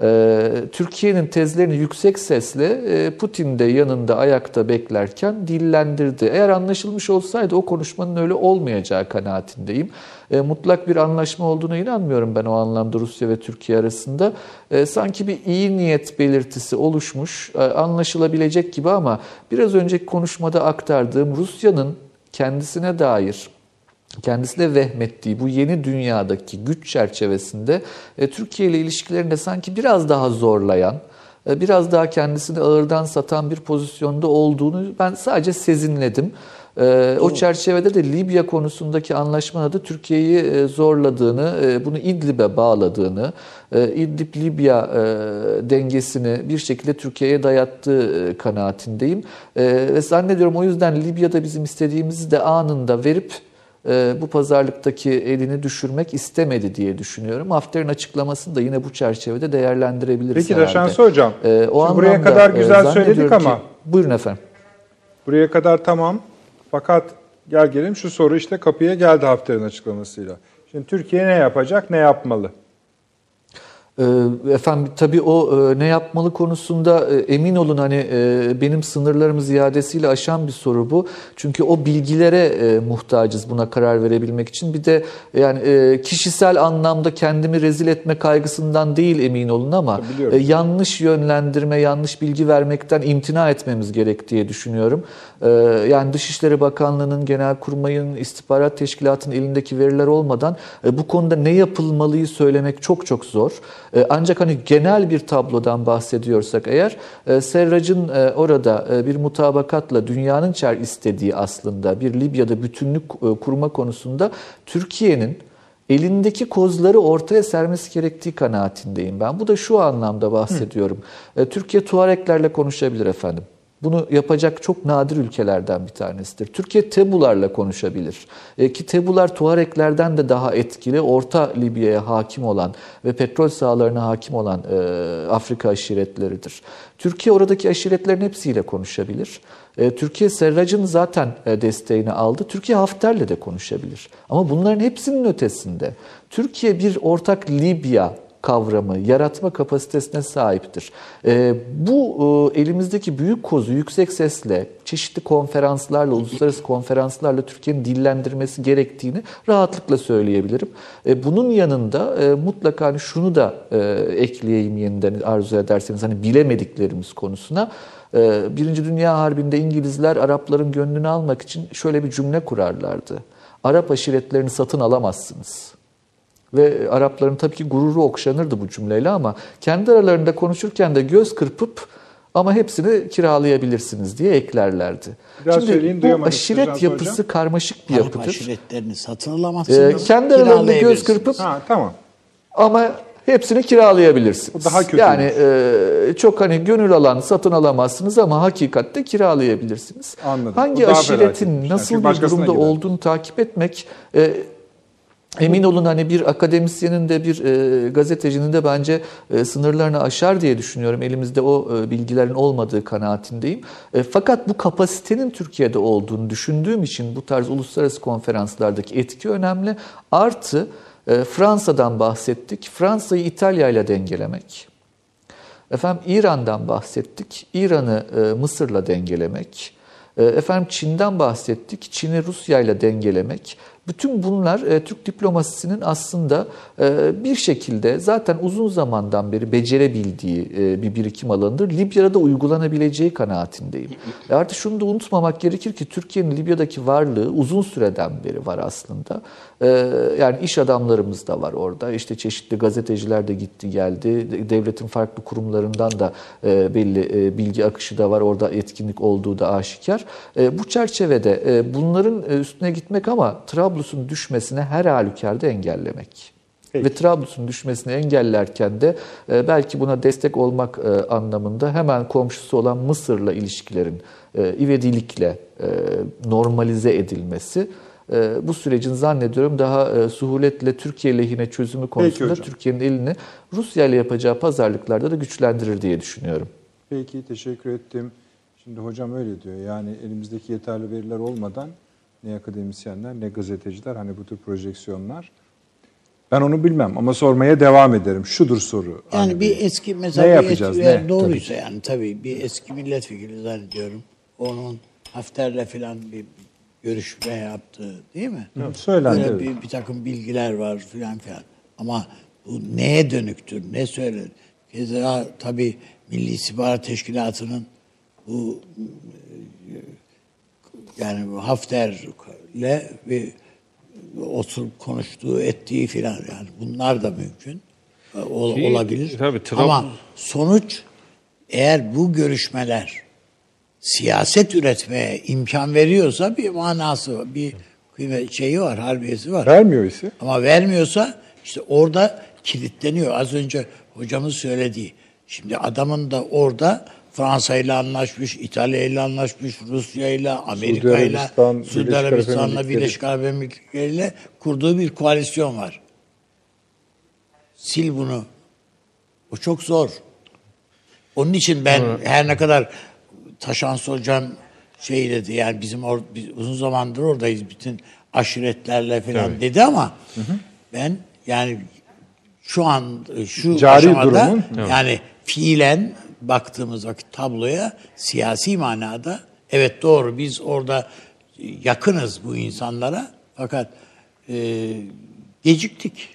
B: Ee, Türkiye'nin tezlerini yüksek sesle e, Putin de yanında ayakta beklerken dillendirdi. Eğer anlaşılmış olsaydı o konuşmanın öyle olmayacağı kanaatindeyim. E, mutlak bir anlaşma olduğuna inanmıyorum ben o anlamda Rusya ve Türkiye arasında. E, sanki bir iyi niyet belirtisi oluşmuş, anlaşılabilecek gibi ama biraz önceki konuşmada aktardığım Rusya'nın kendisine dair kendisi de vehmettiği bu yeni dünyadaki güç çerçevesinde e, Türkiye ile ilişkilerini de sanki biraz daha zorlayan, e, biraz daha kendisini ağırdan satan bir pozisyonda olduğunu ben sadece sezinledim. E, o çerçevede de Libya konusundaki anlaşmanın da Türkiye'yi zorladığını, bunu İdlib'e bağladığını, İdlib-Libya dengesini bir şekilde Türkiye'ye dayattığı kanaatindeyim. Ve zannediyorum o yüzden Libya'da bizim istediğimizi de anında verip bu pazarlıktaki elini düşürmek istemedi diye düşünüyorum. Hafter'in açıklamasını da yine bu çerçevede değerlendirebiliriz
A: Peki. Daşansı Hocam,
B: E, o
A: şimdi buraya
B: anlamda,
A: kadar
B: e,
A: güzel söyledik
B: zannediyorum ki-
A: ama
B: Buyurun efendim.
A: buraya kadar tamam. Fakat gel gelelim şu soru işte kapıya geldi Hafter'in açıklamasıyla. Şimdi Türkiye ne yapacak, ne yapmalı?
B: Ee, Efendim tabii o e, ne yapmalı konusunda e, emin olun hani e, benim sınırlarımı ziyadesiyle aşan bir soru bu. Çünkü o bilgilere e, muhtacız buna karar verebilmek için. Bir de yani e, kişisel anlamda kendimi rezil etme kaygısından değil emin olun ama e, yanlış yönlendirme, yanlış bilgi vermekten imtina etmemiz gerek diye düşünüyorum. E, Yani Dışişleri Bakanlığı'nın, Genelkurmay'ın, istihbarat teşkilatının elindeki veriler olmadan e, bu konuda ne yapılmalıyı söylemek çok çok zor. E, Ancak hani genel bir tablodan bahsediyorsak eğer e, Serrac'ın e, orada bir mutabakatla dünyanın çer istediği aslında bir Libya'da bütünlük kurma konusunda Türkiye'nin elindeki kozları ortaya sermesi gerektiği kanaatindeyim ben. Bu da şu anlamda bahsediyorum. E, Türkiye Tuareklerle konuşabilir efendim. Bunu yapacak çok nadir ülkelerden bir tanesidir. Türkiye Tebularla konuşabilir. E, ki Tebular Tuareklerden de daha etkili, Orta Libya'ya hakim olan ve petrol sahalarına hakim olan e, Afrika aşiretleridir. Türkiye oradaki aşiretlerin hepsiyle konuşabilir. E, Türkiye Serrac'ın zaten e, desteğini aldı. Türkiye Hafter'le de konuşabilir. Ama bunların hepsinin ötesinde Türkiye bir ortak Libya kavramı, yaratma kapasitesine sahiptir. E, bu e, elimizdeki büyük kozu yüksek sesle, çeşitli konferanslarla, uluslararası konferanslarla Türkiye'nin dillendirmesi gerektiğini rahatlıkla söyleyebilirim. E, bunun yanında e, mutlaka hani şunu da e, ekleyeyim yeniden arzu ederseniz hani bilemediklerimiz konusuna. E, Birinci Dünya Harbi'nde İngilizler Arapların gönlünü almak için şöyle bir cümle kurarlardı. Arap aşiretlerini satın alamazsınız. Ve Arapların tabii ki gururu okşanırdı bu cümleyle ama kendi aralarında konuşurken de göz kırpıp ama hepsini kiralayabilirsiniz diye eklerlerdi.
A: Bir daha söyleyin,
B: bu aşiret yapısı
A: Hocam.
B: karmaşık bir
C: Arap
B: yapıdır.
C: aşiretlerini satın
B: Ee,
C: alamazsınız.
B: kendi aralarında göz kırpıp
A: Ha tamam.
B: ama hepsini kiralayabilirsiniz.
A: Bu daha kötü.
B: Yani e, çok hani gönül alan satın alamazsınız ama hakikatte kiralayabilirsiniz.
A: Anladım.
B: Hangi aşiretin
A: felaket.
B: nasıl
A: Çünkü
B: bir durumda
A: gider.
B: olduğunu takip etmek e, Emin olun hani bir akademisyenin de bir e, gazetecinin de bence e, sınırlarını aşar diye düşünüyorum. Elimizde o e, bilgilerin olmadığı kanaatindeyim. E, fakat bu kapasitenin Türkiye'de olduğunu düşündüğüm için bu tarz uluslararası konferanslardaki etki önemli. Artı e, Fransa'dan bahsettik. Fransa'yı İtalya ile dengelemek. Efendim İran'dan bahsettik. İran'ı e, Mısır'la dengelemek. E, efendim Çin'den bahsettik. Çin'i Rusya ile dengelemek. Bütün bunlar e, Türk diplomasisinin aslında e, bir şekilde zaten uzun zamandan beri becerebildiği e, bir birikim alanıdır. Libya'da da uygulanabileceği kanaatindeyim. E, artık şunu da unutmamak gerekir ki Türkiye'nin Libya'daki varlığı uzun süreden beri var aslında. E, yani iş adamlarımız da var orada. İşte çeşitli gazeteciler de gitti geldi. Devletin farklı kurumlarından da e, belli e, bilgi akışı da var. Orada etkinlik olduğu da aşikar. E, bu çerçevede e, bunların e, üstüne gitmek ama Trablus'un düşmesine her halükarda engellemek.
A: Peki.
B: Ve Trablus'un düşmesini engellerken de e, belki buna destek olmak e, anlamında hemen komşusu olan Mısır'la ilişkilerin e, ivedilikle e, normalize edilmesi e, bu sürecin zannediyorum daha e, suhuletle Türkiye lehine çözümü konusunda. Türkiye'nin elini Rusya ile yapacağı pazarlıklarda da güçlendirir diye düşünüyorum.
A: Peki teşekkür ettim. Şimdi hocam öyle diyor. Yani elimizdeki yeterli veriler olmadan ne akademisyenler ne gazeteciler hani bu tür projeksiyonlar ben onu bilmem ama sormaya devam ederim. Şudur soru.
C: Yani
A: Avni
C: bir
A: Bey.
C: eski mesela
A: Ne
C: bir
A: yapacağız,
C: eski-
A: ne?
C: doğruysa yani tabii bir eski milletvekili zannediyorum. Onun Hafter'le falan bir görüşme yaptı değil mi?
A: Evet, söylendi,
C: Böyle
A: evet.
C: bir, bir takım bilgiler var filan filan. Ama bu neye dönüktür, ne söyler? Keza tabii Milli İstihbarat Teşkilatı'nın bu yani bu Hafter'le bir oturup konuştuğu, ettiği filan yani bunlar da mümkün. Ol-
D: Ki,
C: olabilir.
D: tabii, Trabzon-
C: Ama sonuç eğer bu görüşmeler siyaset üretmeye imkan veriyorsa bir manası var, bir kıymet şeyi var, harbiyesi var.
A: Vermiyor ise.
C: Ama vermiyorsa işte orada kilitleniyor. Az önce hocamın söylediği. Şimdi adamın da orada Fransa ile anlaşmış, İtalya ile anlaşmış, Rusya ile, Amerika ile, Suudi Arabistan'la. Birleşik Arap Emirlikleri ile kurduğu bir koalisyon var. Sil bunu. O çok zor. Onun için ben her ne kadar Taşans hocam şey dedi yani bizim or, biz uzun zamandır oradayız bütün aşiretlerle falan dedi ama ben yani şu an şu
A: Cari
C: aşamada
A: durumun-
C: yani fiilen baktığımız vakit tabloya siyasi manada evet doğru biz orada yakınız bu insanlara fakat e, geciktik.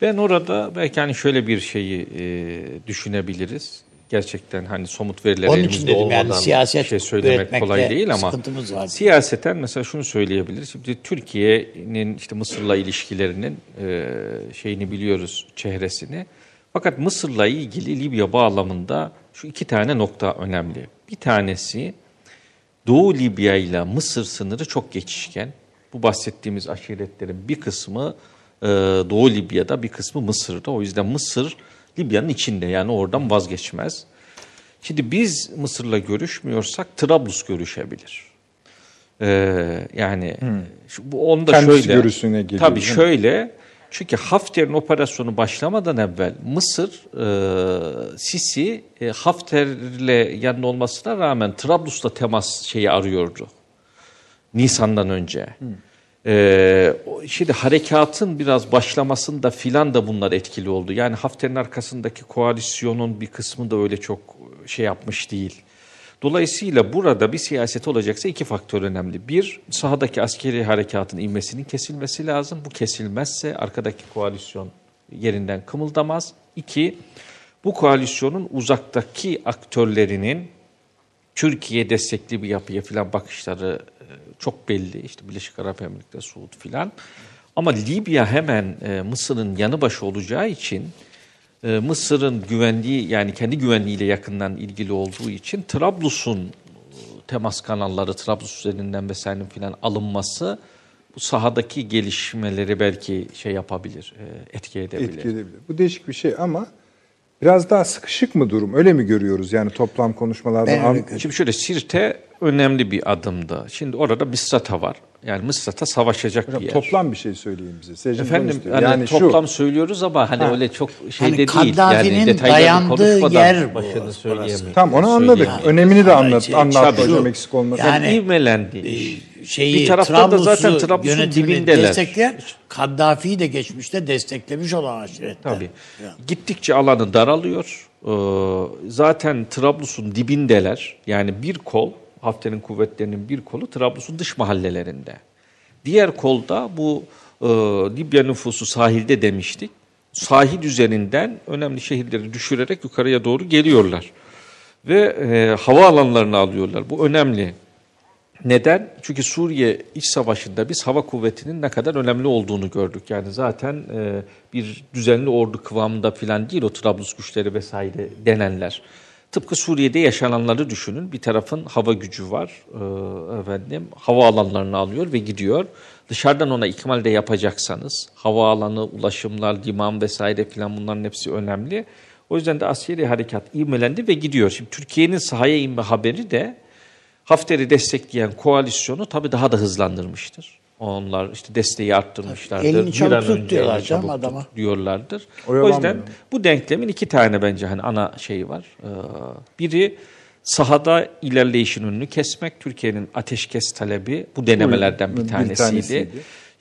D: Ben orada belki hani şöyle bir şeyi e, düşünebiliriz. Gerçekten hani somut veriler
C: Onun
D: elimizde
C: dedim yani
D: olmadan
C: siyaset
D: şey söylemek kolay değil ama
C: var.
D: siyaseten mesela şunu söyleyebiliriz. Şimdi Türkiye'nin işte Mısır'la ilişkilerinin e, şeyini biliyoruz çehresini. Fakat Mısır'la ilgili Libya bağlamında şu iki tane nokta önemli. Bir tanesi Doğu Libya ile Mısır sınırı çok geçişken. Bu bahsettiğimiz aşiretlerin bir kısmı e, Doğu Libya'da, bir kısmı Mısır'da. O yüzden Mısır Libya'nın içinde yani oradan vazgeçmez. Şimdi biz Mısır'la görüşmüyorsak Trablus görüşebilir. Ee, yani şu, bu onda
A: Kendisi
D: şöyle.
A: görüşüne geliyor,
D: Tabii şöyle. Çünkü Hafter'in operasyonu başlamadan evvel Mısır e, Sisi e, Hafter'le yanında olmasına rağmen Trablus'la temas şeyi arıyordu. Nisan'dan önce. Ee, şimdi harekatın biraz başlamasında filan da bunlar etkili oldu. Yani Hafter'in arkasındaki koalisyonun bir kısmı da öyle çok şey yapmış değil. Dolayısıyla burada bir siyaset olacaksa iki faktör önemli. Bir, sahadaki askeri harekatın inmesinin kesilmesi lazım. Bu kesilmezse arkadaki koalisyon yerinden kımıldamaz. İki, bu koalisyonun uzaktaki aktörlerinin Türkiye destekli bir yapıya filan bakışları e, çok belli. İşte Birleşik Arap Emirlikleri, Suud filan. Ama Libya hemen e, Mısır'ın yanı başı olacağı için e, Mısır'ın güvenliği yani kendi güvenliğiyle yakından ilgili olduğu için Trablus'un e, temas kanalları Trablus üzerinden vesaire filan alınması bu sahadaki gelişmeleri belki şey yapabilir, e, etki edebilir.
A: Etki edebilir. Bu değişik bir şey ama biraz daha sıkışık mı durum? Öyle mi görüyoruz yani toplam konuşmalardan?
C: Ben öyle.
D: Şimdi şöyle Sirte önemli bir adımdı. Şimdi orada Misrata var. Yani Misrata savaşacak
A: Hocam
D: bir yer.
A: toplam bir şey söyleyin bize. Seyircimiz onu
D: Efendim hani
A: yani
D: toplam
A: şu
D: söylüyoruz ama hani
A: Ha.
D: öyle çok şey
C: Hani
D: de değil.
C: Kaddafi'nin
D: yani
C: dayandığı
D: konuşmadan
C: yer bu
D: başını söyleyemiyorum.
A: Tamam onu anladık.
D: Söyleyemiyorum.
A: Önemini de anlat,
C: şey-
A: anlattı
C: tabii
A: hocam eksik olmasın.
C: Yani-
D: İvmelendi.
C: Ee, şeyi
D: Bir taraftan da zaten
C: Trablus'u
D: Trablus'un
C: yönetimini
D: dibindeler.
C: destekleyen Kaddafi'yi de geçmişte desteklemiş olan aşiretler.
D: Tabii. Gittikçe alanı daralıyor. Ee, zaten Trablus'un dibindeler. Yani bir kol, Hafter'in kuvvetlerinin bir kolu Trablus'un dış mahallelerinde. Diğer kolda bu e, Libya nüfusu sahilde demiştik. Sahil üzerinden önemli şehirleri düşürerek yukarıya doğru geliyorlar. Ve e, hava alanlarını alıyorlar. Bu önemli. Neden? Çünkü Suriye iç savaşında biz hava kuvvetinin ne kadar önemli olduğunu gördük. Yani zaten e, bir düzenli ordu kıvamında falan değil o Trablus güçleri vesaire denenler. Tıpkı Suriye'de yaşananları düşünün. Bir tarafın hava gücü var. Ee, efendim hava alanlarını alıyor ve gidiyor. Dışarıdan ona ikmal de yapacaksanız havaalanı, ulaşımlar, liman vesaire filan bunların hepsi önemli. O yüzden de askeri harekat ivmelendi ve gidiyor. Şimdi Türkiye'nin sahaya inme haberi de Hafter'i destekleyen koalisyonu tabii daha da hızlandırmıştır. Onlar işte desteği arttırmışlardır.
C: Elini
D: Bir
C: çabuk
D: an
C: tut
D: önce
C: diyorlar canım
D: çabuk
C: adama.
D: tut diyorlardır. O
A: Oyalanmıyor.
D: yüzden bu denklemin iki tane bence hani ana şeyi var. Ee, Biri sahada ilerleyişin önünü kesmek. Türkiye'nin ateşkes talebi bu denemelerden bir
A: Bir
D: tanesiydi.
A: tanesiydi.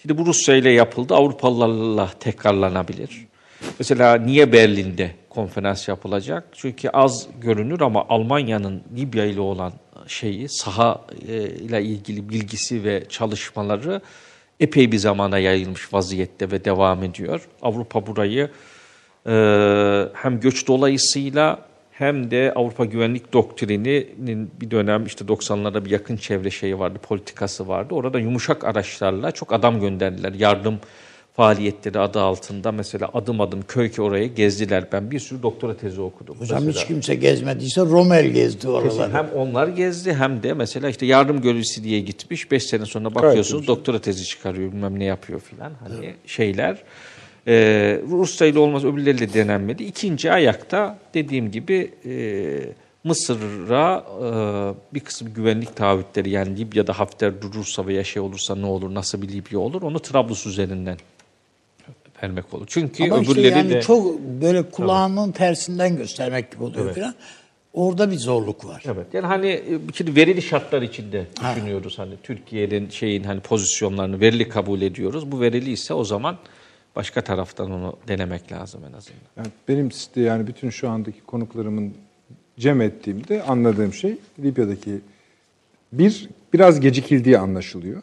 D: Şimdi bu Rusya ile yapıldı. Avrupalılarla tekrarlanabilir. Mesela niye Berlin'de konferans yapılacak? Çünkü az görünür ama Almanya'nın Libya ile olan şeyi, saha e, ile ilgili bilgisi ve çalışmaları epey bir zamana yayılmış vaziyette ve devam ediyor. Avrupa burayı e, hem göç dolayısıyla hem de Avrupa Güvenlik Doktrini'nin bir dönem işte 90'larda bir yakın çevre şeyi vardı, politikası vardı. Orada yumuşak araçlarla çok adam gönderdiler. Yardım faaliyetleri adı altında mesela adım adım köy köy oraya gezdiler. Ben bir sürü doktora tezi okudum.
C: Hocam
D: mesela.
C: hiç kimse gezmediyse Rommel gezdi
D: Kesin.
C: oraları.
D: Hem onlar gezdi hem de mesela işte yardım görevlisi diye gitmiş. Beş sene sonra bakıyorsunuz doktora tezi çıkarıyor bilmem ne yapıyor filan. Hani şeyler. Ee, Rusya ile olmaz öbürleriyle denenmedi. İkinci ayakta dediğim gibi e, Mısır'a e, bir kısım güvenlik taahhütleri yani Libya'da Hafter durursa veya şey olursa ne olur nasıl bir Libya olur onu Trablus üzerinden vermek olur. Çünkü
C: Ama işte
D: öbürleri
C: yani
D: de
C: çok böyle kulağının tersinden göstermek gibi oluyor falan. Orada bir zorluk var.
D: Evet. Yani hani e, şimdi verili şartlar içinde düşünüyoruz hani Türkiye'nin şeyin hani pozisyonlarını verili kabul ediyoruz. Bu verili ise o zaman başka taraftan onu denemek lazım en azından.
A: Yani benim işte yani bütün şu andaki konuklarımın cem ettiğimde anladığım şey Libya'daki bir biraz gecikildiği anlaşılıyor.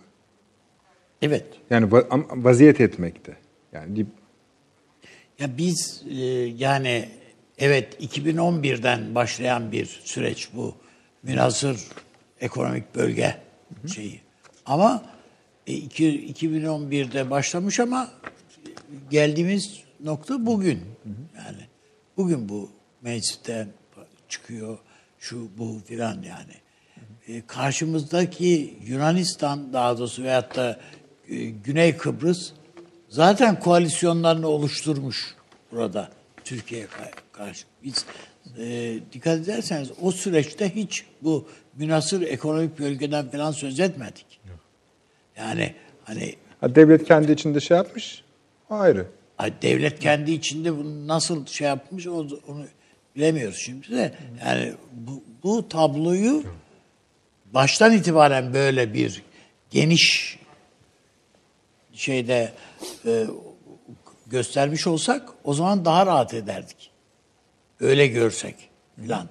C: Evet.
A: Yani va- vaziyet etmekte. Yani Lib-
C: Ya biz e, yani evet 2011'den başlayan bir süreç bu. Münasır ekonomik bölge şeyi. Ama e, iki- 2011'de başlamış ama geldiğimiz nokta bugün. Yani bugün bu mecliste çıkıyor şu bu filan yani. E, karşımızdaki Yunanistan daha doğrusu veyahut da e, Güney Kıbrıs zaten koalisyonlarını oluşturmuş burada Türkiye'ye ka- karşı. Biz e, dikkat ederseniz o süreçte hiç bu münasır ekonomik bölgeden falan söz etmedik. Yani hani
A: ha, devlet kendi içinde şey yapmış. Ayrı.
C: Ay, devlet kendi içinde bunu nasıl şey yapmış onu bilemiyoruz şimdi de. Yani bu, bu tabloyu baştan itibaren böyle bir geniş şeyde e, göstermiş olsak o zaman daha rahat ederdik. Öyle görsek filan.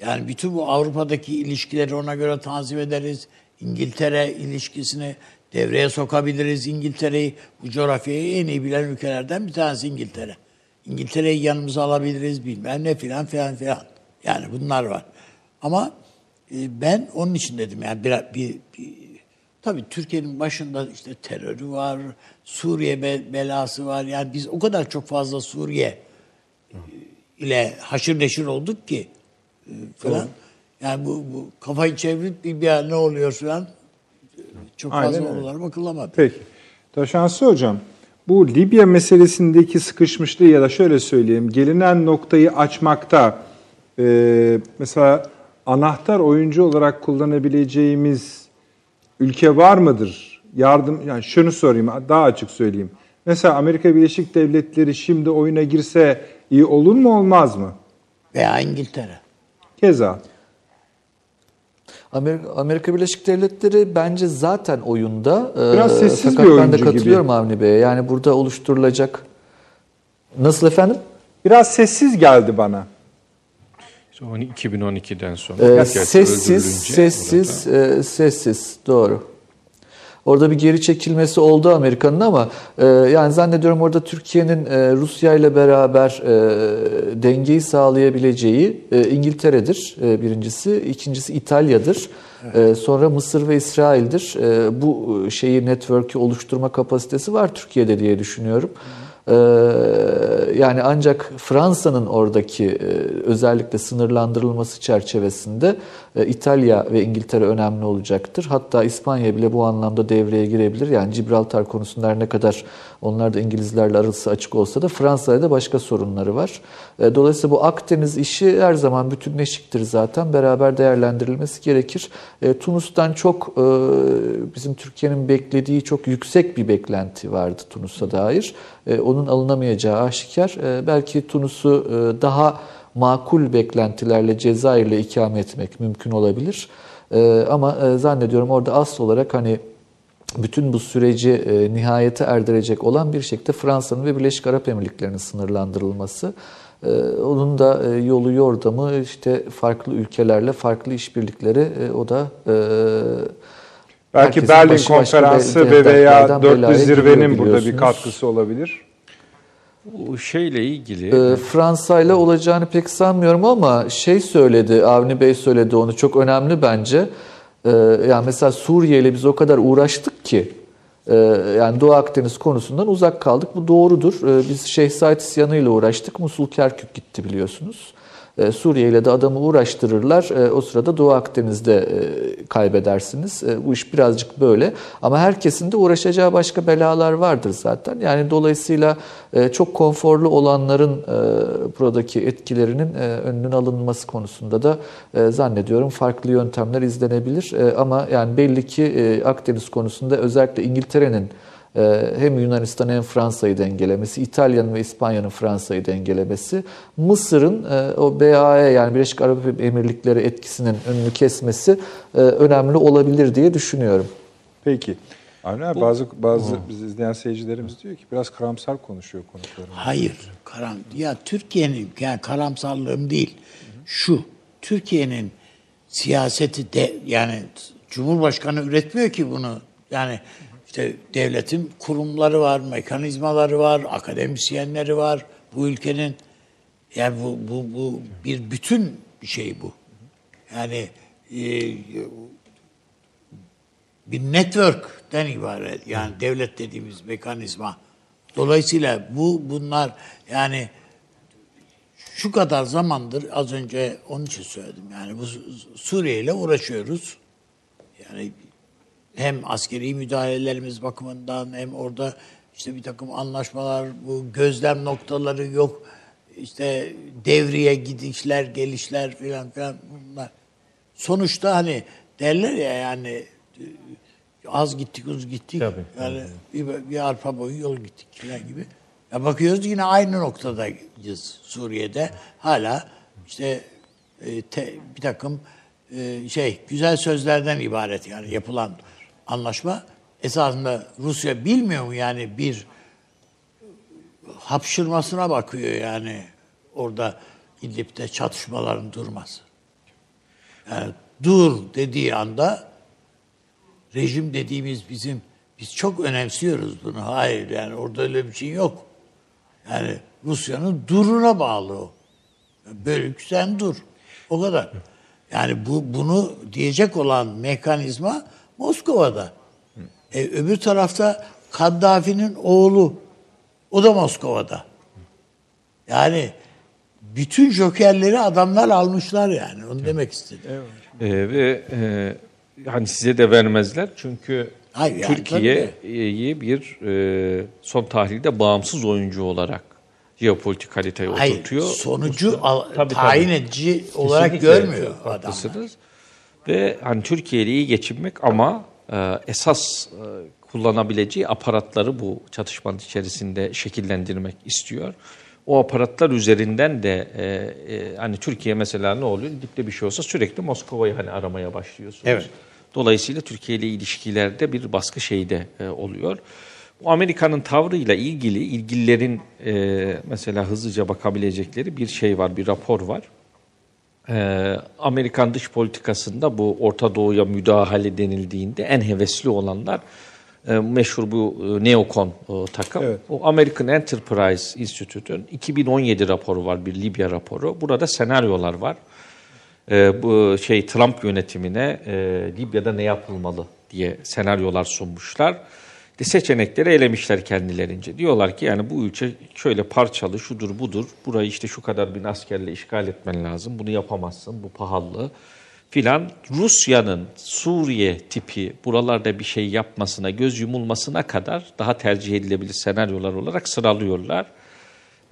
C: Yani bütün bu Avrupa'daki ilişkileri ona göre tanzim ederiz. İngiltere ilişkisini devreye sokabiliriz. İngiltere'yi bu coğrafyayı en iyi bilen ülkelerden bir tanesi İngiltere. İngiltere'yi yanımıza alabiliriz bilmem ne filan filan filan. Yani bunlar var. Ama e, ben onun için dedim yani bir, bir, bir tabii Türkiye'nin başında işte terörü var, Suriye be- belası var. Yani biz o kadar çok fazla Suriye e, ile haşır neşir olduk ki e, falan. Yani bu, bu kafayı çevirip bir, bir ne oluyor falan e, çok
A: Aynen
C: fazla
A: öyle.
C: oralara bakılamadı.
A: Peki. Taşansı Hocam, bu Libya meselesindeki sıkışmışlığı ya da şöyle söyleyeyim, gelinen noktayı açmakta e, mesela anahtar oyuncu olarak kullanabileceğimiz ülke var mıdır? Yardım, yani şunu sorayım, daha açık söyleyeyim. Mesela Amerika Birleşik Devletleri şimdi oyuna girse iyi olur mu olmaz mı?
C: Veya İngiltere.
A: Keza.
B: Amerika, Amerika Birleşik Devletleri bence zaten oyunda.
A: Biraz
B: Ee,
A: sessiz
B: fakat
A: bir
B: ben de
A: oyuncu gibi.
B: katılıyorum Avni Bey'e. Yani burada oluşturulacak... Nasıl efendim?
A: Biraz sessiz geldi bana.
D: İşte o 2012'den sonra
B: Ee, sessiz, sessiz, e, sessiz. Doğru. Orada bir geri çekilmesi oldu Amerika'nın ama e, yani zannediyorum orada Türkiye'nin e, Rusya ile beraber e, dengeyi sağlayabileceği e, İngiltere'dir e, birincisi, ikincisi İtalya'dır. E, sonra Mısır ve İsrail'dir. E, bu şeyi network'ü oluşturma kapasitesi var Türkiye'de diye düşünüyorum. Ee, yani ancak Fransa'nın oradaki e, özellikle sınırlandırılması çerçevesinde İtalya ve İngiltere önemli olacaktır. Hatta İspanya bile bu anlamda devreye girebilir. Yani Gibraltar konusunda ne kadar onlar da İngilizlerle arası açık olsa da Fransa'da da başka sorunları var. E, dolayısıyla bu Akdeniz işi her zaman bütünleşiktir zaten. Beraber değerlendirilmesi gerekir. Tunus'tan çok bizim Türkiye'nin beklediği çok yüksek bir beklenti vardı Tunus'a dair. Onun alınamayacağı aşikar. Belki Tunus'u daha makul beklentilerle Cezayir'le ikame etmek mümkün olabilir. Ama zannediyorum orada asıl olarak hani bütün bu süreci e, nihayete erdirecek olan bir şekilde Fransa'nın ve Birleşik Arap Emirlikleri'nin sınırlandırılması. E, onun da e, yolu yordamı işte farklı ülkelerle farklı işbirlikleri e, o da e,
A: Belki Berlin başı konferansı ve veya dörtlü zirvenin burada bir katkısı olabilir.
D: Bu şeyle ilgili
B: e, Fransa ile olacağını pek sanmıyorum ama şey söyledi Avni Bey söyledi onu çok önemli bence. Ee, yani mesela Suriye ile biz o kadar uğraştık ki e, yani Doğu Akdeniz konusundan uzak kaldık. Bu doğrudur. Ee, biz Şeyh Said isyanıyla uğraştık. Musul Kerkük gitti biliyorsunuz. E, Suriye ile de adamı uğraştırırlar. E, o sırada Doğu Akdeniz'de e, kaybedersiniz. Bu iş birazcık böyle. Ama herkesin de uğraşacağı başka belalar vardır zaten. Yani dolayısıyla çok konforlu olanların buradaki etkilerinin önünün alınması konusunda da zannediyorum farklı yöntemler izlenebilir. Ama yani belli ki Akdeniz konusunda özellikle İngiltere'nin hem Yunanistan hem Fransa'yı dengelemesi, İtalya'nın ve İspanya'nın Fransa'yı dengelemesi, Mısır'ın e, o BAE yani Birleşik Arap Emirlikleri etkisinin önünü kesmesi e, önemli olabilir diye düşünüyorum.
A: Peki. Avni bazı bazı biz izleyen seyircilerimiz diyor ki biraz karamsar konuşuyor konuklarımız.
C: Hayır, karam ya Türkiye'nin yani karamsarlığım değil. Şu Türkiye'nin siyaseti de yani Cumhurbaşkanı üretmiyor ki bunu. Yani işte devletin kurumları var, mekanizmaları var, akademisyenleri var. Bu ülkenin yani bu bu bu bir bütün bir şey bu. Yani e, bir network'ten ibaret. Yani devlet dediğimiz mekanizma. Dolayısıyla bu bunlar yani şu kadar zamandır az önce onun için söyledim. Yani bu Suriye ile uğraşıyoruz. Yani hem askeri müdahalelerimiz bakımından hem orada işte bir takım anlaşmalar, bu gözlem noktaları yok. İşte devriye gidişler, gelişler filan filan bunlar. Sonuçta hani derler ya yani az gittik uz gittik. Tabii, yani tabii. Bir, bir arpa boyu yol gittik filan gibi. Ya bakıyoruz yine aynı noktadayız Suriye'de. Hala işte e, te, bir takım e, şey güzel sözlerden ibaret yani yapılan anlaşma esasında Rusya bilmiyor mu yani bir hapşırmasına bakıyor yani orada İdlib'de çatışmaların durması. Yani dur dediği anda rejim dediğimiz bizim biz çok önemsiyoruz bunu. Hayır yani orada öyle bir şey yok. Yani Rusya'nın duruna bağlı o. Bölük sen dur. O kadar. Yani bu bunu diyecek olan mekanizma Moskova'da. E, öbür tarafta Kaddafi'nin oğlu o da Moskova'da. Yani bütün jokerleri adamlar almışlar yani. Onu demek istedim. Evet.
D: Ee, ve e, hani size de vermezler çünkü Hayır, yani, Türkiye'yi bir e, son tahlilde bağımsız oyuncu olarak jeopolitik haritaya Hayır, oturtuyor.
C: Sonucu al, tabii, tayin tabii. edici olarak Kesinlikle görmüyor adamlar.
D: Ve hani Türkiye ile iyi geçinmek ama e, esas e, kullanabileceği aparatları bu çatışmanın içerisinde şekillendirmek istiyor. O aparatlar üzerinden de e, e, hani Türkiye mesela ne oluyor? Dipte bir şey olsa sürekli Moskova'yı hani aramaya başlıyorsunuz. Evet. Dolayısıyla Türkiye ile ilişkilerde bir baskı şeyde e, oluyor. Bu Amerika'nın tavrıyla ilgili ilgililerin e, mesela hızlıca bakabilecekleri bir şey var, bir rapor var. Ee, Amerikan dış politikasında bu Orta Doğu'ya müdahale denildiğinde en hevesli olanlar e, meşhur bu e, neokon e, takım. Evet. O American Enterprise Institute'ün 2017 raporu var, bir Libya raporu. Burada senaryolar var. E, bu şey Trump yönetimine e, Libya'da ne yapılmalı diye senaryolar sunmuşlar. De seçenekleri elemişler kendilerince. Diyorlar ki yani bu ülke şöyle parçalı, şudur budur. Burayı işte şu kadar bin askerle işgal etmen lazım. Bunu yapamazsın, bu pahalı filan. Rusya'nın Suriye tipi buralarda bir şey yapmasına, göz yumulmasına kadar daha tercih edilebilir senaryolar olarak sıralıyorlar.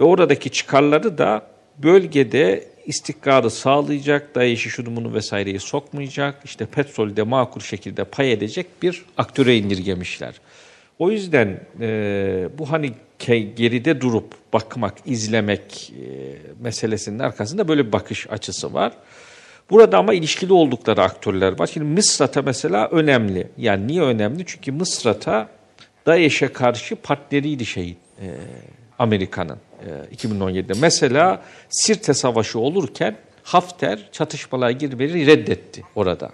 D: Ve oradaki çıkarları da bölgede istikrarı sağlayacak, DAEŞ'i şunu bunu vesaireyi sokmayacak, işte petrolde makul şekilde pay edecek bir aktöre indirgemişler. O yüzden e, bu hani geride durup bakmak, izlemek e, meselesinin arkasında böyle bir bakış açısı var. Burada ama ilişkili oldukları aktörler var. Şimdi Mısrat'a mesela önemli. Yani niye önemli? Çünkü Mısrat'a DAEŞ'e karşı partneriydi şeyin, e, Amerika'nın e, 2017'de. Mesela Sirte Savaşı olurken Hafter çatışmalara girmeyi reddetti orada.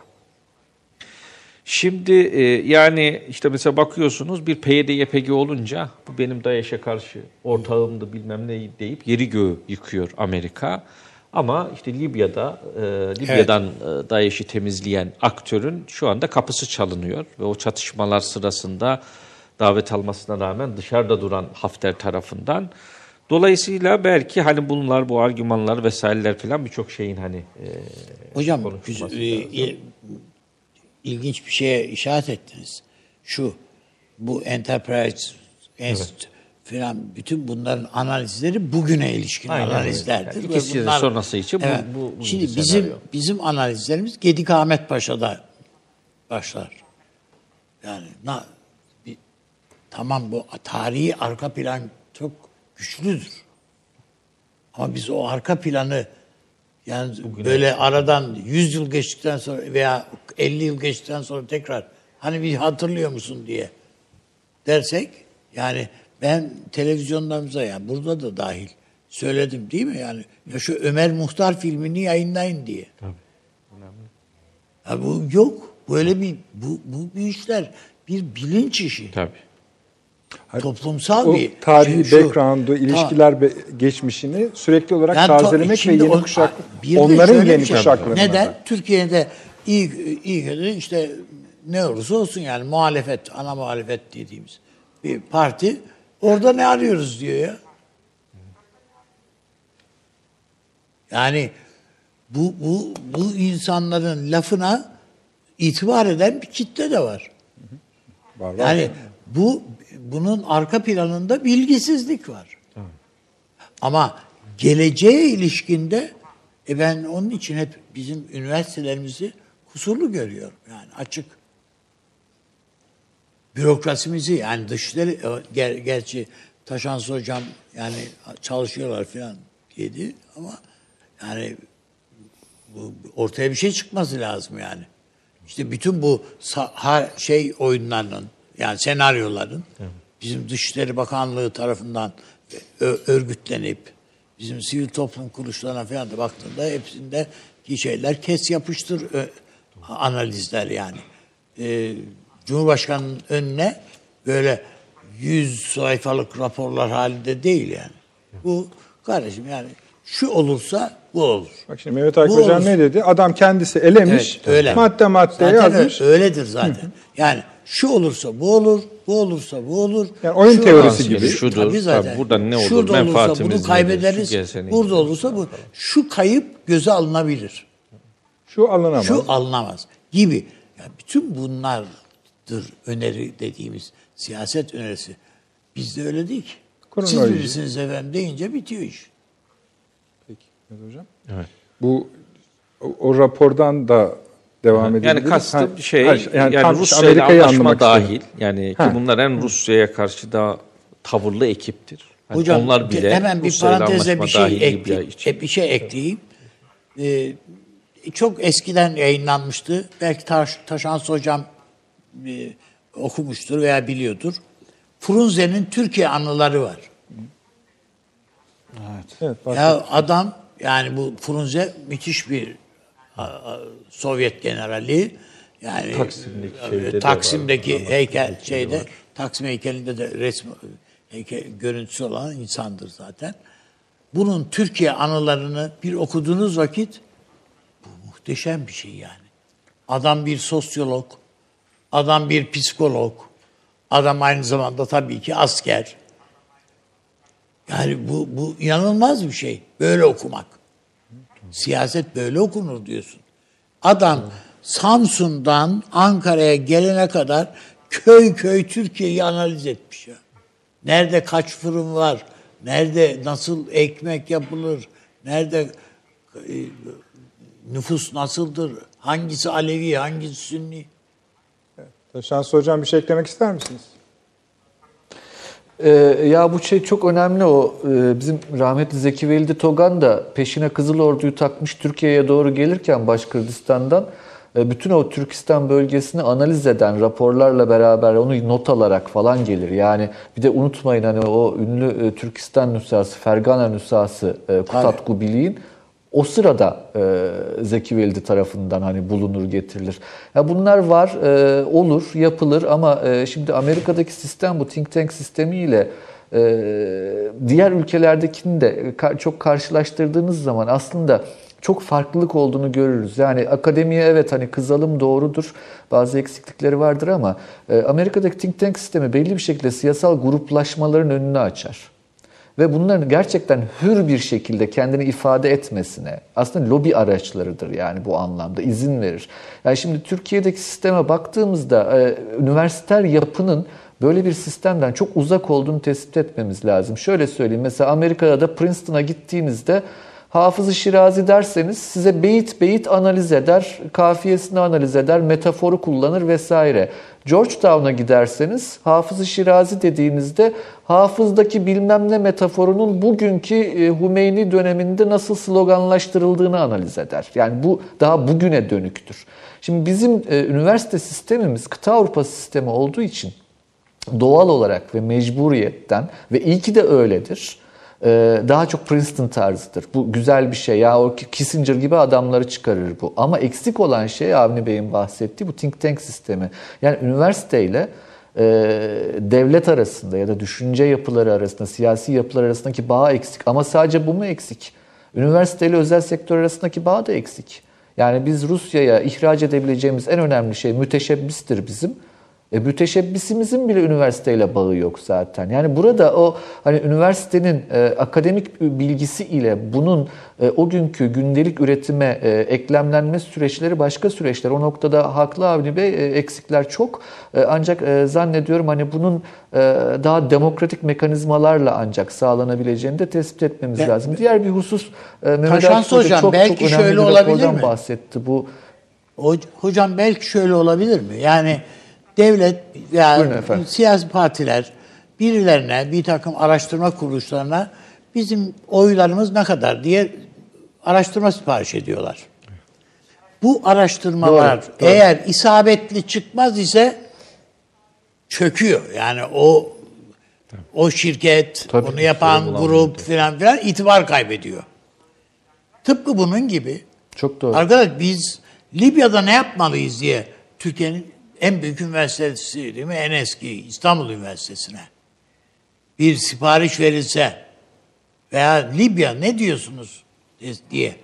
D: Şimdi e, yani işte mesela bakıyorsunuz bir PYD YPG olunca bu benim DAEŞ'e karşı ortağımdı bilmem ne deyip yeri göğü yıkıyor Amerika. Ama işte Libya'da e, Libya'dan e, DAEŞ'i temizleyen aktörün şu anda kapısı çalınıyor ve o çatışmalar sırasında davet almasına rağmen dışarıda duran Hafter tarafından. Dolayısıyla belki hani bunlar bu argümanlar vesaireler falan birçok şeyin hani e,
C: Hocam güzel- e, il- ilginç bir şeye işaret ettiniz. Şu bu Enterprise Enstitü falan bütün bunların analizleri bugüne ilişkin
D: Aynen
C: analizlerdir.
D: Yani de sonrası için bu- bu- bu
C: Şimdi bizim
D: senaryo.
C: bizim analizlerimiz Gedik Ahmet Paşa'da başlar. Yani na, bir- tamam bu tarihi arka plan çok güçlüdür. Ama biz o arka planı yani böyle aradan 100 yıl geçtikten sonra veya 50 yıl geçtikten sonra tekrar hani bir hatırlıyor musun diye dersek yani ben televizyonlarımıza yani burada da dahil söyledim değil mi yani ya şu Ömer Muhtar filmini yayınlayın diye. Ya bu yok. Böyle bir bu, bu, bu işler bir bilinç işi.
D: tabii.
C: Toplumsal
A: O
C: bir
A: tarihi
C: şey, şu-
A: background'u, ilişkiler be- geçmişini sürekli olarak
C: Yani to-
A: tazelemek ve yeni kuşak, onların yeni
C: şey-
A: kuşaklarına.
C: Neden?
A: da.
C: Türkiye'de iyi, iyi kötü işte ne olursa olsun yani muhalefet, ana muhalefet dediğimiz bir parti orada ne arıyoruz diyor ya. Yani bu, bu, bu insanların lafına itibar eden bir kitle de var.
A: Var, var.
C: Yani bu bunun arka planında bilgisizlik var. Ama geleceğe ilişkinde e ben onun için hep bizim üniversitelerimizi kusurlu görüyorum. Yani açık. Bürokrasimizi yani dışları e, ger, gerçi Taşans hocam yani çalışıyorlar falan dedi ama yani bu ortaya bir şey çıkması lazım yani. İşte bütün bu şey oyunlarının yani senaryoların bizim Dışişleri Bakanlığı tarafından ö- örgütlenip bizim sivil toplum kuruluşlarına falan da baktığında hepsinde ki şeyler kes yapıştır ö- analizler yani. Ee, Cumhurbaşkanının önüne böyle 100 sayfalık raporlar halinde değil yani. Bu kardeşim yani şu olursa bu olur.
A: Bak şimdi Mehmet Akif Hocam ne dedi? Adam kendisi elemiş,
C: Evet, öyle.
A: madde madde
C: Zaten
A: yazmış.
C: öyledir zaten. Yani şu olursa bu olur, bu olursa bu olur.
A: Yani oyun
C: Şu
A: teorisi gibi.
D: Şudur,
C: Tabii zaten.
D: tabii buradan ne olur,
C: Şurada olursa
D: menfaatimiz
C: bunu
D: nedir,
C: kaybederiz.
D: gelsene
C: Burada olursa bu. Şu kayıp göze alınabilir.
A: Şu alınamaz.
C: Şu alınamaz gibi. Yani bütün bunlardır öneri dediğimiz siyaset önerisi. Bizde öyle değil ki. Siz
A: Kronoloji.
C: bilirsiniz efendim deyince bitiyor iş.
A: Peki Mehmet Hocam.
D: Evet.
A: Bu o, o rapordan da devam edebiliriz.
D: Yani kastım
A: Ha,
D: şey yani,
A: tam
D: Rusya ile
A: Amerika'yı
D: anlaşma dahil
A: istedim.
D: yani
A: Ha.
D: ki bunlar en Rusya'ya karşı da tavırlı ekiptir. Hani
C: Hocam
D: onlar bile
C: hemen bir parantezle bir şey,
D: dahil Libya
C: ekle,
D: için.
C: e, bir şey ekleyeyim. Ee, çok eskiden yayınlanmıştı. Belki Taş, Taşans hocam e, okumuştur veya biliyordur. Frunze'nin Türkiye anıları var.
A: Evet, bak-
C: Ya adam yani bu Frunze müthiş bir Sovyet generali. Yani
D: Taksim'deki
C: e, Taksim'deki
D: var,
C: heykel şeyde
D: var.
C: Taksim heykelinde de resmi heykel görüntüsü olan insandır zaten. Bunun Türkiye anılarını bir okuduğunuz vakit bu muhteşem bir şey yani. Adam bir sosyolog, adam bir psikolog, Adam aynı zamanda tabii ki asker. Yani bu, bu inanılmaz bir şey. Böyle okumak. Siyaset böyle okunur diyorsun. Adam Samsun'dan Ankara'ya gelene kadar köy köy Türkiye'yi analiz etmiş ya. Nerede kaç fırın var? Nerede nasıl ekmek yapılır? Nerede e, nüfus nasıldır? Hangisi Alevi, hangisi Sünni?
A: Şanslı Hocam bir şey eklemek ister misiniz?
B: Ee, ya bu şey çok önemli o. Ee, bizim rahmetli Zeki Velidi Togan da peşine Kızıl Ordu'yu takmış Türkiye'ye doğru gelirken Başkırdistan'dan e, bütün o Türkistan bölgesini analiz eden raporlarla beraber onu not alarak falan gelir. Yani bir de unutmayın hani o ünlü e, Türkistan nüshası, Fergana nüshası e, Kutat Gubili'nin o sırada e, Zeki Velidi tarafından hani bulunur getirilir. Ya bunlar var, e, olur, yapılır ama e, şimdi Amerika'daki sistem bu think tank sistemiyle e, diğer ülkelerdekini de çok karşılaştırdığınız zaman aslında çok farklılık olduğunu görürüz. Yani akademiye evet hani kızalım doğrudur. Bazı eksiklikleri vardır ama e, Amerika'daki think tank sistemi belli bir şekilde siyasal gruplaşmaların önünü açar ve bunların gerçekten hür bir şekilde kendini ifade etmesine aslında lobi araçlarıdır yani bu anlamda izin verir. Yani şimdi Türkiye'deki sisteme baktığımızda e, üniversiter yapının böyle bir sistemden çok uzak olduğunu tespit etmemiz lazım. Şöyle söyleyeyim mesela Amerika'da da Princeton'a gittiğinizde Hafız-ı Şirazi derseniz size beyit beyit analiz eder, kafiyesini analiz eder, metaforu kullanır vesaire. Georgetown'a giderseniz Hafız-ı Şirazi dediğinizde hafızdaki bilmem ne metaforunun bugünkü e, Hümeyni döneminde nasıl sloganlaştırıldığını analiz eder. Yani bu daha bugüne dönüktür. Şimdi bizim e, üniversite sistemimiz kıta Avrupa sistemi olduğu için doğal olarak ve mecburiyetten ve iyi ki de öyledir daha çok Princeton tarzıdır. Bu güzel bir şey. Ya o Kissinger gibi adamları çıkarır bu. Ama eksik olan şey Avni Bey'in bahsettiği bu think tank sistemi. Yani üniversiteyle e, devlet arasında ya da düşünce yapıları arasında, siyasi yapılar arasındaki bağ eksik. Ama sadece bu mu eksik? Üniversiteyle özel sektör arasındaki bağ da eksik. Yani biz Rusya'ya ihraç edebileceğimiz en önemli şey müteşebbistir bizim. E, müteşebbisimizin bile üniversiteyle bağı yok zaten. Yani burada o hani üniversitenin e, akademik bilgisi ile bunun e, o günkü gündelik üretime e, eklemlenme süreçleri başka süreçler. O noktada haklı Avni Bey e, eksikler çok. E, ancak e, zannediyorum hani bunun e, daha demokratik mekanizmalarla ancak sağlanabileceğini de tespit etmemiz
C: Ben-
B: lazım. Diğer bir husus e, Mehmet da
C: Hocam,
B: çok
C: belki
B: çok önemli
C: şöyle
B: bir
C: olabilir mi?
B: bahsetti. Bu
C: Ho- Hocam belki şöyle olabilir mi? Yani devlet ya
B: Buyurun efendim.
C: siyasi partiler birilerine bir takım araştırma kuruluşlarına bizim oylarımız ne kadar diye araştırma sipariş ediyorlar. Bu araştırmalar
B: Doğru, doğru.
C: eğer isabetli çıkmaz ise çöküyor. Yani o o şirket,
B: Tabii,
C: onu yapan grup filan filan itibar kaybediyor. Tıpkı bunun gibi
B: çok doğru.
C: Arkadaş biz Libya'da ne yapmalıyız diye Türkiye'nin en büyük üniversitesi değil mi? En eski İstanbul Üniversitesi'ne bir sipariş verilse veya Libya ne diyorsunuz diye.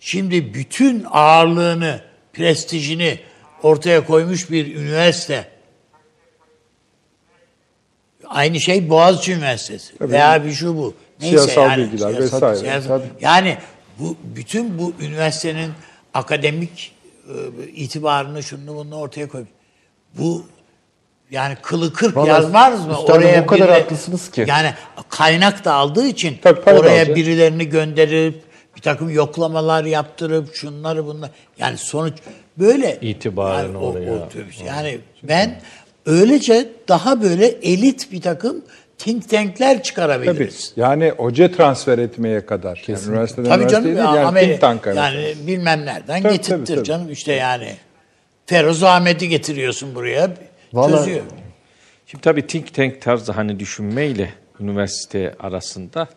C: Şimdi bütün ağırlığını, prestijini ortaya koymuş bir üniversite. Aynı şey Boğaziçi Üniversitesi veya bir şu bu. Neyse
A: Siyasal
C: yani.
A: bilgiler vesaire.
C: siyasal- yani bu bütün bu üniversitenin akademik e, itibarını şunu bunu ortaya koymuş. Bu yani kılı kırk
B: Vallahi
C: yazmaz mı?
B: üstadım o kadar haklısınız ki.
C: Yani kaynak da aldığı için
A: Tabii,
C: oraya
A: alacak.
C: birilerini gönderip bir takım yoklamalar yaptırıp şunları bunlar yani sonuç böyle
D: İtibarını
C: yani, o-
D: oraya-
C: o tür şey. yani ben öylece daha böyle elit bir takım think tankler
A: Tabii.
C: çıkarabiliriz.
A: Yani hoca transfer etmeye kadar. Yani üniversiteden
C: Tabii canım
A: üniversiteye değil, yani
C: Ameri-
A: think tank'a
C: yani bilmem nereden
A: Tabii,
C: getirtir
A: tabii, tabii.
C: canım işte yani. Feroz Ahmet'i getiriyorsun buraya
B: Vallahi-
C: çözüyor.
D: Şimdi tabii think tank tarzı hani düşünmeyle üniversite arasında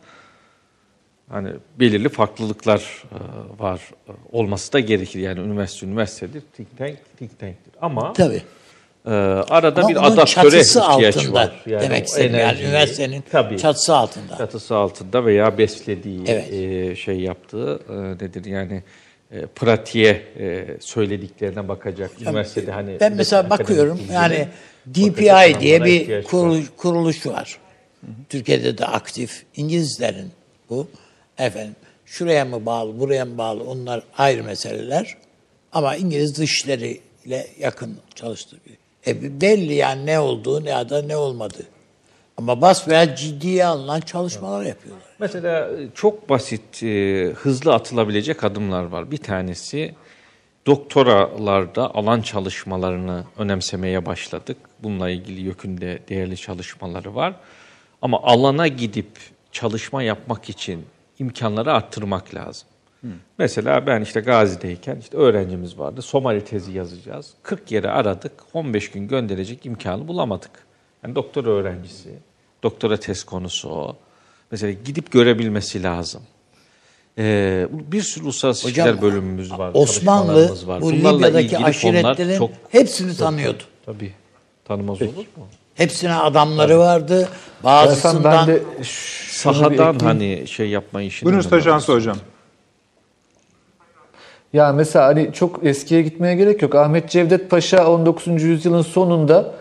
D: hani belirli farklılıklar e, var e, olması da gerekir. Yani üniversite üniversitedir, think tank think tank'tir. Ama
C: Tabii.
D: e, arada
C: Ama
D: bir adaptöre ihtiyaç
C: altında
D: var.
C: demek
D: o
C: istedim. Yani üniversitenin
D: tabii,
C: çatısı altında.
D: çatısı altında veya beslediği
C: Evet.
D: e, şey yaptığı e, nedir yani e, pratiğe e, söylediklerine bakacak. Üniversitede hani
C: Ben mesela bakıyorum yani DPI diye bir
D: ihtiyaç var.
C: kuruluş, kuruluş var. Türkiye'de de aktif. İngilizlerin bu. Efendim şuraya mı bağlı, buraya mı bağlı onlar ayrı meseleler. Ama İngiliz dışişleriyle yakın çalıştı. E, belli yani ne olduğu ya da ne olmadığı. Ama bas veya ciddiye alınan çalışmalar yapıyorlar.
D: Mesela e, çok basit, e, hızlı atılabilecek adımlar var. Bir tanesi doktoralarda alan çalışmalarını önemsemeye başladık. Bununla ilgili YÖK'ün değerli çalışmaları var. Ama alana gidip çalışma yapmak için imkanları arttırmak lazım. Mesela ben işte Gazi'deyken işte öğrencimiz vardı. Somali tezi yazacağız. 40 yere aradık. 15 gün gönderecek imkanı bulamadık. Yani doktora öğrencisi, doktora tez konusu o. Mesela gidip görebilmesi lazım. Ee, bir sürü uluslararası
C: Hocam,
D: ilişkiler bölümümüz var.
C: Osmanlı
D: var.
C: bu
D: Bunlarla
C: Libya'daki aşiretlerin
D: çok
C: hepsini tanıyordu.
D: tabii tanımaz olur mu?
C: Hepsine adamları vardı.
B: Efendim
C: Bazısından
B: ben de
D: Sahadan hani şey yapma işini.
A: Buyurun Stajans Hocam.
B: Ya mesela hani çok eskiye gitmeye gerek yok. Ahmet Cevdet Paşa 19. yüzyılın sonunda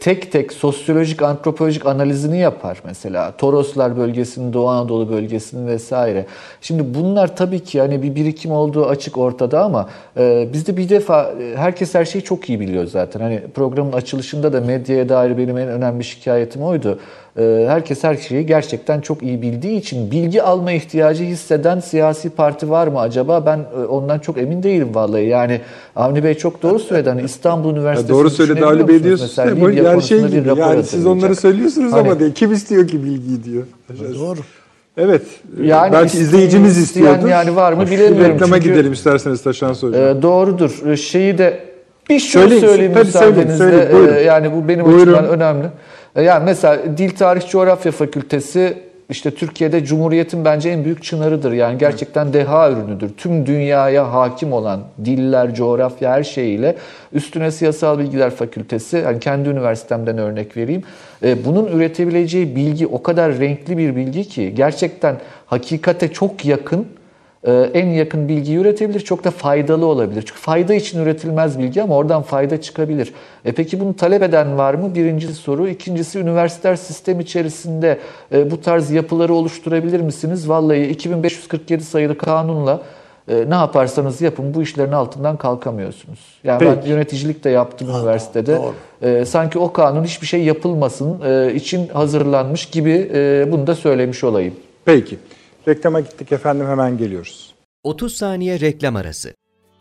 B: tek tek sosyolojik, antropolojik analizini yapar mesela. Toroslar bölgesinin, Doğu Anadolu bölgesinin vesaire. Şimdi bunlar tabii ki hani bir birikim olduğu açık ortada ama e, bizde bir defa e, herkes her şeyi çok iyi biliyor zaten. Hani programın açılışında da medyaya dair benim en önemli şikayetim oydu. E, herkes her şeyi gerçekten çok iyi bildiği için bilgi alma ihtiyacı hisseden siyasi parti var mı acaba? Ben e, ondan çok emin değilim vallahi. Yani Avni Bey çok doğru söyledi. Hani İstanbul
A: Ya
B: Üniversitesi
A: doğru söyledi Ali Bey diyorsunuz.
B: Mesela Libya
A: yani şey gibi yani siz onları söylüyorsunuz
B: Hani-
A: ama diye kim istiyor ki bilgiyi diyor.
C: doğru.
A: Evet.
B: Yani
A: belki
B: isteyen-
A: izleyicimiz
B: isteyen
A: istiyordur.
B: yani var mı bilemiyorum
A: Reklama
B: çünkü-
A: gidelim isterseniz Taşans Hocam.
B: Ee, doğrudur. Ee, Şeyi de bir
A: Söyleyin,
B: söyleyeyim
A: tabii söyleyin,
B: müsaadenizle.
A: söyleyin, buyurun.
B: Ee, yani bu benim
A: Buyurun.
B: açımdan önemli. Ee, yani mesela Dil Tarih Coğrafya Fakültesi işte Türkiye'de Cumhuriyet'in bence en büyük çınarıdır. Yani gerçekten deha ürünüdür. Tüm dünyaya hakim olan diller, coğrafya her şeyiyle üstüne Siyasal Bilgiler Fakültesi, yani kendi üniversitemden örnek vereyim. Ee, bunun üretebileceği bilgi o kadar renkli bir bilgi ki gerçekten hakikate çok yakın e, en yakın bilgiyi üretebilir. Çok da faydalı olabilir. Çünkü fayda için üretilmez bilgi ama oradan fayda çıkabilir. E peki bunu talep eden var mı? Birinci soru. İkincisi üniversiteler sistem içerisinde e, bu tarz yapıları oluşturabilir misiniz? Vallahi 2547 sayılı kanunla e, ne yaparsanız yapın bu işlerin altından kalkamıyorsunuz. Yani ben
A: Peki.
B: yöneticilik de yaptım üniversitede.
C: doğru.
B: E, sanki o kanun hiçbir şey yapılmasın e, için hazırlanmış gibi e, bunu da söylemiş olayım.
A: Peki. Reklama gittik efendim hemen geliyoruz.
F: 30 saniye reklam arası.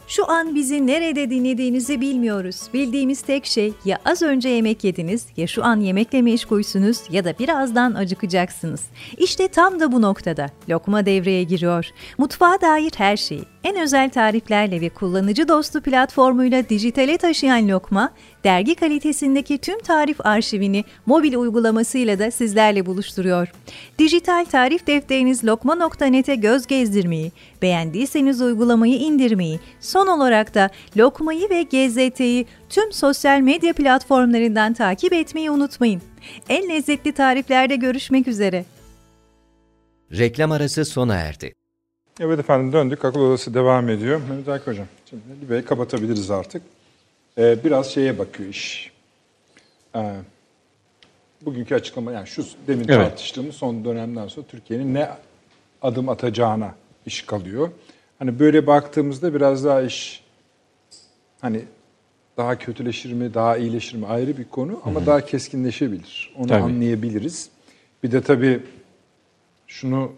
E: Şu an bizi nerede dinlediğinizi bilmiyoruz. Bildiğimiz tek şey ya az önce yemek yediniz ya şu an yemekle meşgulsünüz ya da birazdan acıkacaksınız. İşte tam da bu noktada lokma devreye giriyor. Mutfağa dair her şeyi en özel tariflerle ve kullanıcı dostu platformuyla dijitale taşıyan Lokma, dergi kalitesindeki tüm tarif arşivini mobil uygulamasıyla da sizlerle buluşturuyor. Dijital tarif defteriniz lokma.net'e göz gezdirmeyi, beğendiyseniz uygulamayı indirmeyi, son olarak da Lokma'yı ve GZT'yi tüm sosyal medya platformlarından takip etmeyi unutmayın. En lezzetli tariflerde görüşmek üzere.
F: Reklam arası sona erdi.
A: Evet efendim döndük. Akıl Odası devam ediyor. Mehmet Akif Hocam. Şimdi Libya'yı kapatabiliriz artık. Ee, biraz şeye bakıyor iş. Ee, bugünkü açıklama yani şu demin
D: Evet.
A: tartıştığımız son dönemden sonra Türkiye'nin ne adım atacağına iş kalıyor. Hani böyle baktığımızda biraz daha iş hani daha kötüleşir mi, daha iyileşir mi ayrı bir konu ama daha keskinleşebilir. Onu
D: Tabii.
A: anlayabiliriz. Bir de tabii şunu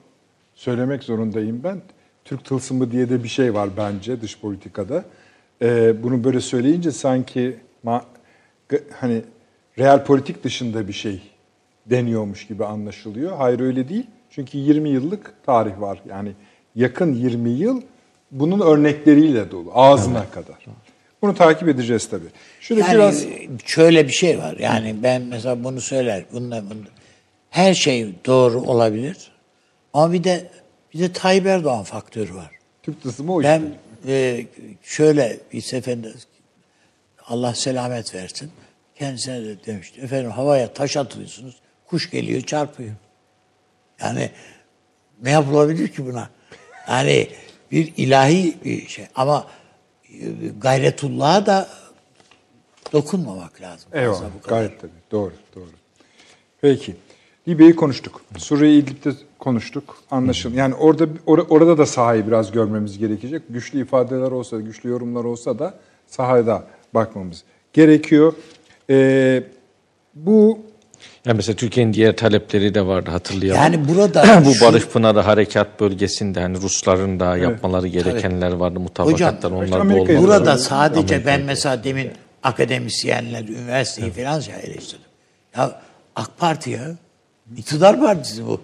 A: söylemek zorundayım ben. Türk tılsımı diye de bir şey var bence dış politikada. Ee, bunu böyle söyleyince sanki ma- hani real politik dışında bir şey deniyormuş gibi anlaşılıyor. Hayır öyle değil. Çünkü 20 yıllık tarih var. Yani yakın 20 yıl bunun örnekleriyle dolu. Ağzına kadar. Bunu takip edeceğiz tabii. Şöyle
C: Yani
A: biraz
C: şöyle bir şey var. Yani ben mesela bunu söyler. Bununla, bunu, her şey doğru olabilir. Ama bir de bir de Tayyip Erdoğan faktörü var.
A: Türk tılsımı o işte.
C: Ben e, şöyle bir seferinde Allah selamet versin. Kendisine de demişti. Efendim havaya taş atıyorsunuz. Kuş geliyor çarpıyor. Yani ne yapılabilir ki buna? Yani bir ilahi bir şey. Ama e, gayretullah'a da dokunmamak lazım.
A: Eyvallah. Gayet tabii. Doğru, doğru. Peki. Libya'yı konuştuk. Suriye İdlib'de konuştuk. Anlaşıldı. Yani orada or- orada da sahayı biraz görmemiz gerekecek. Güçlü ifadeler olsa, güçlü yorumlar olsa da sahada bakmamız gerekiyor. Ee, bu
D: Yani mesela Türkiye'nin diğer talepleri de vardı hatırlayalım.
C: Yani burada
D: bu
C: şu-
D: Barış Pınarı harekat bölgesinde hani Rusların da yapmaları gerekenler vardı mutabakatlar
C: Hocam,
D: onlar da
A: Amerika'ya
D: olmalı.
C: Burada sadece ben mesela demin akademisyenler, üniversiteyi falan şey eleştirdim. Ya AK Parti ya, iktidar partisi bu.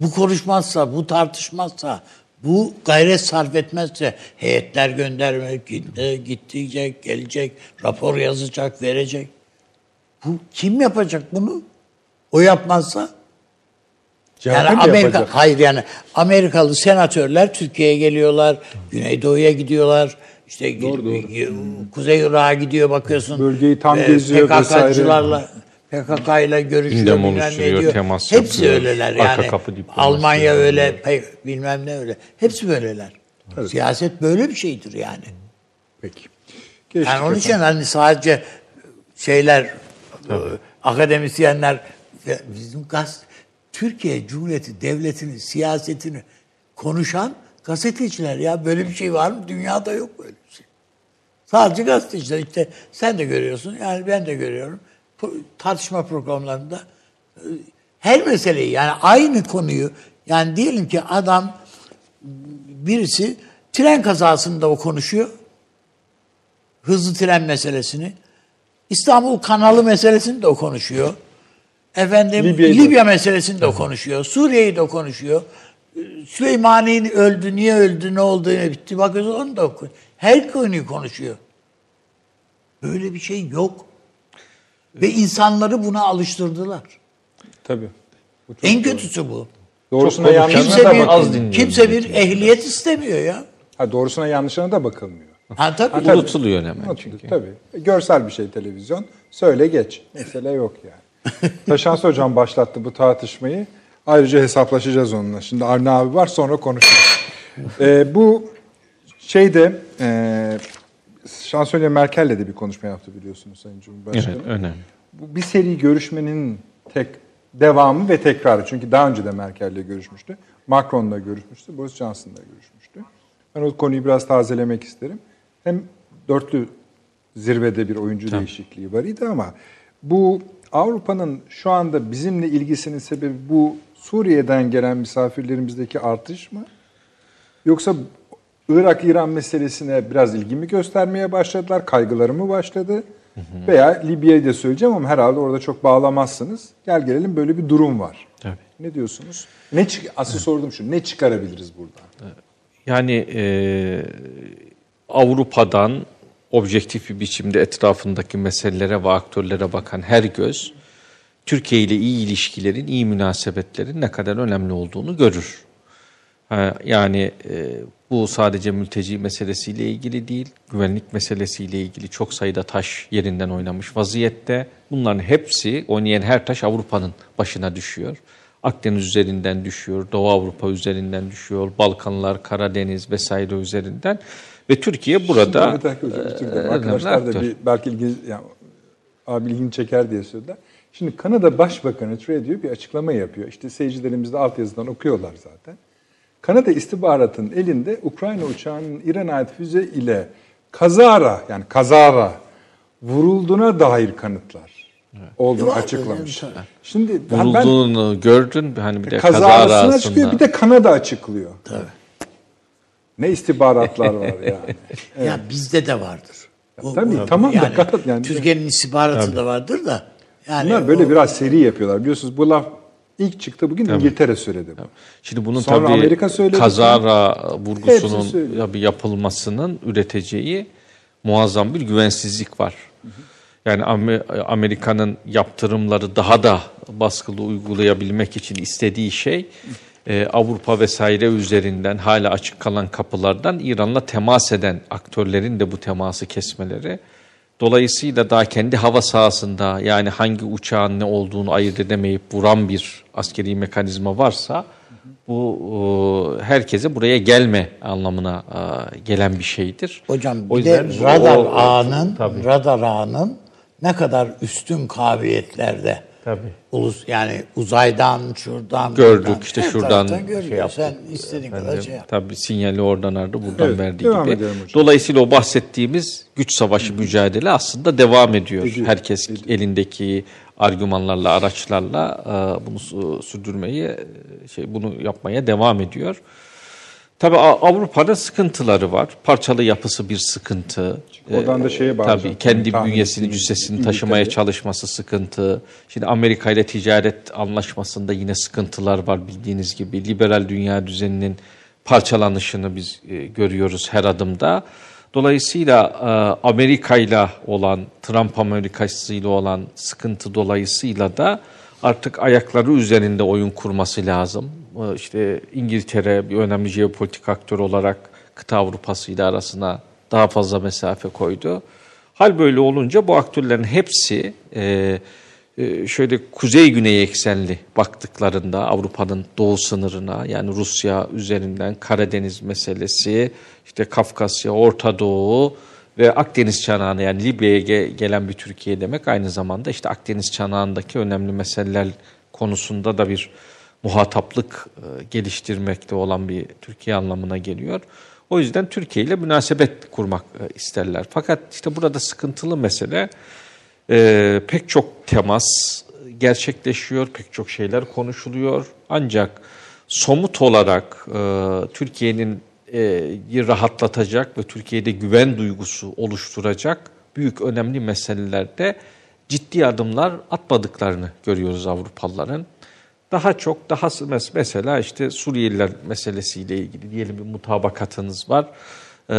C: Bu konuşmazsa, bu tartışmazsa, bu gayret sarf etmezse heyetler göndermek, gitti, gidecek, gelecek, rapor yazacak, verecek. Bu kim yapacak bunu? O yapmazsa
A: CHP
C: yani Amerika
A: yapacak?
C: hayır yani Amerikalı senatörler Türkiye'ye geliyorlar, Güneydoğu'ya gidiyorlar. İşte Kuzey Irak'a gidiyor bakıyorsun.
A: Bölgeyi tam
C: Ee,
A: geziyor
C: PKK'cılarla PKK ile görüşüyor bilmem ne diyor.
D: temas
C: Hepsi
D: yapıyor.
C: öyleler
D: Arka
C: yani. Almanya
D: yani.
C: öyle, bilmem ne öyle. Hepsi böyleler. Siyaset böyle bir şeydir yani.
A: Peki. Geçtik
C: Yani onun için hani sadece şeyler, e, akademisyenler, bizim gaz Türkiye Cumhuriyeti Devleti'nin siyasetini konuşan gazeteciler ya böyle bir şey var mı? Dünyada yok böyle bir şey. Sadece gazeteciler işte sen de görüyorsun yani ben de görüyorum. Tartışma programlarında e, her meseleyi yani aynı konuyu yani diyelim ki adam birisi tren kazasında o konuşuyor hızlı tren meselesini. İstanbul kanalı meselesini de o konuşuyor. Efendim
A: Libya'yı
C: Libya, meselesini de o konuşuyor. Suriye'yi de o konuşuyor. Süleymani'nin öldü, niye öldü, ne oldu, ne bitti. Bakıyorsun onu da o kon- Her konuyu konuşuyor. Böyle bir şey yok. Ve insanları buna alıştırdılar.
A: Tabii. Bu çok
C: en
A: doğru.
C: kötüsü bu.
A: Doğrusuna yanlışına
C: Kimse
A: da
C: bir,
D: az
A: bakılmıyor.
D: dinliyorum.
C: kimse bir ehliyet istemiyor ya.
A: Ha, doğrusuna yanlışına da bakılmıyor.
C: Ha tabii.
A: Ha, tabii.
D: Unutuluyor hemen
A: Unutuluyor,
D: çünkü.
A: Tabii. Görsel bir şey televizyon. Söyle geç. Mesele yok yani. Taşansı Hocam başlattı bu tartışmayı. Ayrıca hesaplaşacağız onunla. Şimdi Arne abi var sonra konuşuruz. Ee, bu şeyde e, Şansölye Merkel'le de bir konuşma yaptı biliyorsunuz Sayın Cumhurbaşkanı.
D: Evet, önemli.
A: Bu bir seri görüşmenin tek devamı ve tekrarı. Çünkü daha önce de Merkel'le görüşmüştü. Macron'la görüşmüştü. Boris Johnson'la görüşmüştü. Ben o konuyu biraz tazelemek isterim. Hem dörtlü zirvede bir oyuncu değişikliği var idi ama bu Avrupa'nın şu anda bizimle ilgisinin sebebi bu Suriye'den gelen misafirlerimizdeki artış mı? Yoksa Irak-İran meselesine biraz ilgi mi göstermeye başladılar? Kaygıları mı başladı? Veya Libya'yı da söyleyeceğim ama herhalde orada çok bağlamazsınız. Gel gelelim böyle bir durum var.
D: Tabii.
A: Ne diyorsunuz? Ne asıl sordum şu. Ne çıkarabiliriz buradan?
D: Yani e, Avrupa'dan objektif bir biçimde etrafındaki meselelere ve aktörlere bakan her göz Türkiye ile iyi ilişkilerin, iyi münasebetlerin ne kadar önemli olduğunu görür. Yani e, bu sadece mülteci meselesiyle ilgili değil, güvenlik meselesiyle ilgili çok sayıda taş yerinden oynamış vaziyette. Bunların hepsi, oynayan her taş Avrupa'nın başına düşüyor. Akdeniz üzerinden düşüyor, Doğu Avrupa üzerinden düşüyor, Balkanlar, Karadeniz vesaire üzerinden. Ve Türkiye burada...
A: Dilerim.
D: e,
A: Arkadaşlar da bir, belki ilgi, yani, abi ilgini çeker diye söylediler. Şimdi Kanada Başbakanı Trudeau bir açıklama yapıyor. İşte seyircilerimiz de altyazıdan okuyorlar zaten. Kanada istihbaratının elinde Ukrayna uçağının İran'a ait füze ile kazara yani kazara vurulduğuna dair kanıtlar olduğunu
C: Var,
A: açıklamış.
C: evet,
A: Şimdi ben, ben
D: Vurulduğunu gördün hani bir de kaza
A: kazasını
D: arasında.
A: açıklıyor bir de Kanada açıklıyor. Ne istihbaratlar var yani.
C: Ya bizde de vardır. O-
A: tabii,
C: o-
A: tamam da
C: yani,
A: kat- yani-
C: Türkiye'nin istihbaratı da vardır da. Yani
A: Bunlar böyle
C: o-
A: biraz seri yapıyorlar. Biliyorsunuz bu laf ilk çıktı bugün İngiltere söyledi. bunu.
D: Şimdi bunun
A: Sonra
D: tabii
A: Amerika söyledi.
D: kazara vurgusunun tabii yapılmasının üreteceği muazzam bir güvensizlik var. Yani Amer- Amerika'nın yaptırımları daha da baskılı uygulayabilmek için istediği şey e, Avrupa vesaire üzerinden hala açık kalan kapılardan İran'la temas eden aktörlerin de bu teması kesmeleri. Dolayısıyla daha kendi hava sahasında yani hangi uçağın ne olduğunu ayırt edemeyip vuran bir askeri mekanizma varsa bu e, herkese buraya gelme anlamına e, gelen bir şeydir.
C: Hocam
D: O
C: bir de radar
D: o-
C: ağının
D: Tabii.
C: radar ağının ne kadar üstün kabiliyetlerde.
D: Tabii.
C: Ulus yani uzaydan şuradan
D: Gördük
C: buradan,
D: işte şuradan şey
C: görüyor.
D: yaptık.
C: Sen istediğin kadar
D: Efendim,
C: şey yap.
D: Tabii sinyali oradan aradı buradan
A: Evet,
D: verdiği
A: devam
D: gibi. Dolayısıyla o bahsettiğimiz güç savaşı mücadele aslında devam ediyor. Herkes elindeki argümanlarla, araçlarla e, bunu sürdürmeyi, e, şey bunu yapmaya devam ediyor. Tabii A- Avrupa'da sıkıntıları var. Parçalı yapısı bir sıkıntı.
A: oradan da şeye bağlayacağım.
D: Tabii kendi
A: Tahmin
D: bünyesini, cüssesini taşımaya çalışması sıkıntı. Şimdi Amerika ile ticaret anlaşmasında yine sıkıntılar var bildiğiniz gibi. Liberal dünya düzeninin parçalanışını biz e, görüyoruz her adımda. Dolayısıyla e, Amerika ile olan, Trump Amerikası ile olan sıkıntı dolayısıyla da artık ayakları üzerinde oyun kurması lazım. E, İşte İngiltere bir önemli jeopolitik aktör olarak kıta Avrupası ile arasına daha fazla mesafe koydu. Hal böyle olunca bu aktörlerin hepsi e, e, şöyle kuzey-güney eksenli baktıklarında Avrupa'nın doğu sınırına yani Rusya üzerinden Karadeniz meselesi, işte Kafkasya, Orta Doğu ve Akdeniz çanağına yani Libya'ya ge- gelen bir Türkiye demek aynı zamanda işte Akdeniz çanağındaki önemli meseleler konusunda da bir muhataplık e, geliştirmekte olan bir Türkiye anlamına geliyor. O yüzden Türkiye ile münasebet kurmak e, isterler. Fakat işte burada sıkıntılı mesele e, pek çok temas gerçekleşiyor, pek çok şeyler konuşuluyor. Ancak somut olarak Türkiye'nin rahatlatacak ve Türkiye'de güven duygusu oluşturacak büyük önemli meselelerde ciddi adımlar atmadıklarını görüyoruz Avrupalıların. Daha çok daha mes- mesela işte Suriyeliler meselesiyle ilgili diyelim bir mutabakatınız var. Ee,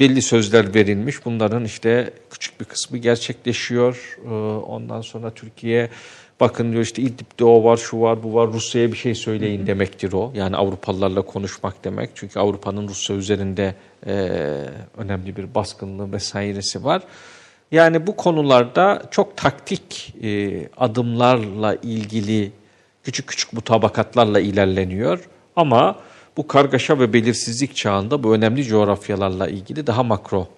D: belli sözler verilmiş. Bunların işte küçük bir kısmı gerçekleşiyor. Ee, ondan sonra Türkiye bakın diyor işte İdlib'de o var, şu var, bu var. Rusya'ya bir şey söyleyin demektir o. Yani Avrupalılarla konuşmak demek. Çünkü Avrupa'nın Rusya üzerinde e, önemli bir baskınlığı vesairesi var. Yani bu konularda çok taktik e, adımlarla ilgili küçük küçük mutabakatlarla ilerleniyor. Ama bu kargaşa ve belirsizlik çağında bu önemli coğrafyalarla ilgili daha makro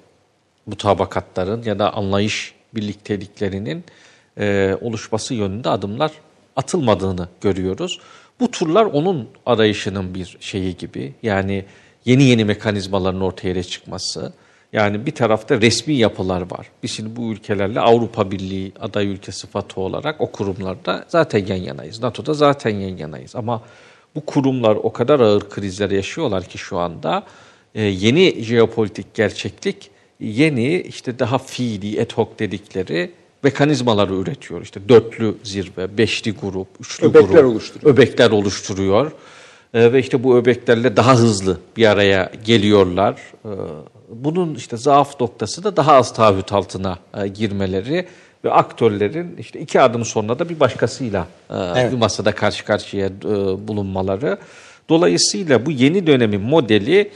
D: mutabakatların ya da anlayış birlikteliklerinin e, oluşması yönünde adımlar atılmadığını görüyoruz. Bu turlar onun arayışının bir şeyi gibi. Yani yeni yeni mekanizmaların ortaya çıkması. Yani bir tarafta resmi yapılar var. Biz şimdi bu ülkelerle Avrupa Birliği aday ülke sıfatı olarak o kurumlarda zaten yan yanayız. NATO'da zaten yan yanayız. Ama bu kurumlar o kadar ağır krizler yaşıyorlar ki şu anda e, yeni jeopolitik gerçeklik yeni işte daha fiili ad hoc dedikleri mekanizmaları üretiyor. İşte dörtlü zirve, beşli grup, üçlü
A: Öbekler
D: grup.
A: oluşturuyor.
D: Öbekler oluşturuyor. E, ve işte bu öbeklerle daha hızlı bir araya geliyorlar. E, bunun işte zaaf noktası da daha az taahhüt altına e, girmeleri ve aktörlerin işte iki adım sonra da bir başkasıyla e,
C: Evet.
D: bir masada karşı karşıya e, bulunmaları. Dolayısıyla bu yeni dönemin modeli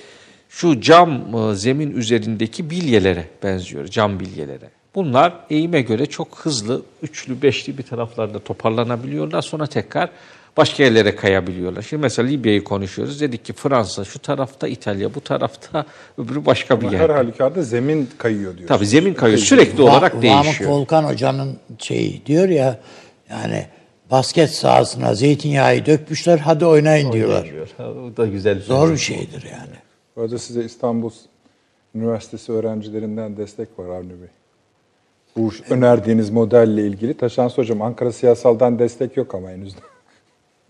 D: şu cam e, zemin üzerindeki bilyelere benziyor, cam bilyelere. Bunlar eğime göre çok hızlı, üçlü, beşli bir taraflarda toparlanabiliyorlar. Sonra tekrar başka yerlere kayabiliyorlar. Şimdi mesela Libya'yı konuşuyoruz. Dedik ki Fransa şu tarafta, İtalya bu tarafta, öbürü başka bir yer.
A: her halükarda zemin kayıyor diyor.
D: Tabii zemin kayıyor. Sürekli
C: Va-
D: olarak değişiyor.
C: Volkan Hoca'nın şeyi diyor ya yani basket sahasına zeytinyağı dökmüşler hadi oynayın diyorlar.
D: Bu da güzel.
C: Zor bir şeydir yani.
A: Bu arada size İstanbul Üniversitesi öğrencilerinden destek var Avni Bey. Bu önerdiğiniz modelle ilgili. Taşans Hocam Ankara Siyasal'dan destek yok ama henüz.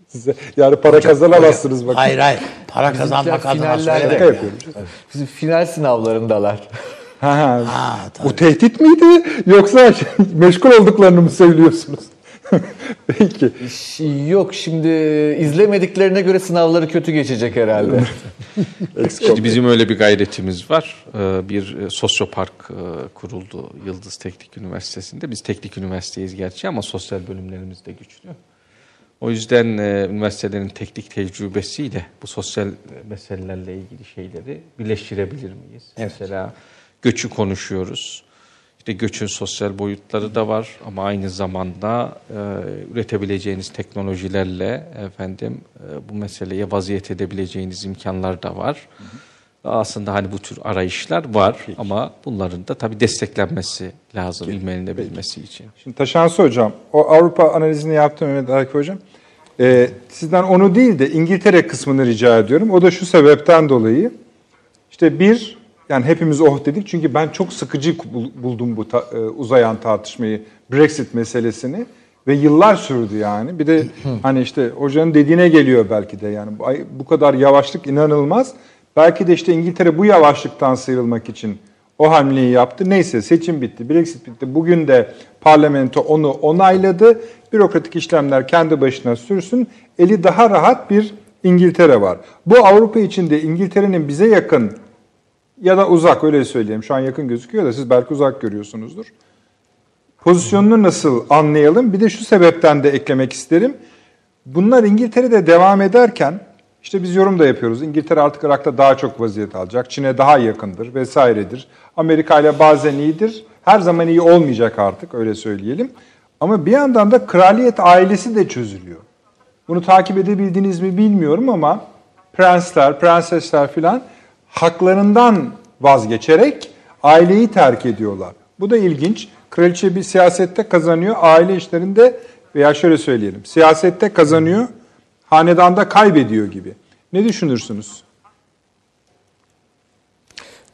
A: Size yani para kazanamazsınız bakın.
C: Hayır hayır para kazanmak adına
A: yapıyorum.
B: Bizim final sınavlarındalar.
A: Ha, ha.
C: Tabii.
A: Bu tehdit miydi yoksa meşgul olduklarını mı söylüyorsunuz? Peki.
B: Yok şimdi izlemediklerine göre sınavları kötü geçecek herhalde.
D: Şimdi bizim öyle bir gayretimiz var. Ee, Bir e, sosyopark e, kuruldu Yıldız Teknik Üniversitesi'nde. Biz teknik üniversiteyiz gerçi ama sosyal bölümlerimiz de güçlü. O yüzden e, üniversitelerin teknik tecrübesiyle bu sosyal e, meselelerle ilgili şeyleri birleştirebilir miyiz?
C: Evet.
D: Mesela göçü konuşuyoruz. İşte göçün sosyal boyutları da var ama aynı zamanda e, üretebileceğiniz teknolojilerle efendim e, bu meseleye vaziyet edebileceğiniz imkanlar da var. Aslında hani bu tür arayışlar var ama bunların da tabii desteklenmesi lazım bilmenilebilmesi için.
A: Şimdi Taşansı Hocam, o Avrupa analizini yaptı Mehmet Akif Hocam. Ee, sizden onu değil de İngiltere kısmını rica ediyorum. O da şu sebepten dolayı. İşte bir, yani hepimiz oh dedik çünkü ben çok sıkıcı bul- buldum bu ta- e, uzayan tartışmayı, Brexit meselesini ve yıllar sürdü yani. Bir de hani işte hocanın dediğine geliyor belki de yani bu kadar yavaşlık inanılmaz. Belki de işte İngiltere bu yavaşlıktan sıyrılmak için o hamleyi yaptı. Neyse seçim bitti, Brexit bitti. Bugün de parlamento onu onayladı. Bürokratik işlemler kendi başına sürsün. Eli daha rahat bir İngiltere var. Bu Avrupa içinde İngiltere'nin bize yakın ya da uzak öyle söyleyeyim. Şu an yakın gözüküyor da siz belki uzak görüyorsunuzdur. Pozisyonunu nasıl anlayalım? Bir de şu sebepten de eklemek isterim. Bunlar İngiltere'de devam ederken işte biz yorum da yapıyoruz. İngiltere artık Irak'ta daha çok vaziyet alacak. Çin'e daha yakındır vesairedir. Amerika ile bazen iyidir. Her zaman iyi olmayacak artık öyle söyleyelim. Ama bir yandan da kraliyet ailesi de çözülüyor. Bunu takip edebildiniz mi bilmiyorum ama prensler, prensesler filan haklarından vazgeçerek aileyi terk ediyorlar. Bu da ilginç. Kraliçe bir siyasette kazanıyor, aile işlerinde veya şöyle söyleyelim, siyasette kazanıyor, hanedanda kaybediyor gibi. Ne düşünürsünüz?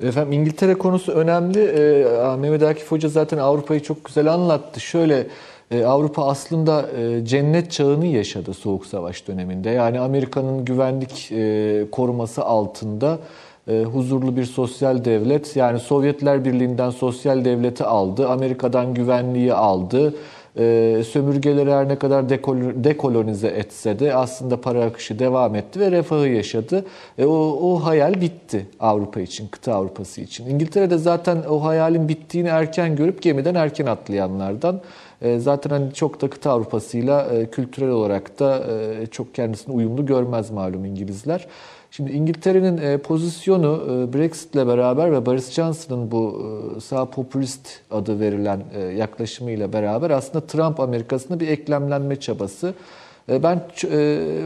B: Efendim İngiltere konusu önemli. Ee, Mehmet Akif Hoca zaten Avrupa'yı çok güzel anlattı. Şöyle e, Avrupa aslında e, cennet çağını yaşadı Soğuk Savaş döneminde. Yani Amerika'nın güvenlik e, koruması altında e, huzurlu bir sosyal devlet. Yani Sovyetler Birliği'nden sosyal devleti aldı. Amerika'dan güvenliği aldı. E, sömürgeleri her ne kadar dekol- dekolonize etse de aslında para akışı devam etti ve refahı yaşadı. E, o, o hayal bitti Avrupa için, kıta Avrupası için. İngiltere'de zaten o hayalin bittiğini erken görüp gemiden erken atlayanlardan. E, zaten hani çok da kıta Avrupa'sıyla e, kültürel olarak da e, çok kendisini uyumlu görmez malum İngilizler. Şimdi İngiltere'nin e, pozisyonu e, Brexit'le beraber ve Boris Johnson'ın bu e, sağ popülist adı verilen yaklaşımıyla beraber aslında Trump Amerikası'nda bir eklemlenme çabası. Ben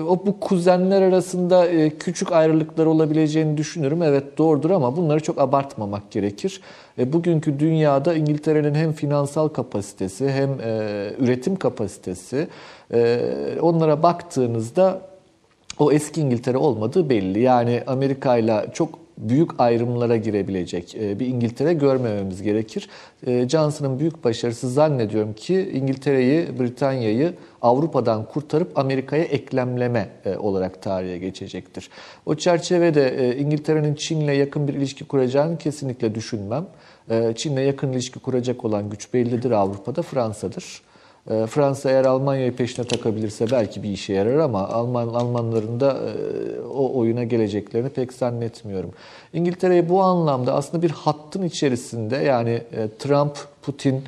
B: o bu kuzenler arasında küçük ayrılıklar olabileceğini düşünürüm. Evet doğrudur ama bunları çok abartmamak gerekir. Bugünkü dünyada İngiltere'nin hem finansal kapasitesi hem üretim kapasitesi onlara baktığınızda o eski İngiltere olmadığı belli. Yani Amerika ile çok büyük ayrımlara girebilecek e, bir İngiltere görmememiz gerekir. E, Johnson'ın büyük başarısı zannediyorum ki İngiltere'yi, Britanya'yı Avrupa'dan kurtarıp Amerika'ya eklemleme e, olarak tarihe geçecektir. O çerçevede İngiltere'nin Çin'le yakın bir ilişki kuracağını kesinlikle düşünmem. Çin'le yakın ilişki kuracak olan güç bellidir Avrupa'da Fransa'dır. E, Fransa eğer Almanya'yı peşine takabilirse belki bir işe yarar ama Alman Almanların da e, o oyuna geleceklerini pek zannetmiyorum. İngiltere'yi bu anlamda aslında bir hattın içerisinde yani e, Trump, Putin,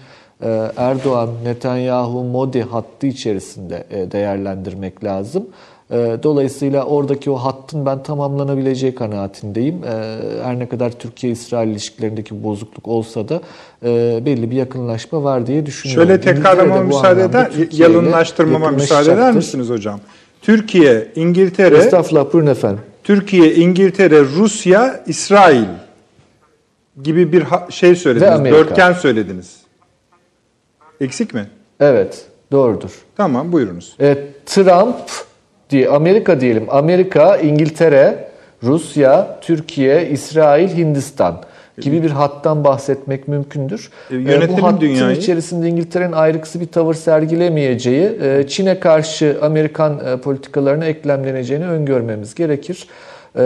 B: Erdoğan, Netanyahu, Modi hattı içerisinde değerlendirmek lazım. Dolayısıyla oradaki o hattın ben tamamlanabileceği kanaatindeyim. Her ne kadar Türkiye-İsrail ilişkilerindeki bozukluk olsa da belli bir yakınlaşma var diye düşünüyorum.
A: Şöyle tekrarlama müsaade eder, yalınlaştırmama müsaade eder misiniz hocam? Türkiye, İngiltere...
B: Estağfurullah buyurun efendim.
A: Türkiye, İngiltere, Rusya, İsrail gibi bir şey söylediniz. Dörtgen söylediniz. Eksik mi?
B: Evet, doğrudur.
A: Tamam, buyurunuz.
B: E, Trump diye Amerika diyelim. Amerika, İngiltere, Rusya, Türkiye, İsrail, Hindistan gibi bir hattan bahsetmek mümkündür.
A: E, yönetelim
B: Bu hattın
A: dünyayı.
B: içerisinde İngiltere'nin ayrıksı bir tavır sergilemeyeceği, e, Çin'e karşı Amerikan e, politikalarına eklemleneceğini öngörmemiz gerekir. E,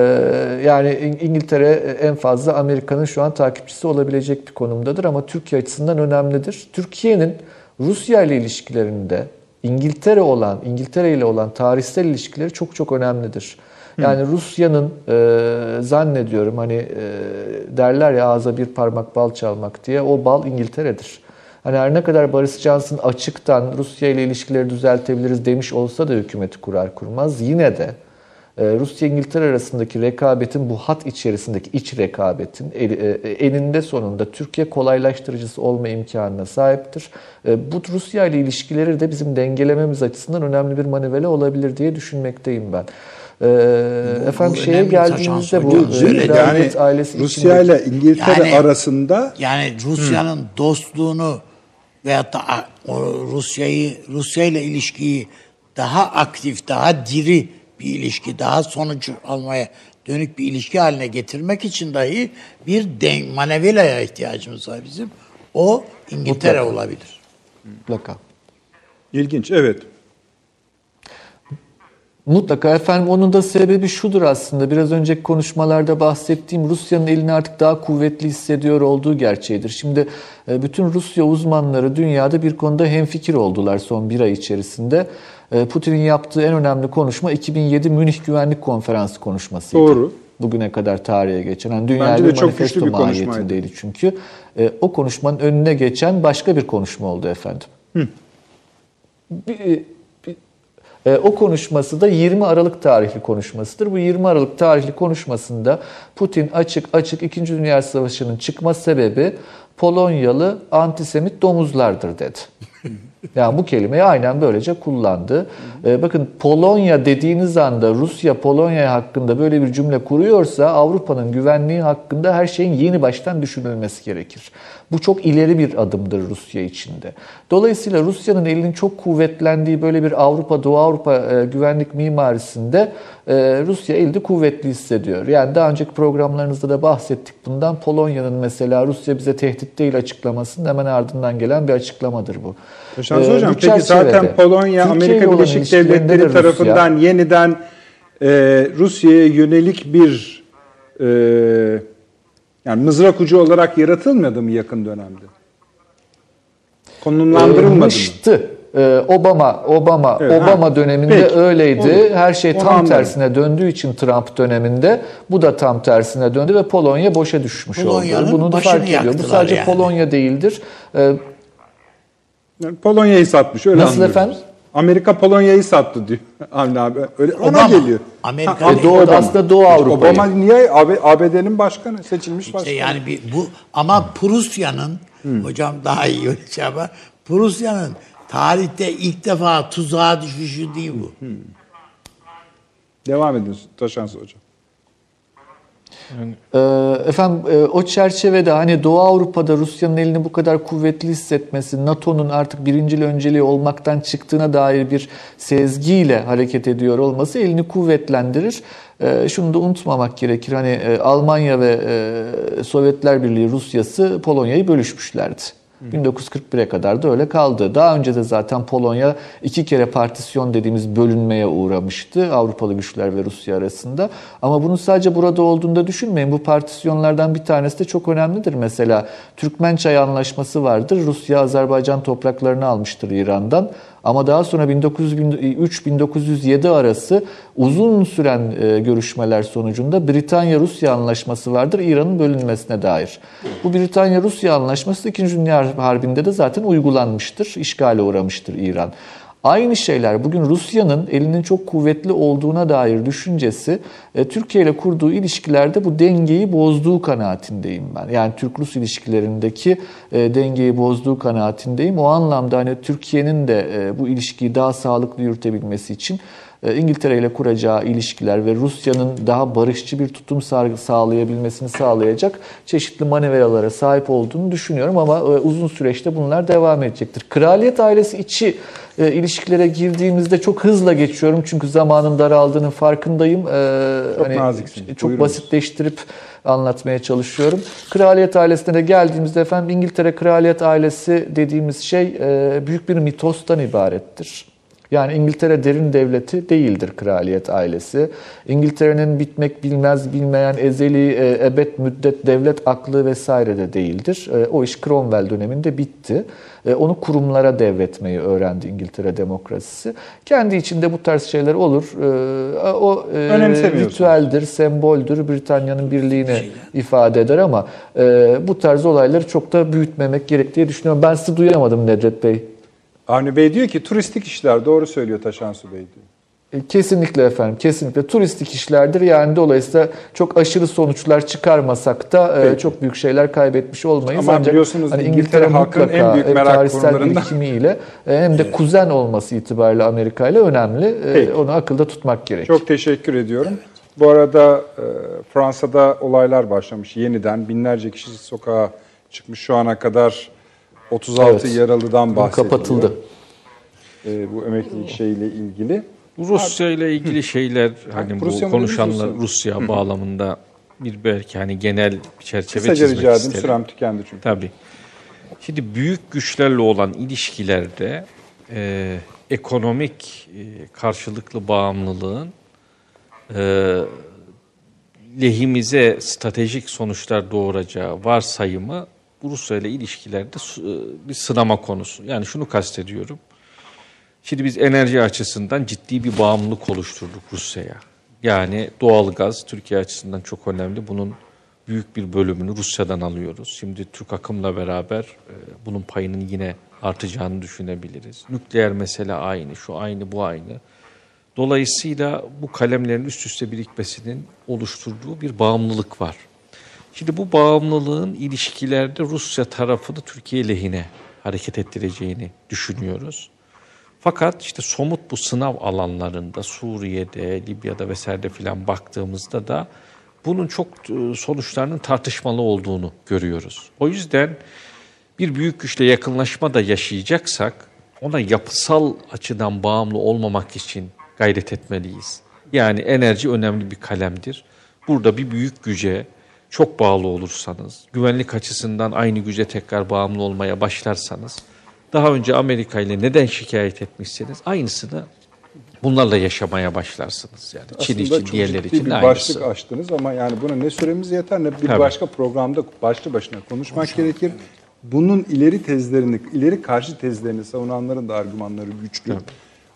B: Yani İngiltere en fazla Amerika'nın şu an takipçisi olabilecek bir konumdadır ama Türkiye açısından önemlidir. Türkiye'nin Rusya ile ilişkilerinde İngiltere olan, İngiltere ile olan tarihsel ilişkileri çok çok önemlidir. Yani Rusya'nın e, zannediyorum hani e, derler ya ağza bir parmak bal çalmak diye o bal İngiltere'dir. Hani her ne kadar Boris Johnson açıktan Rusya ile ilişkileri düzeltebiliriz demiş olsa da hükümeti kurar kurmaz yine de e, Rusya İngiltere arasındaki rekabetin bu hat içerisindeki iç rekabetin e, eninde sonunda Türkiye kolaylaştırıcısı olma imkanına sahiptir. E, bu Rusya ile ilişkileri de bizim dengelememiz açısından önemli bir manivele olabilir diye düşünmekteyim ben. E, efendim
C: bu
B: şeye
C: önemli
B: geldiğimizde bu e,
C: Yani
B: ailesi
A: Rusya ile İngiltere
C: Yani-
A: arasında
C: Yani Rusya'nın dostluğunu veyahut da Rusya'yı Rusya ile ilişkiyi daha aktif, daha diri bir ilişki, daha sonuç almaya dönük bir ilişki haline getirmek için dahi bir den manevilaya ihtiyacımız var bizim. O İngiltere
B: Mutlaka.
C: olabilir.
B: mutlaka.
A: ilginç. Evet.
B: Mutlaka efendim onun da sebebi şudur aslında. Biraz önceki konuşmalarda bahsettiğim Rusya'nın elini artık daha kuvvetli hissediyor olduğu gerçeğidir. Şimdi e, bütün Rusya uzmanları dünyada bir konuda hemfikir oldular son bir ay içerisinde. E, Putin'in yaptığı en önemli konuşma 2007 Münih Güvenlik Konferansı konuşmasıydı.
A: Doğru.
B: Bugüne kadar tarihe geçen. Yani dünya
A: Bence de çok güçlü bir konuşmaydı.
B: çünkü. E, o konuşmanın önüne geçen başka bir konuşma oldu efendim. Bir, bir- e, o konuşması da 20 Aralık tarihli konuşmasıdır. Bu 20 Aralık tarihli konuşmasında Putin açık açık 2. Dünya Savaşı'nın çıkma sebebi Polonyalı antisemit domuzlardır dedi. Yani bu kelimeyi aynen böylece kullandı. Ee, bakın Polonya dediğiniz anda Rusya Polonya hakkında böyle bir cümle kuruyorsa Avrupa'nın güvenliği hakkında her şeyin yeni baştan düşünülmesi gerekir. Bu çok ileri bir adımdır Rusya içinde. Dolayısıyla Rusya'nın elinin çok kuvvetlendiği böyle bir Avrupa Doğu Avrupa e, güvenlik mimarisinde e, Rusya elde kuvvetli hissediyor. Yani daha önceki programlarınızda da bahsettik bundan. Polonya'nın mesela Rusya bize tehdit değil açıklamasının hemen ardından gelen bir açıklamadır bu.
A: Şansı
B: Ee,
A: Hocam
B: bu
A: peki zaten Polonya
B: Türkiye
A: Amerika Birleşik
B: de
A: Devletleri
B: Rusya-
A: tarafından yeniden e, Rusya'ya yönelik bir e, yani mızrak ucu olarak yaratılmadı mı yakın dönemde? Konumlandırılmadı mı?
B: Mıştı. Ee, Obama Obama
A: Evet,
B: Obama
A: ha.
B: döneminde
A: Peki,
B: öyleydi.
A: olur.
B: Her şey
A: Onu
B: tam
A: anlarım.
B: tersine döndüğü için Trump döneminde bu da tam tersine döndü ve Polonya boşa düşmüş
C: Polonya'nın
B: oldu. Bunu da fark ediyor. Bu sadece
C: yani.
B: Polonya değildir. Ee,
A: Yani Polonya'yı satmış öyle
B: Nasıl
A: anlıyoruz.
B: efendim?
A: Amerika Polonya'yı sattı diyor Avni abi. Öyle ona
C: Obama.
A: geliyor.
C: Amerika
A: Ha.
B: Doğu-
A: Obama.
B: aslında Doğu Avrupa'yı.
A: Obama niye AB, ABD'nin başkanı seçilmiş başkanı?
C: İşte yani bir bu ama Prusya'nın hocam daha iyi öyle şey yapar. Prusya'nın tarihte ilk defa tuzağa düşüşü değil bu.
A: Devam edin Taşansı hocam.
B: Ee, Efendim e, o çerçevede hani Doğu Avrupa'da Rusya'nın elini bu kadar kuvvetli hissetmesi, NATO'nun artık birincil önceliği olmaktan çıktığına dair bir sezgiyle hareket ediyor olması elini kuvvetlendirir. Ee, Şunu da unutmamak gerekir. Hani e, Almanya ve e, Sovyetler Birliği Rusyası Polonya'yı bölüşmüşlerdi. 1941'e kadar da öyle kaldı. Daha önce de zaten Polonya iki kere partisyon dediğimiz bölünmeye uğramıştı Avrupalı güçler ve Rusya arasında. Ama bunu sadece burada olduğunda düşünmeyin. Bu partisyonlardan bir tanesi de çok önemlidir. Mesela Türkmençay Anlaşması vardır. Rusya Azerbaycan topraklarını almıştır İran'dan. Ama daha sonra 1903-1907 arası uzun süren e, görüşmeler sonucunda Britanya-Rusya anlaşması vardır İran'ın bölünmesine dair. Bu Britanya-Rusya anlaşması 2. Dünya Harbi'nde de zaten uygulanmıştır, işgale uğramıştır İran. Aynı şeyler bugün Rusya'nın elinin çok kuvvetli olduğuna dair düşüncesi e, Türkiye ile kurduğu ilişkilerde bu dengeyi bozduğu kanaatindeyim ben. Yani Türk-Rus ilişkilerindeki e, dengeyi bozduğu kanaatindeyim. O anlamda hani Türkiye'nin de e, bu ilişkiyi daha sağlıklı yürütebilmesi için İngiltere ile kuracağı ilişkiler ve Rusya'nın daha barışçı bir tutum sağ- sağlayabilmesini sağlayacak çeşitli manevralara sahip olduğunu düşünüyorum ama e, uzun süreçte bunlar devam edecektir. Kraliyet ailesi içi e, ilişkilere girdiğimizde çok hızla geçiyorum çünkü zamanın daraldığının farkındayım. E,
A: Çok naziksiniz.
B: Çok
A: Buyurunuz.
B: basitleştirip anlatmaya çalışıyorum. Kraliyet ailesine de geldiğimizde efendim İngiltere kraliyet ailesi dediğimiz şey e, büyük bir mitostan ibarettir. Yani İngiltere derin devleti değildir kraliyet ailesi. İngiltere'nin bitmek bilmez bilmeyen ezeli e, ebed müddet devlet aklı vesaire de değildir. E, o iş Cromwell döneminde bitti. E, onu kurumlara devretmeyi öğrendi İngiltere demokrasisi. Kendi içinde bu tarz şeyler olur. O ritüeldir, semboldür, Britanya'nın birliğini ifade eder ama bu tarz olayları çok da büyütmemek gerek diye düşünüyorum. Ben sizi duyamadım Nedret Bey.
A: Avni Bey diyor ki turistik işler doğru söylüyor Taşansu Bey diyor.
B: E, Kesinlikle efendim, kesinlikle turistik işlerdir. Yani dolayısıyla çok aşırı sonuçlar çıkarmasak da e,
A: Peki.
B: çok büyük şeyler kaybetmiş olmayız.
A: Ama
B: Ancak
A: biliyorsunuz
B: hani
A: İngiltere halkının en büyük
B: hem
A: merak
B: tarihsel
A: konularından-
B: birikimiyle e, hem de kuzen olması itibariyle Amerika ile önemli. E,
A: Peki.
B: Onu akılda tutmak gerekiyor.
A: Çok teşekkür ediyorum. Bu arada e, Fransa'da olaylar başlamış yeniden. Binlerce kişi sokağa çıkmış. Şu ana kadar 36
B: Evet.
A: yaralıdan bahsediliyor.
B: kapatıldı.
A: E, bu emeklilik şeyiyle ilgili.
D: Rusya ile ilgili şeyler hani bu
A: Rusya
D: konuşanlar Rusya bağlamında bir belki hani genel bir çerçeve
A: Kısaca
D: çizmek
A: rica
D: isterim.
A: Sürem tükendi çünkü.
D: Tabii. Şimdi büyük güçlerle olan ilişkilerde e, ekonomik e, karşılıklı bağımlılığın e, lehimize stratejik sonuçlar doğuracağı varsayımı Rusya ile ilişkilerde e, bir sınama konusu. Yani şunu kastediyorum. Şimdi biz enerji açısından ciddi bir bağımlılık oluşturduk Rusya'ya. Yani doğalgaz Türkiye açısından çok önemli. Bunun büyük bir bölümünü Rusya'dan alıyoruz. Şimdi Türk akımla beraber e, bunun payının yine artacağını düşünebiliriz. Nükleer mesele aynı, şu aynı, bu aynı. Dolayısıyla bu kalemlerin üst üste birikmesinin oluşturduğu bir bağımlılık var. Şimdi bu bağımlılığın ilişkilerde Rusya tarafını Türkiye lehine hareket ettireceğini düşünüyoruz. Fakat işte somut bu sınav alanlarında Suriye'de, Libya'da vesairede filan baktığımızda da bunun çok e, sonuçlarının tartışmalı olduğunu görüyoruz. O yüzden bir büyük güçle yakınlaşma da yaşayacaksak ona yapısal açıdan bağımlı olmamak için gayret etmeliyiz. Yani enerji önemli bir kalemdir. Burada bir büyük güce çok bağlı olursanız, güvenlik açısından aynı güce tekrar bağımlı olmaya başlarsanız, daha önce Amerika ile neden şikayet etmişseniz aynısını bunlarla yaşamaya başlarsınız. Yani Çin
A: Aslında
D: için,
A: çok
D: diğerleri için
A: bir
D: de
A: başlık
D: aynısı.
A: açtınız ama yani buna ne süremiz yeter ne bir
D: Tabii.
A: başka programda başlı başına konuşmak gerekir. Bunun ileri tezlerini, ileri karşı tezlerini savunanların da argümanları güçlü.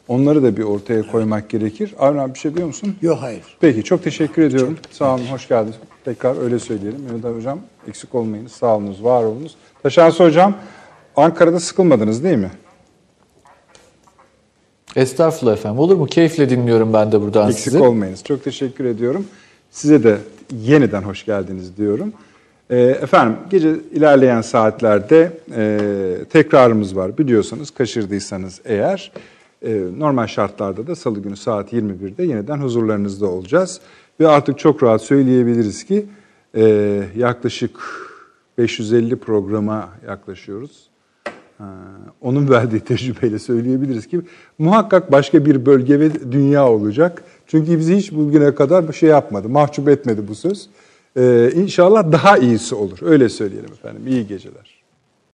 A: Onları da bir ortaya koymak gerekir. Avni abi bir şey diyor musun?
C: Yok hayır.
A: Peki çok teşekkür ediyorum. Sağ olun, hoş geldiniz. Tekrar öyle söyleyelim. Mehmet Hocam eksik olmayınız, sağ olunuz, var olunuz. Taşansı Hocam, Ankara'da sıkılmadınız değil mi?
B: Estağfurullah efendim. Olur mu? Keyifle dinliyorum ben de buradan
A: Eksik
B: sizi.
A: olmayınız. Çok teşekkür ediyorum. Size de yeniden hoş geldiniz diyorum. Ee, efendim gece ilerleyen saatlerde e, tekrarımız var. Biliyorsanız kaçırdıysanız eğer normal şartlarda da salı günü saat 21'de yeniden huzurlarınızda olacağız. Ve artık çok rahat söyleyebiliriz ki e, yaklaşık 550 programa yaklaşıyoruz. Onun verdiği tecrübeyle söyleyebiliriz ki muhakkak başka bir bölge ve dünya olacak. Çünkü bizi hiç bugüne kadar bir şey yapmadı, mahcup etmedi bu söz. Ee, inşallah daha iyisi olur. Öyle söyleyelim efendim. İyi geceler.